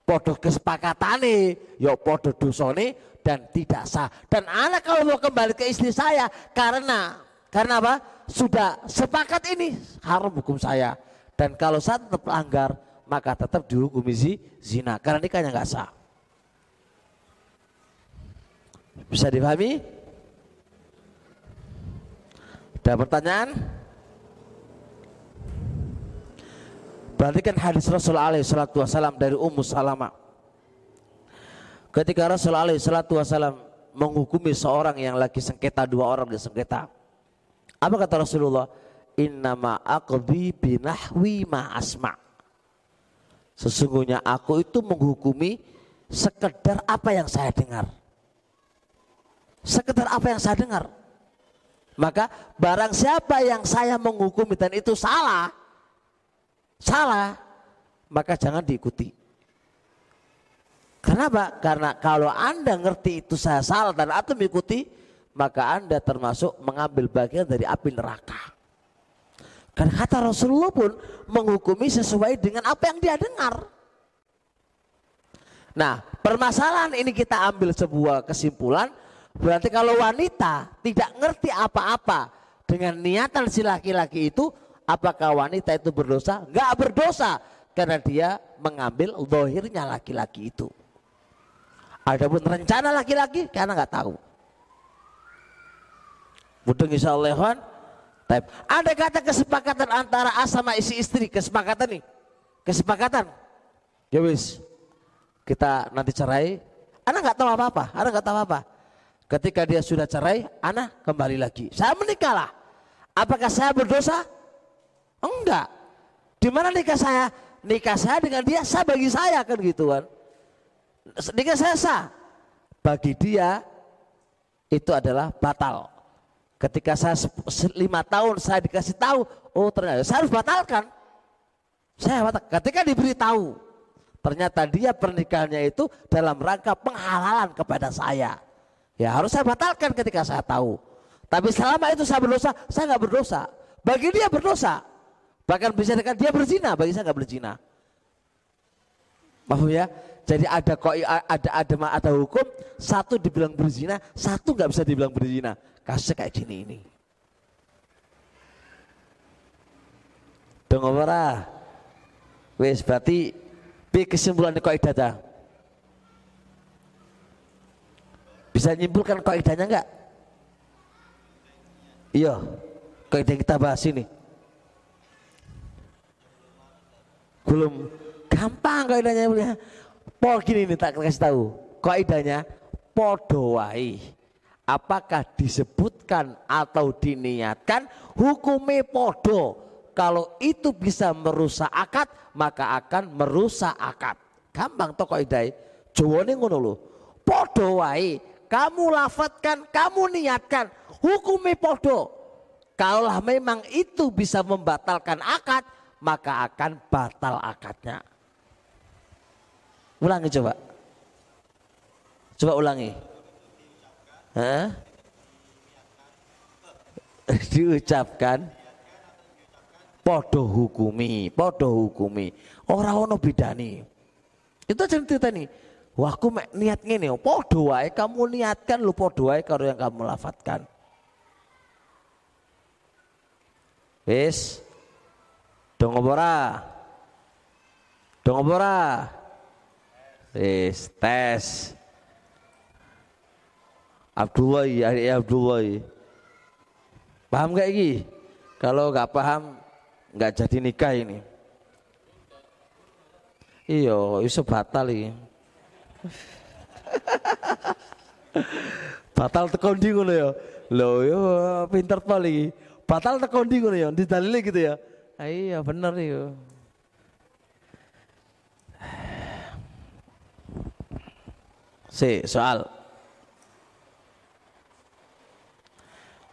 podo kesepakatane, yo podo dosone dan tidak sah. Dan anak kalau mau kembali ke istri saya karena karena apa? Sudah sepakat ini haram hukum saya. Dan kalau saya tetap langgar, maka tetap dihukumi zina karena nikahnya nggak sah. Bisa dipahami? Ada pertanyaan? Berarti kan hadis Rasul alaihi salatu wasalam dari Ummu Salamah. Ketika Rasul alaihi salatu wasalam menghukumi seorang yang lagi sengketa dua orang di sengketa. Apa kata Rasulullah? Innama aqdi binahwi ma asma. Sesungguhnya aku itu menghukumi sekedar apa yang saya dengar. Sekedar apa yang saya dengar. Maka barang siapa yang saya menghukumi dan itu salah, salah, maka jangan diikuti. Kenapa? Karena kalau Anda ngerti itu saya salah dan atau mengikuti, maka Anda termasuk mengambil bagian dari api neraka. Karena kata Rasulullah pun menghukumi sesuai dengan apa yang dia dengar. Nah, permasalahan ini kita ambil sebuah kesimpulan, berarti kalau wanita tidak ngerti apa-apa dengan niatan si laki-laki itu, apakah wanita itu berdosa? Enggak berdosa, karena dia mengambil lohirnya laki-laki itu. Adapun rencana laki-laki karena nggak tahu. Mudeng insya ya, Ada kata kesepakatan antara A sama isi istri, kesepakatan nih. Kesepakatan. Ya wis. Kita nanti cerai, anak nggak tahu apa-apa, anak nggak tahu apa. Ketika dia sudah cerai, anak kembali lagi. Saya menikahlah. Apakah saya berdosa? Enggak. Di mana nikah saya? Nikah saya dengan dia, saya bagi saya kan gitu kan sedikit saya sah. Bagi dia itu adalah batal. Ketika saya lima tahun saya dikasih tahu, oh ternyata saya harus batalkan. Saya batal. Ketika diberitahu, ternyata dia pernikahannya itu dalam rangka penghalalan kepada saya. Ya harus saya batalkan ketika saya tahu. Tapi selama itu saya berdosa, saya nggak berdosa. Bagi dia berdosa. Bahkan bisa dikatakan dia berzina, bagi saya nggak berzina. Maaf ya? Jadi ada kok ada ada ada hukum, satu dibilang berzina, satu nggak bisa dibilang berzina. Kasusnya kayak gini ini. Dong ora? Wes berarti B kesimpulan kok idata. Bisa nyimpulkan kok idanya enggak? Iya, kaidah kita bahas ini. Belum gampang kaidahnya Pol gini nih tak kasih tahu. Kaidahnya podo Apakah disebutkan atau diniatkan hukumnya podo. Kalau itu bisa merusak akad maka akan merusak akad. Gampang toh kaidah. Jawane ngono lho. Podo Kamu lafatkan, kamu niatkan, hukumnya podo. Kalau memang itu bisa membatalkan akad, maka akan batal akadnya. Ulangi coba. Coba ulangi. Hah? Diucapkan podo hukumi, podo hukumi. Orang ono bidani. Itu cerita nih. Wah, aku niat ngene, podo wae kamu niatkan lu podo wae kalau yang kamu lafatkan. Wis. Dong ora? Dong ora? Wis tes. Abdullah, adik Abdullah. Paham gak ini? Kalau gak paham, gak jadi nikah ini. Iya, itu batal ini. batal tekon di ngono ya. Loh, yo pinter pali. Batal tekon di ngono ya, didalile gitu ya. Ah, iya, bener iya. Si, soal.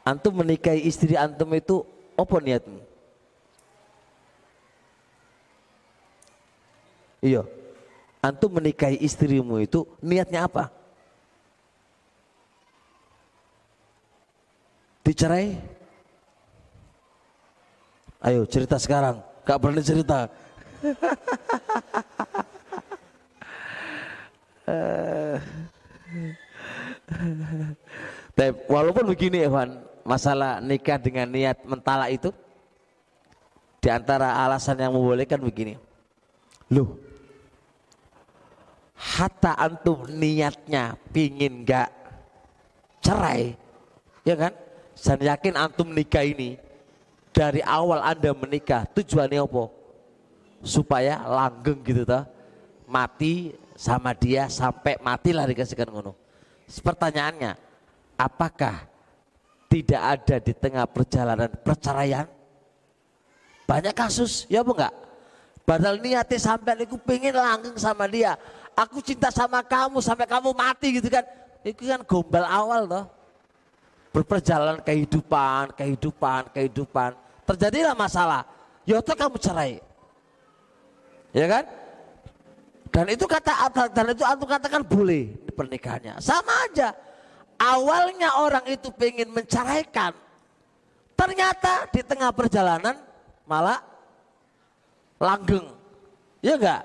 Antum menikahi istri antum itu apa niatmu? Iya. Antum menikahi istrimu itu niatnya apa? Dicerai? Ayo cerita sekarang. Gak berani cerita. Tapi walaupun begini Evan, masalah nikah dengan niat mentala itu di antara alasan yang membolehkan begini. Loh, hatta antum niatnya pingin gak cerai, ya kan? Saya yakin antum nikah ini dari awal anda menikah tujuannya apa? Supaya langgeng gitu toh, mati sama dia sampai matilah dikasihkan ngono. Pertanyaannya, apakah tidak ada di tengah perjalanan perceraian? Banyak kasus, ya bu enggak? Padahal niatnya sampai aku pengen langgeng sama dia. Aku cinta sama kamu sampai kamu mati gitu kan. Itu kan gombal awal loh. Berperjalanan kehidupan, kehidupan, kehidupan. Terjadilah masalah. Ya kamu cerai. Ya kan? Dan itu kata dan itu antum katakan boleh pernikahannya. Sama aja. Awalnya orang itu pengen menceraikan. Ternyata di tengah perjalanan malah langgeng. Ya enggak?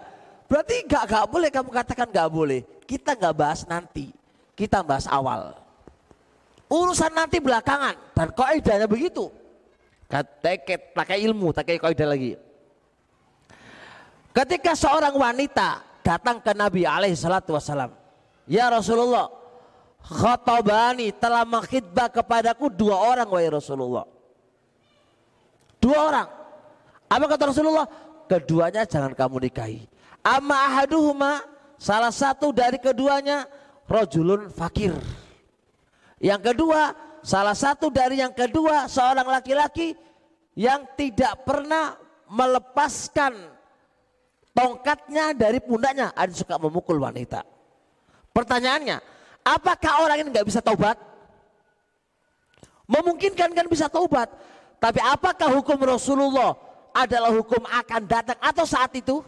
Berarti enggak enggak boleh kamu katakan enggak boleh. Kita enggak bahas nanti. Kita bahas awal. Urusan nanti belakangan dan kaidahnya begitu. Teket, pakai ilmu, pakai kaidah lagi. Ketika seorang wanita datang ke Nabi alaihi salatu wasalam. Ya Rasulullah, khatabani telah mengkhidbah kepadaku dua orang wahai Rasulullah. Dua orang. Apa kata Rasulullah? Keduanya jangan kamu nikahi. Amma ahaduhuma salah satu dari keduanya rojulun fakir. Yang kedua, salah satu dari yang kedua seorang laki-laki yang tidak pernah melepaskan tongkatnya dari pundaknya. Ada suka memukul wanita. Pertanyaannya, apakah orang ini nggak bisa taubat? Memungkinkan kan bisa taubat, tapi apakah hukum Rasulullah adalah hukum akan datang atau saat itu?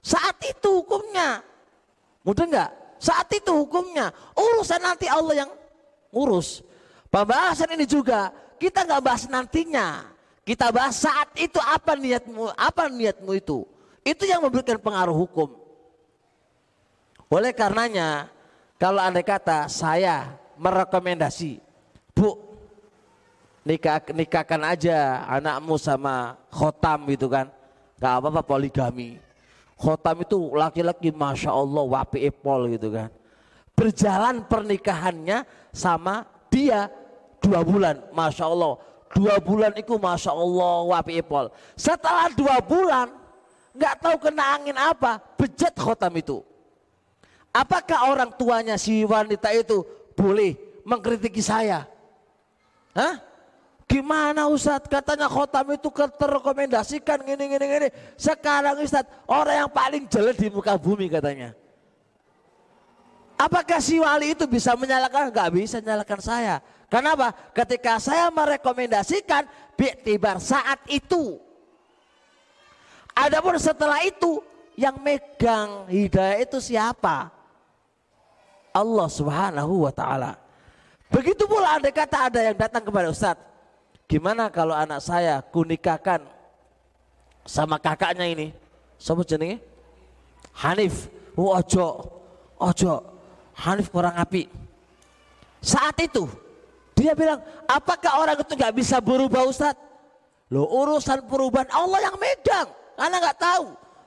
Saat itu hukumnya. Mudah nggak? Saat itu hukumnya. Urusan nanti Allah yang urus. Pembahasan ini juga kita nggak bahas nantinya. Kita bahas saat itu apa niatmu, apa niatmu itu. Itu yang memberikan pengaruh hukum. Oleh karenanya, kalau anda kata saya merekomendasi, bu nikah nikahkan aja anakmu sama khotam gitu kan, nggak apa-apa poligami. Khotam itu laki-laki masya Allah wapi epol gitu kan. Berjalan pernikahannya sama dia dua bulan, masya Allah. Dua bulan itu masya Allah wapi epol. Setelah dua bulan nggak tahu kena angin apa, bejat khotam itu. Apakah orang tuanya si wanita itu boleh mengkritiki saya? Hah? Gimana Ustadz? Katanya khotam itu terrekomendasikan gini gini gini. Sekarang Ustadz orang yang paling jelek di muka bumi katanya. Apakah si wali itu bisa menyalakan? Gak bisa menyalakan saya. Kenapa? Ketika saya merekomendasikan tibar saat itu. Adapun setelah itu yang megang hidayah itu siapa? Allah Subhanahu wa taala. Begitu pula ada kata ada yang datang kepada Ustadz Gimana kalau anak saya kunikahkan sama kakaknya ini? Siapa jenenge? Hanif. Oh, ojo. Ojo. Hanif kurang api. Saat itu dia bilang, apakah orang itu nggak bisa berubah Ustaz? Lo urusan perubahan Allah yang megang. Anak nggak tahu.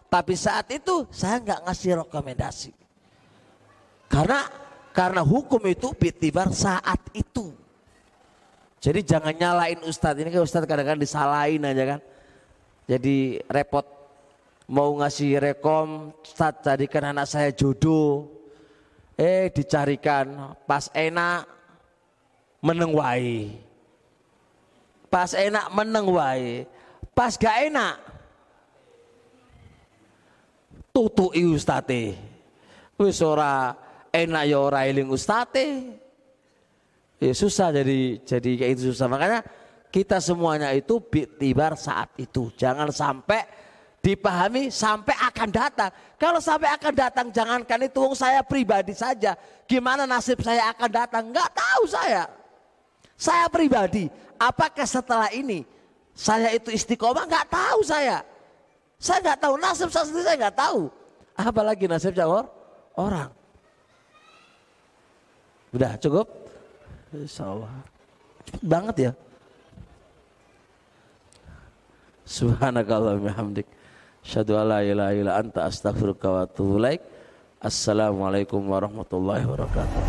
Tapi saat itu saya nggak ngasih rekomendasi. Karena karena hukum itu bitibar saat itu. Jadi jangan nyalain ustadz. Ini kan ustadz kadang-kadang disalahin aja kan. Jadi repot mau ngasih rekom ustadz jadikan anak saya jodoh. Eh dicarikan pas enak meneng wae. Pas enak meneng wae. Pas gak enak tutui ustate. Wis ora enak ya ora eling ustate. Ya susah jadi jadi kayak itu susah. Makanya kita semuanya itu tibar saat itu. Jangan sampai dipahami sampai akan datang. Kalau sampai akan datang jangankan itu saya pribadi saja. Gimana nasib saya akan datang? Nggak tahu saya saya pribadi apakah setelah ini saya itu istiqomah nggak tahu saya saya nggak tahu nasib saya sendiri saya nggak tahu apalagi nasib orang udah cukup Insya Cepet banget ya. Subhanakallah bihamdik. Asyhadu an la ilaha illa anta astaghfiruka wa atubu ilaik. Assalamualaikum warahmatullahi wabarakatuh.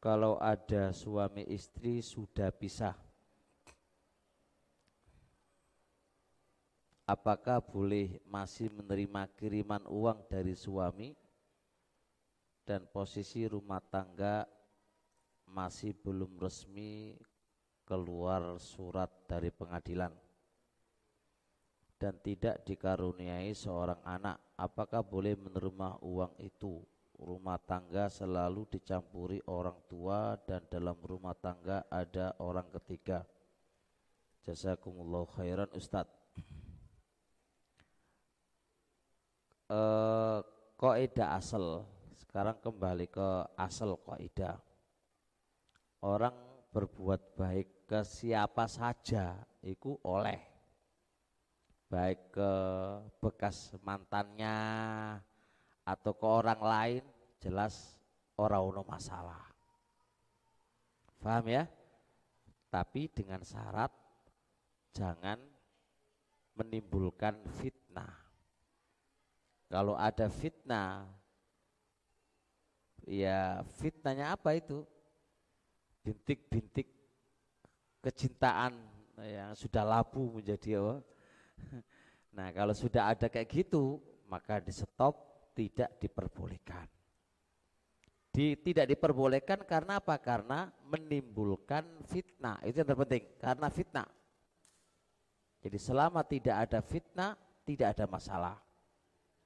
Kalau ada suami istri sudah pisah. Apakah boleh masih menerima kiriman uang dari suami? Dan posisi rumah tangga masih belum resmi keluar surat dari pengadilan. Dan tidak dikaruniai seorang anak. Apakah boleh menerima uang itu rumah tangga selalu dicampuri orang tua dan dalam rumah tangga ada orang ketiga. Jazakumullah khairan Ustadz eh, kaidah asal. Sekarang kembali ke asal kaidah orang berbuat baik ke siapa saja itu oleh. Baik ke bekas mantannya atau ke orang lain jelas orang ono masalah. Paham ya? Tapi dengan syarat jangan menimbulkan fitnah. Kalau ada fitnah ya fitnahnya apa itu? Bintik-bintik kecintaan yang sudah labu menjadi apa? Nah kalau sudah ada kayak gitu maka di stop tidak diperbolehkan. Di, tidak diperbolehkan karena apa? Karena menimbulkan fitnah. Itu yang terpenting, karena fitnah. Jadi selama tidak ada fitnah, tidak ada masalah.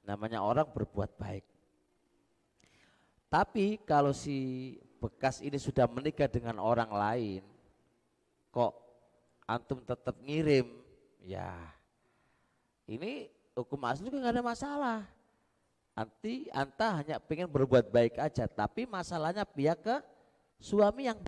Namanya orang berbuat baik. Tapi kalau si bekas ini sudah menikah dengan orang lain, kok antum tetap ngirim, ya ini hukum asli juga nggak ada masalah. Nanti anta hanya pengen berbuat baik aja, tapi masalahnya pihak ke suami yang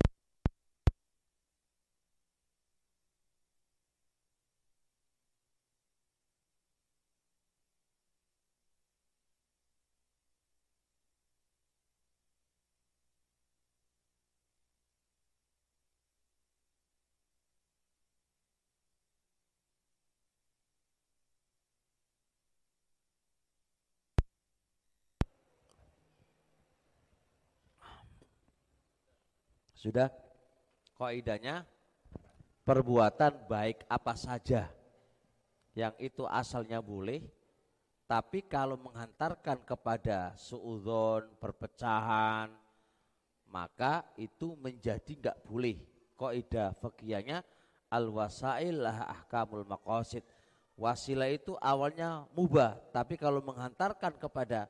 Sudah? Kaidahnya perbuatan baik apa saja yang itu asalnya boleh tapi kalau menghantarkan kepada suudon perpecahan maka itu menjadi enggak boleh. Kaidah fakiyahnya al wasail lah ahkamul maqasid. Wasilah itu awalnya mubah tapi kalau menghantarkan kepada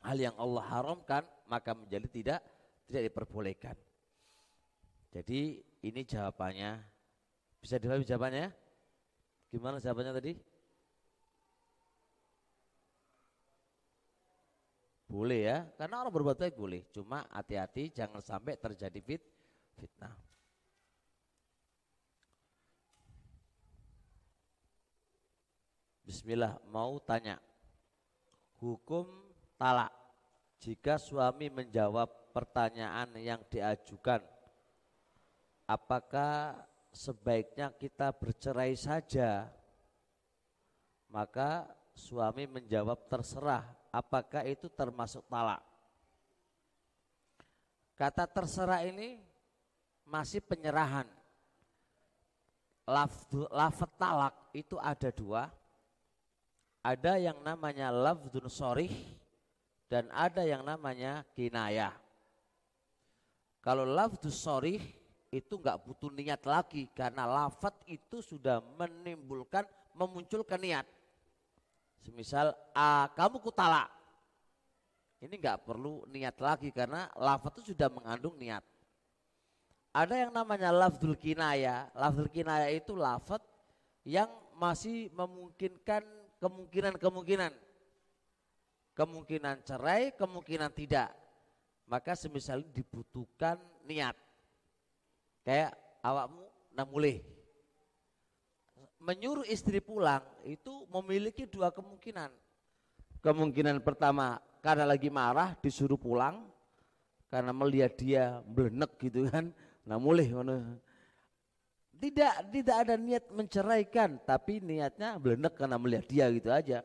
hal yang Allah haramkan maka menjadi tidak tidak diperbolehkan jadi ini jawabannya. Bisa dipahami jawabannya? Gimana jawabannya tadi? Boleh ya, karena orang berbuat baik boleh. Cuma hati-hati jangan sampai terjadi fit, fitnah. Bismillah, mau tanya. Hukum talak jika suami menjawab pertanyaan yang diajukan apakah sebaiknya kita bercerai saja? Maka suami menjawab terserah, apakah itu termasuk talak? Kata terserah ini masih penyerahan. Lafad talak itu ada dua. Ada yang namanya lafdun sorih dan ada yang namanya kinayah. Kalau lafdus sorih itu nggak butuh niat lagi karena lafat itu sudah menimbulkan memunculkan niat. Semisal a kamu kutala. Ini nggak perlu niat lagi karena lafat itu sudah mengandung niat. Ada yang namanya lafzul kinaya. Lafzul kinaya itu lafat yang masih memungkinkan kemungkinan-kemungkinan. Kemungkinan cerai, kemungkinan tidak. Maka semisal dibutuhkan niat Kayak awakmu namulih. Menyuruh istri pulang itu memiliki dua kemungkinan. Kemungkinan pertama karena lagi marah disuruh pulang karena melihat dia belenek gitu kan. Nah mulih tidak tidak ada niat menceraikan tapi niatnya belenek karena melihat dia gitu aja.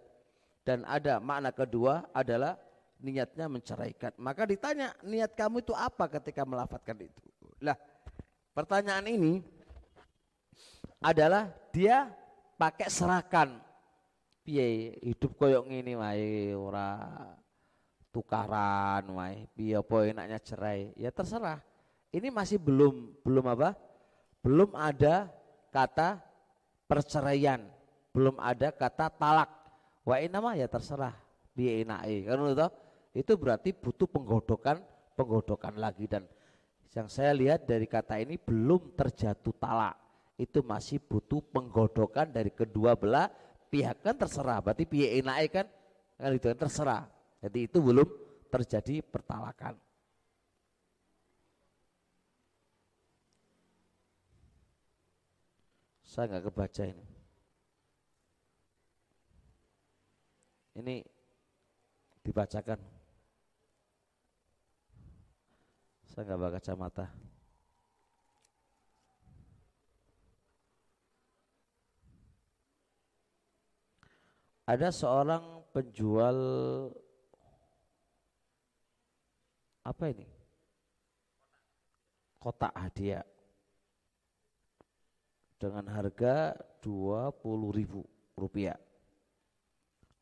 Dan ada makna kedua adalah niatnya menceraikan. Maka ditanya, niat kamu itu apa ketika melafatkan itu? Lah, pertanyaan ini adalah dia pakai serakan. Piye hidup koyok ngini wae ora tukaran wae. Piye apa enaknya cerai? Ya terserah. Ini masih belum belum apa? Belum ada kata perceraian, belum ada kata talak. Wa inama ya terserah piye enake. Kan itu berarti butuh penggodokan penggodokan lagi dan yang saya lihat dari kata ini belum terjatuh talak. Itu masih butuh penggodokan dari kedua belah pihak. Kan terserah berarti piye enake kan? Kan itu kan terserah. Jadi itu belum terjadi pertalakan. Saya nggak kebaca ini. Ini dibacakan saya nggak baca kacamata. Ada seorang penjual apa ini? Kotak hadiah. Dengan harga 20 ribu rupiah.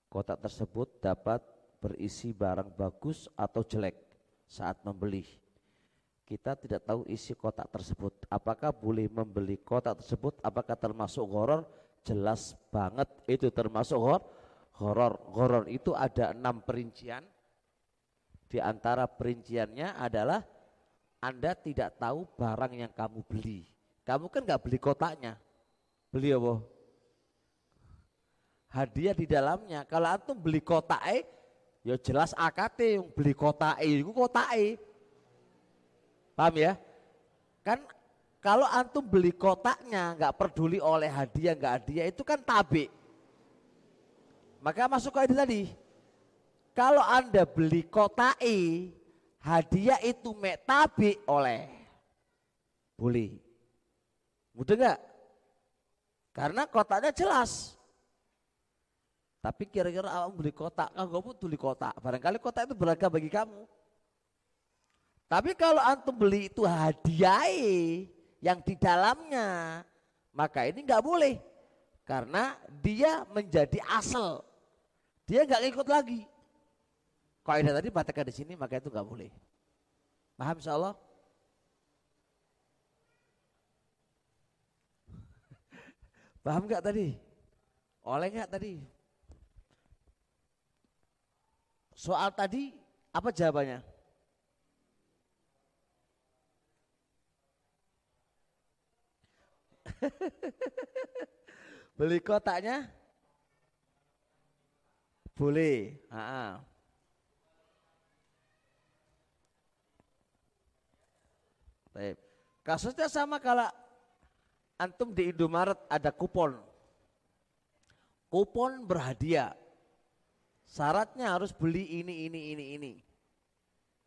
Kotak tersebut dapat berisi barang bagus atau jelek saat membeli kita tidak tahu isi kotak tersebut. Apakah boleh membeli kotak tersebut? Apakah termasuk horor? Jelas banget. Itu termasuk horor horor. Horor itu ada enam perincian. Di antara perinciannya adalah anda tidak tahu barang yang kamu beli. Kamu kan nggak beli kotaknya. Beli apa? Hadiah di dalamnya. Kalau antum beli kotak eh ya jelas AKT yang beli kotak eh itu kotak eh paham ya kan kalau antum beli kotaknya nggak peduli oleh hadiah nggak hadiah itu kan tabik maka masuk ke tadi. Kalau Anda beli kotai, hadiah itu metabi oleh boleh. Mudah enggak? Karena kotaknya jelas. Tapi kira-kira awak beli kotak, kamu pun beli kotak. Barangkali kotak itu berharga bagi kamu. Tapi kalau antum beli itu hadiah yang di dalamnya, maka ini nggak boleh karena dia menjadi asal dia nggak ikut lagi. Kaidah tadi batakkan di sini maka itu nggak boleh. Paham insya Allah? Paham nggak tadi? Oleh nggak tadi? Soal tadi apa jawabannya? Beli kotaknya boleh. Ha Baik. Kasusnya sama kalau antum di Indomaret ada kupon. Kupon berhadiah. Syaratnya harus beli ini, ini, ini, ini.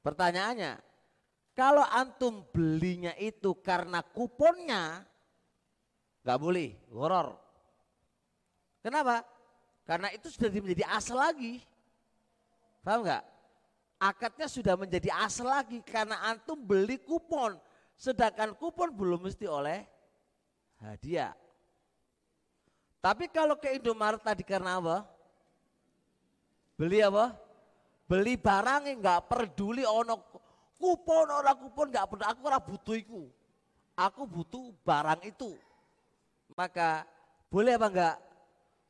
Pertanyaannya, kalau antum belinya itu karena kuponnya, nggak boleh, horor. Kenapa? Karena itu sudah menjadi asal lagi. Paham nggak? Akadnya sudah menjadi asal lagi karena antum beli kupon. Sedangkan kupon belum mesti oleh hadiah. Tapi kalau ke Indomaret tadi karena apa? Beli apa? Beli barang yang nggak peduli ono kupon orang kupon nggak peduli. Aku ora butuh itu. Aku butuh barang itu. Maka boleh apa enggak?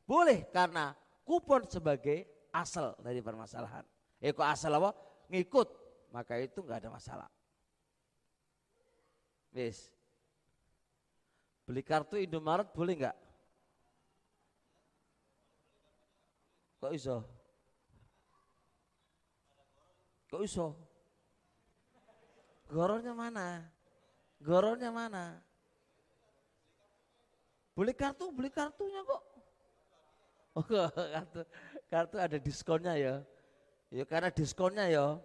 Boleh karena kupon sebagai asal dari permasalahan. Eh kok asal apa? Ngikut. Maka itu enggak ada masalah. Yes. Beli kartu Indomaret boleh enggak? Kok iso? Kok iso? Gorornya mana? Gorornya mana? Beli kartu, beli kartunya kok. Oh, kartu, kartu ada diskonnya ya. Ya karena diskonnya ya.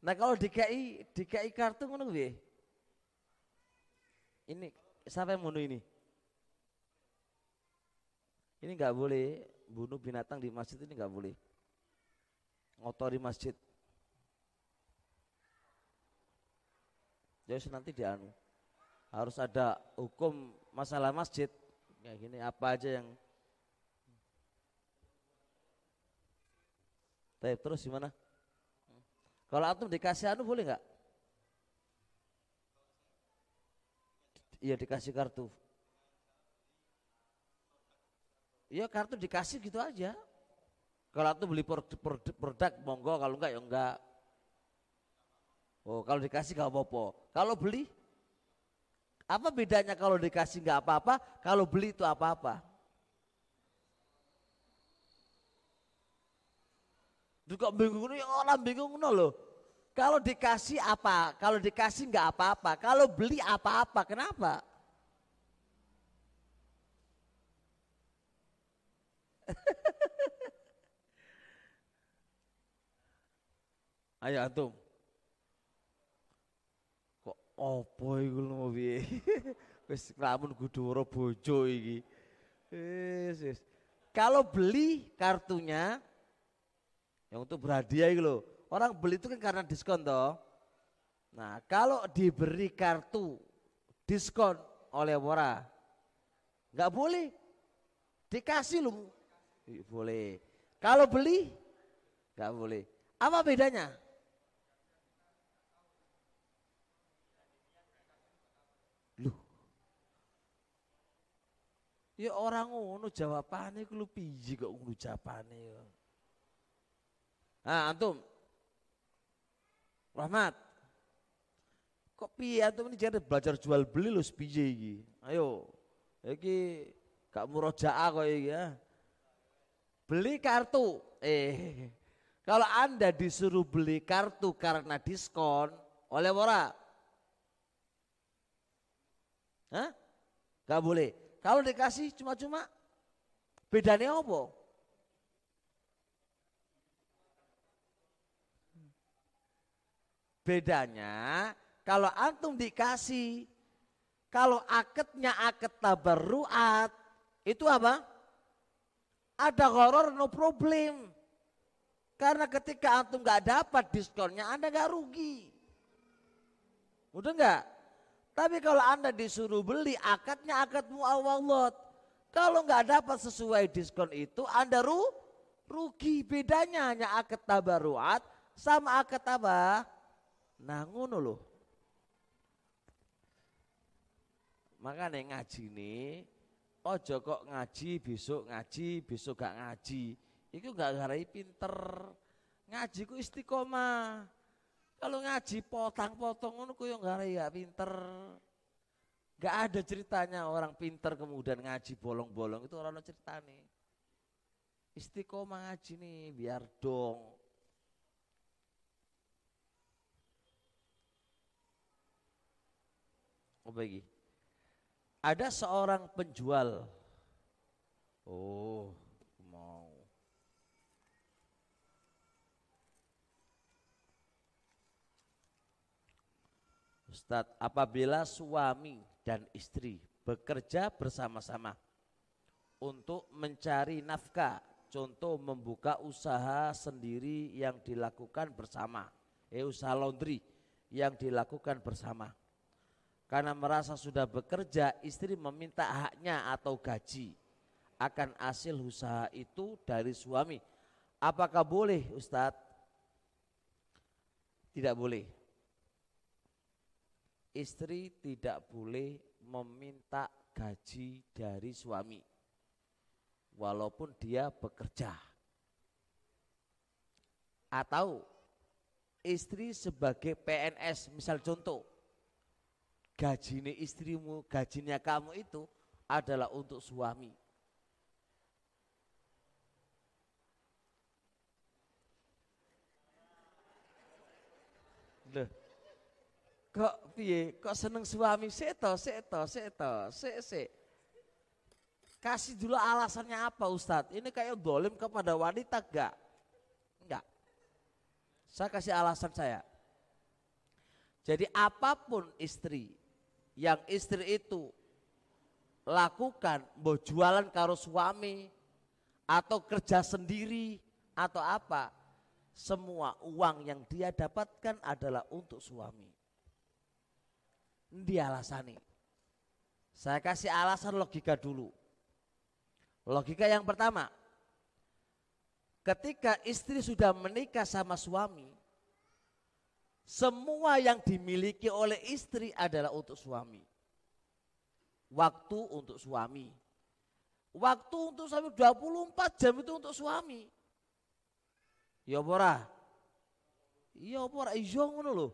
Nah kalau DKI DKI kartu ngono piye? Ini siapa yang bunuh ini? Ini nggak boleh bunuh binatang di masjid ini nggak boleh. ngotori masjid. Jadi nanti dianu harus ada hukum masalah masjid kayak gini apa aja yang Tapi terus gimana? Kalau antum dikasih anu boleh nggak? Iya dikasih kartu. Iya kartu dikasih gitu aja. Kalau antum beli produk, monggo, kalau enggak ya enggak. Oh kalau dikasih gak apa-apa. Kalau beli apa bedanya kalau dikasih nggak apa-apa, kalau beli itu apa-apa? Juga bingung ini orang bingung loh. Kalau dikasih apa? Kalau dikasih nggak apa-apa. Kalau beli apa-apa. Kenapa? Ayo antum. Apa iku lho piye? Wis lamun ora bojo iki. Wis wis. Kalau beli kartunya yang untuk berhadiah itu loh. Orang beli itu kan karena diskon toh. Nah, kalau diberi kartu diskon oleh Wora, nggak boleh. Dikasih lu, boleh. Kalau beli, nggak boleh. Apa bedanya? Ya orang ngono jawabane ku lu piye kok ngono jawabane ya. Ah antum. Rahmat. Kok piye antum ini jadi belajar jual beli lu piye iki? Ayo. Iki gak murojaah kok iki ya. Beli kartu. Eh. Kalau Anda disuruh beli kartu karena diskon, oleh ora? Hah? Gak boleh. Kalau dikasih cuma-cuma bedanya apa? Bedanya kalau antum dikasih kalau aketnya aket tabarruat itu apa? Ada horor no problem. Karena ketika antum nggak dapat diskonnya Anda nggak rugi. Udah nggak? Tapi kalau Anda disuruh beli akadnya akad muawalot. Kalau nggak dapat sesuai diskon itu Anda ru, rugi. Bedanya hanya akad tabaruat sama akad apa? Nah ngono loh. Makanya ngaji ini ojo kok ngaji besok ngaji besok gak ngaji. Itu gak ngarai pinter. Ngaji ku istiqomah. Kalau ngaji potang-potong ngono kuwi enggak ya pinter. Enggak ada ceritanya orang pinter kemudian ngaji bolong-bolong itu orang cerita nih. Istiqomah ngaji nih biar dong. Oh bagi. Ada seorang penjual. Oh, Ustadz, apabila suami dan istri bekerja bersama-sama untuk mencari nafkah, contoh membuka usaha sendiri yang dilakukan bersama, eh usaha laundry yang dilakukan bersama. Karena merasa sudah bekerja, istri meminta haknya atau gaji akan hasil usaha itu dari suami. Apakah boleh Ustadz? Tidak boleh istri tidak boleh meminta gaji dari suami walaupun dia bekerja. Atau istri sebagai PNS misal contoh gajinya istrimu gajinya kamu itu adalah untuk suami. Loh, Kok piye? Kok seneng suami seto, seto, seto, se, se. Kasih dulu alasannya apa Ustadz? Ini kayak dolim kepada wanita gak? Enggak. Saya kasih alasan saya. Jadi apa pun istri yang istri itu lakukan, mau jualan karo suami atau kerja sendiri atau apa, semua uang yang dia dapatkan adalah untuk suami. Dia alasani. Saya kasih alasan logika dulu. Logika yang pertama, ketika istri sudah menikah sama suami, semua yang dimiliki oleh istri adalah untuk suami. Waktu untuk suami. Waktu untuk suami 24 jam itu untuk suami. Ya pora. Iya pora, iya ngono loh.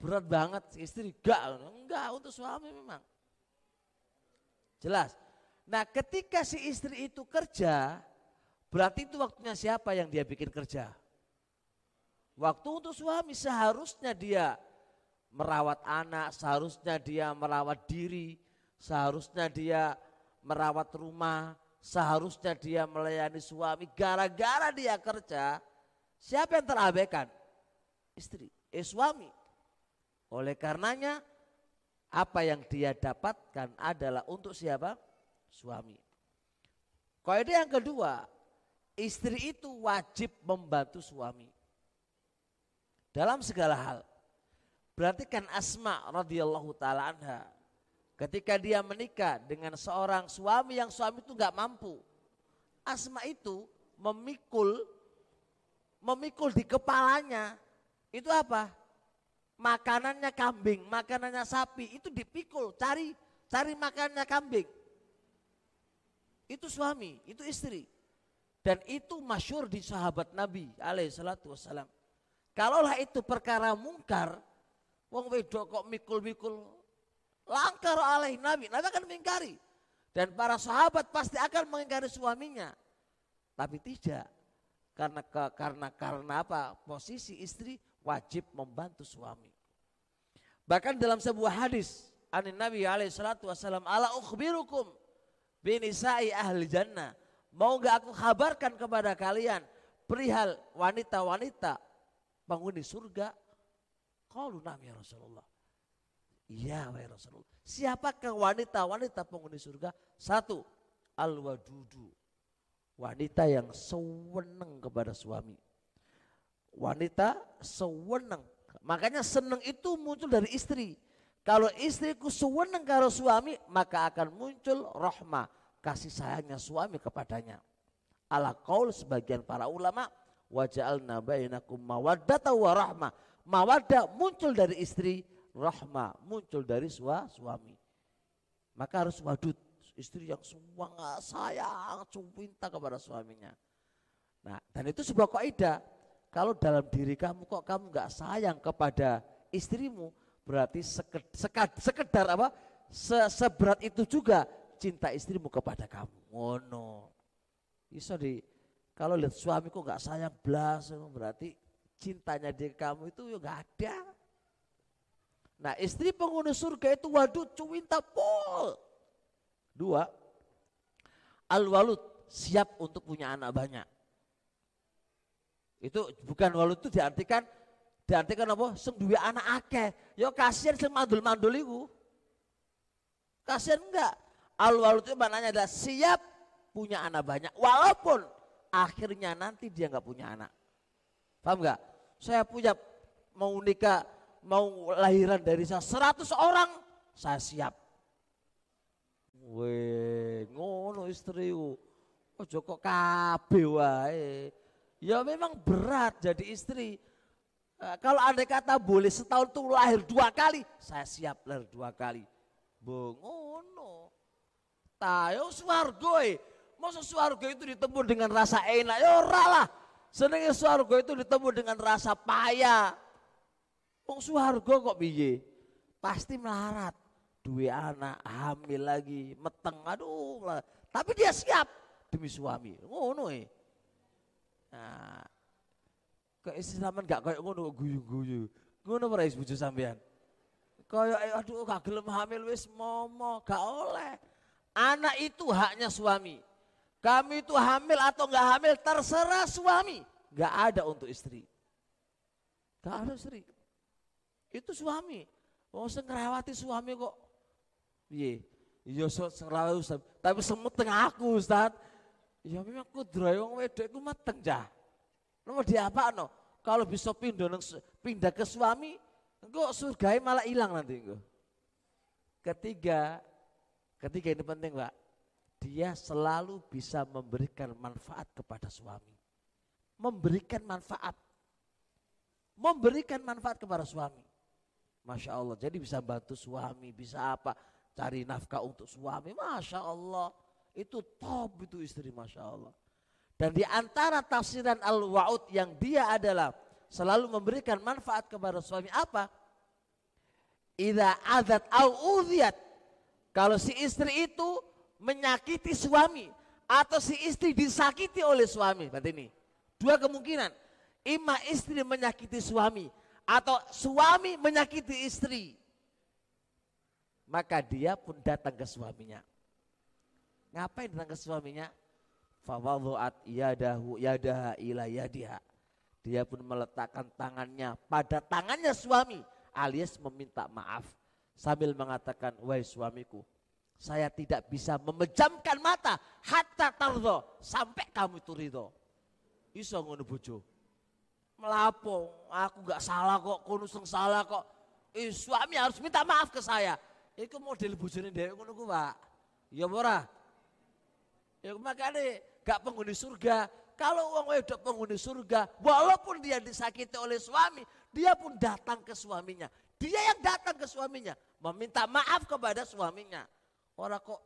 Berat banget istri enggak, enggak untuk suami memang. Jelas. Nah ketika si istri itu kerja, berarti itu waktunya siapa yang dia bikin kerja? Waktu untuk suami seharusnya dia merawat anak, seharusnya dia merawat diri, seharusnya dia merawat rumah, seharusnya dia melayani suami. Gara-gara dia kerja, siapa yang terabaikan? Istri, eh suami. Oleh karenanya apa yang dia dapatkan adalah untuk siapa? suami. Kaidah yang kedua, istri itu wajib membantu suami dalam segala hal. Berarti kan Asma radhiyallahu taala anha ketika dia menikah dengan seorang suami yang suami itu nggak mampu. Asma itu memikul memikul di kepalanya. Itu apa? Makanannya kambing, makanannya sapi itu dipikul, cari cari makanannya kambing. Itu suami, itu istri. Dan itu masyur di sahabat Nabi alaih salatu wassalam. Kalaulah itu perkara mungkar, wong wedok kok mikul-mikul, langkar alaih Nabi, Nabi akan mengingkari. Dan para sahabat pasti akan mengingkari suaminya. Tapi tidak. Karena karena karena apa? Posisi istri wajib membantu suami. Bahkan dalam sebuah hadis, anin Nabi alaihi salatu wasallam, ala ukhbirukum binisai ahli jannah. Mau gak aku kabarkan kepada kalian perihal wanita-wanita penghuni surga? Kalau nami ya Rasulullah. Iya wahai Rasulullah. Siapakah wanita-wanita penghuni surga? Satu, al-wadudu. Wanita yang sewenang kepada suami. Wanita sewenang. Makanya senang itu muncul dari istri. Kalau istriku sewenang karo suami, maka akan muncul rahmah, kasih sayangnya suami kepadanya. Ala kaul sebagian para ulama, waja'alna bainakum mawaddata wa rahmah. Mawaddah muncul dari istri, rahmah muncul dari suami. Maka harus wadud, istri yang semua sayang, cinta kepada suaminya. Nah, dan itu sebuah kaidah. Kalau dalam diri kamu kok kamu nggak sayang kepada istrimu, berarti sekedar, sekedar apa? Se, seberat itu juga cinta istrimu kepada kamu. Ngono. Iso di kalau lihat suamiku nggak sayang belas berarti cintanya dia kamu itu ya nggak ada. Nah istri penghuni surga itu waduh cuwinta pol dua al walud siap untuk punya anak banyak itu bukan walud itu diartikan Diartikan apa? Sing duwe anak akeh. Ya kasihan sing mandul-mandul iku. Kasihan enggak? Al-walud itu maknanya adalah siap punya anak banyak. Walaupun akhirnya nanti dia enggak punya anak. Paham enggak? Saya punya mau nikah, mau lahiran dari saya 100 orang, saya siap. Weh, ngono istriku. Ojo kok kabeh wae. Ya memang berat jadi istri Eh, kalau ada kata boleh setahun itu lahir dua kali, saya siap lahir dua kali. Bengono. Tayo suargo Masa suargo itu ditemu dengan rasa enak? Ya ora lah. Senengnya suargo itu ditemu dengan rasa payah. Wong suargo kok piye? Pasti melarat. Dua anak, hamil lagi, meteng, aduh lah. Tapi dia siap demi suami. Ngono eh. Nah, keislaman gak kayak ngono guyu-guyu. Ngono ora is bojo sampean. Kayak eh, aduh gak gelem hamil wis momo, gak oleh. Anak itu haknya suami. Kami itu hamil atau enggak hamil terserah suami. Gak ada untuk istri. Gak ada istri. Itu suami. Oh sing suami kok. Piye? Iya so ngrawati tapi semut tengah aku Ustaz. Ya memang kudroy wong wedok iku meteng jah. Nomor dia apa no? Kalau bisa pindah pindah ke suami, engkau surga malah hilang nanti engkau. Ketiga, ketiga ini penting pak, dia selalu bisa memberikan manfaat kepada suami. Memberikan manfaat. Memberikan manfaat kepada suami. Masya Allah, jadi bisa bantu suami, bisa apa, cari nafkah untuk suami. Masya Allah, itu top itu istri Masya Allah. Dan di antara tafsiran al-wa'ud yang dia adalah selalu memberikan manfaat kepada suami apa? Ida adat au udhiyat. Kalau si istri itu menyakiti suami atau si istri disakiti oleh suami. Berarti ini dua kemungkinan. Ima istri menyakiti suami atau suami menyakiti istri. Maka dia pun datang ke suaminya. Ngapain datang ke suaminya? Fawadhu'at yadahu yadaha ila yadiha. Dia pun meletakkan tangannya pada tangannya suami alias meminta maaf sambil mengatakan, "Wahai suamiku, saya tidak bisa memejamkan mata hatta tardho sampai kamu itu ridho." Iso ngono bojo. Melapong, aku gak salah kok, kono salah kok. Eh, suami harus minta maaf ke saya. Itu model bojone dhewe ngono ku, Pak. Ya ora? Ya makanya gak penghuni surga. Kalau uang wedok penghuni surga, walaupun dia disakiti oleh suami, dia pun datang ke suaminya. Dia yang datang ke suaminya, meminta maaf kepada suaminya. Orang kok,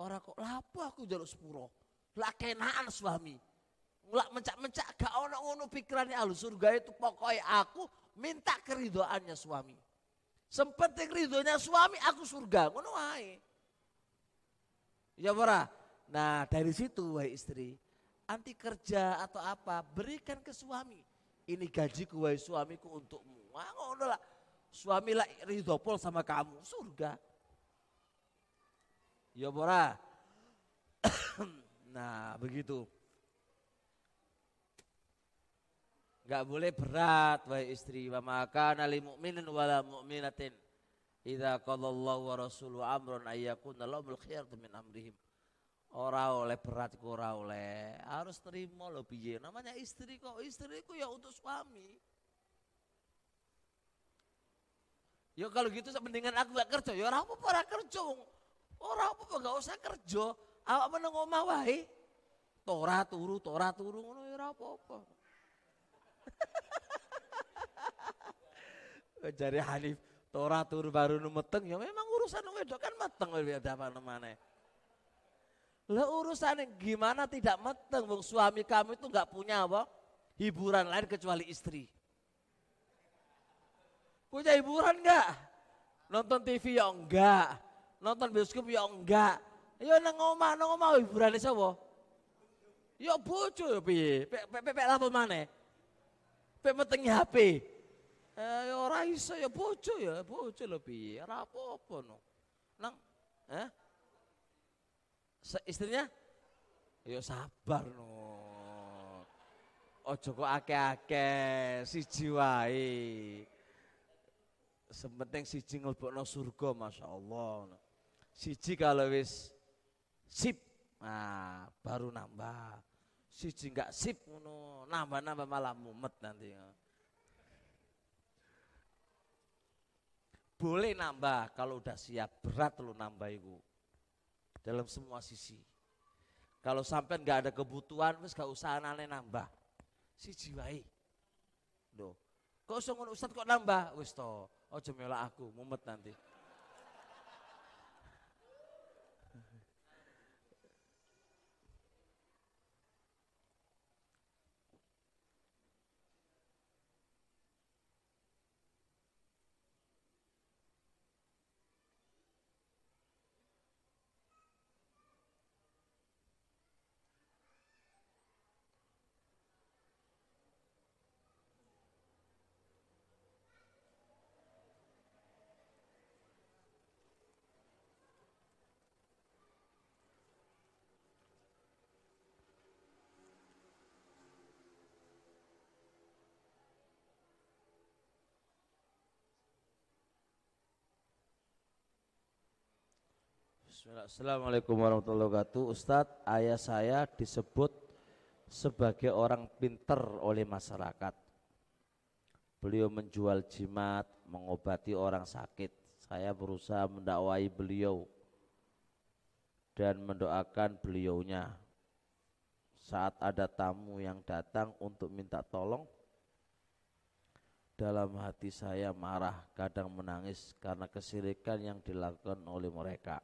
orang kok lapo aku jaluk sepuro. Lah kenaan suami. Lah mencak-mencak gak ono ngono pikirannya ahlu surga itu pokoknya aku minta keridoannya suami. Sepenting ridhonya suami aku surga. Ngono wae. Ya ora? Nah dari situ wahai istri, anti kerja atau apa berikan ke suami. Ini gajiku wahai suamiku untukmu. Wah ngono lah. Suami lah ridho pol sama kamu, surga. Ya ora? nah begitu. Gak boleh berat wahai istri wa maka nali mu'minin wala mu'minatin idza qadallahu wa rasuluhu amrun ayyakuna lahumul khiyaratu min amrihim. Ora oleh berat kok ora oleh. Harus terima lo piye. Namanya istri kok. Istriku ya untuk suami. Ya kalau gitu mendingan aku gak kerja. Ya ora apa-apa ora kerja. Ora apa-apa gak usah kerja. Awak meneng omah wae. Tora turu, tora turu ngono ya ora apa-apa. Jari Hanif, tora turu baru numeteng ya memang urusan wedok kan meteng ada apa namanya. Lah urusan gimana tidak meteng Bung suami kamu itu nggak punya apa? Hiburan lain kecuali istri. Punya hiburan enggak? Nonton TV ya enggak. Nonton bioskop ya enggak. Ya nang omah, nang omah hiburane sapa? Ya bojo ya piye? Pek pek pek apa maneh? Pek metengi HP. Eh ya ora iso ya bojo ya, bojo lho piye? Ora apa-apa no. Nang eh istrinya? Ya sabar no. Ojo kok akeh-akeh siji wae. Sementing siji nglebokno surga Masya Allah siji kalau wis sip nah baru nambah. Siji enggak sip ngono nambah-nambah malah mumet nanti boleh nambah kalau udah siap berat lu nambah itu dalam semua sisi. Kalau sampai nggak ada kebutuhan, wis gak usah aneh nambah. Si jiwai. Loh, kok usah Ustaz kok nambah? Wis to, melak aku, mumet nanti. Assalamualaikum warahmatullahi wabarakatuh. Ustadz, ayah saya disebut sebagai orang pinter oleh masyarakat. Beliau menjual jimat, mengobati orang sakit. Saya berusaha mendakwai beliau dan mendoakan beliaunya. Saat ada tamu yang datang untuk minta tolong, dalam hati saya marah, kadang menangis karena kesirikan yang dilakukan oleh mereka.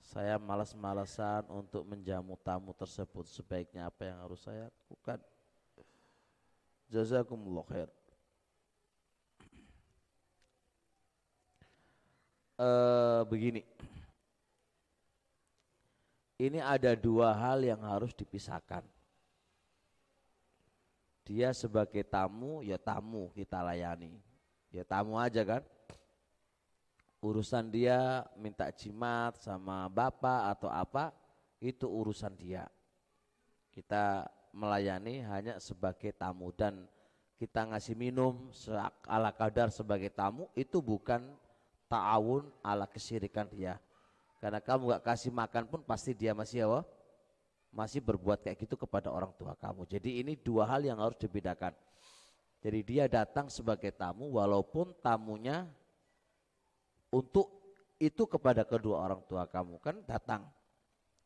Saya malas-malasan untuk menjamu tamu tersebut. Sebaiknya apa yang harus saya lakukan? Jazakumullah khair. Uh, begini. Ini ada dua hal yang harus dipisahkan. Dia sebagai tamu, ya tamu kita layani. Ya tamu aja kan. Urusan dia minta jimat sama bapak atau apa, itu urusan dia. Kita melayani hanya sebagai tamu dan kita ngasih minum ala kadar sebagai tamu itu bukan ta'awun ala kesirikan dia. Karena kamu gak kasih makan pun pasti dia masih apa? masih berbuat kayak gitu kepada orang tua kamu. Jadi ini dua hal yang harus dibedakan. Jadi dia datang sebagai tamu walaupun tamunya untuk itu kepada kedua orang tua kamu kan datang.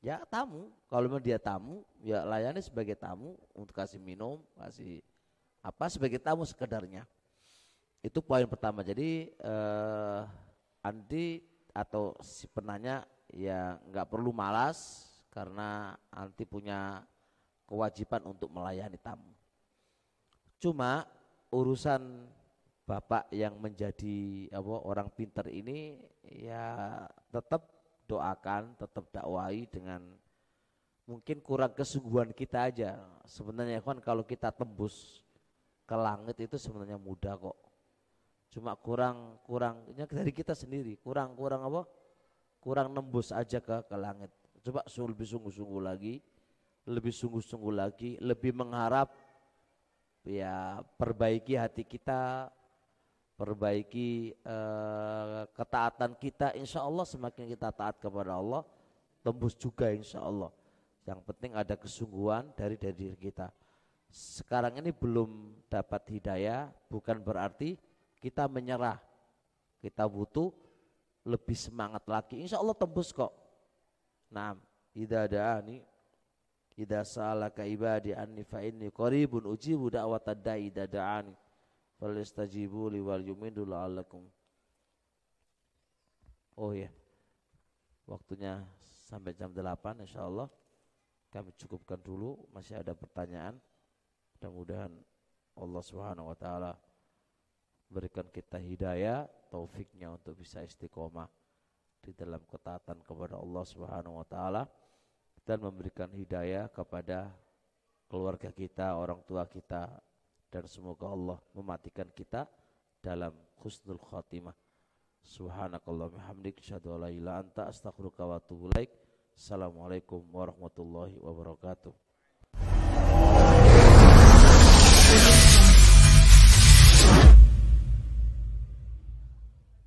Ya tamu, kalau memang dia tamu ya layani sebagai tamu untuk kasih minum, kasih apa sebagai tamu sekedarnya. Itu poin pertama. Jadi eh, Andi atau si penanya ya nggak perlu malas karena anti punya kewajiban untuk melayani tamu. Cuma urusan bapak yang menjadi apa orang pinter ini ya tetap doakan, tetap dakwai dengan mungkin kurang kesungguhan kita aja. Sebenarnya kan kalau kita tembus ke langit itu sebenarnya mudah kok. Cuma kurang kurangnya dari kita sendiri, kurang kurang apa? Kurang nembus aja ke ke langit. Coba lebih sungguh-sungguh lagi, lebih sungguh-sungguh lagi, lebih mengharap ya perbaiki hati kita, perbaiki uh, ketaatan kita. Insya Allah semakin kita taat kepada Allah, tembus juga insya Allah. Yang penting ada kesungguhan dari dari diri kita. Sekarang ini belum dapat hidayah, bukan berarti kita menyerah. Kita butuh lebih semangat lagi. Insya Allah tembus kok. Naam, idza da'ani idza sa'alaka ibadi anni fa inni qaribun ujibu da'watad da'i idza da'ani falistajibu li wal yumidu la'allakum. Oh ya. Waktunya sampai jam 8 insyaallah kami cukupkan dulu masih ada pertanyaan. Mudah-mudahan Allah Subhanahu wa taala berikan kita hidayah, taufiknya untuk bisa istiqomah di dalam ketaatan kepada Allah Subhanahu wa taala dan memberikan hidayah kepada keluarga kita, orang tua kita dan semoga Allah mematikan kita dalam husnul khatimah. Subhanakallah bihamdik asyhadu an la anta astaghfiruka wa atubu ilaik. Assalamualaikum warahmatullahi wabarakatuh.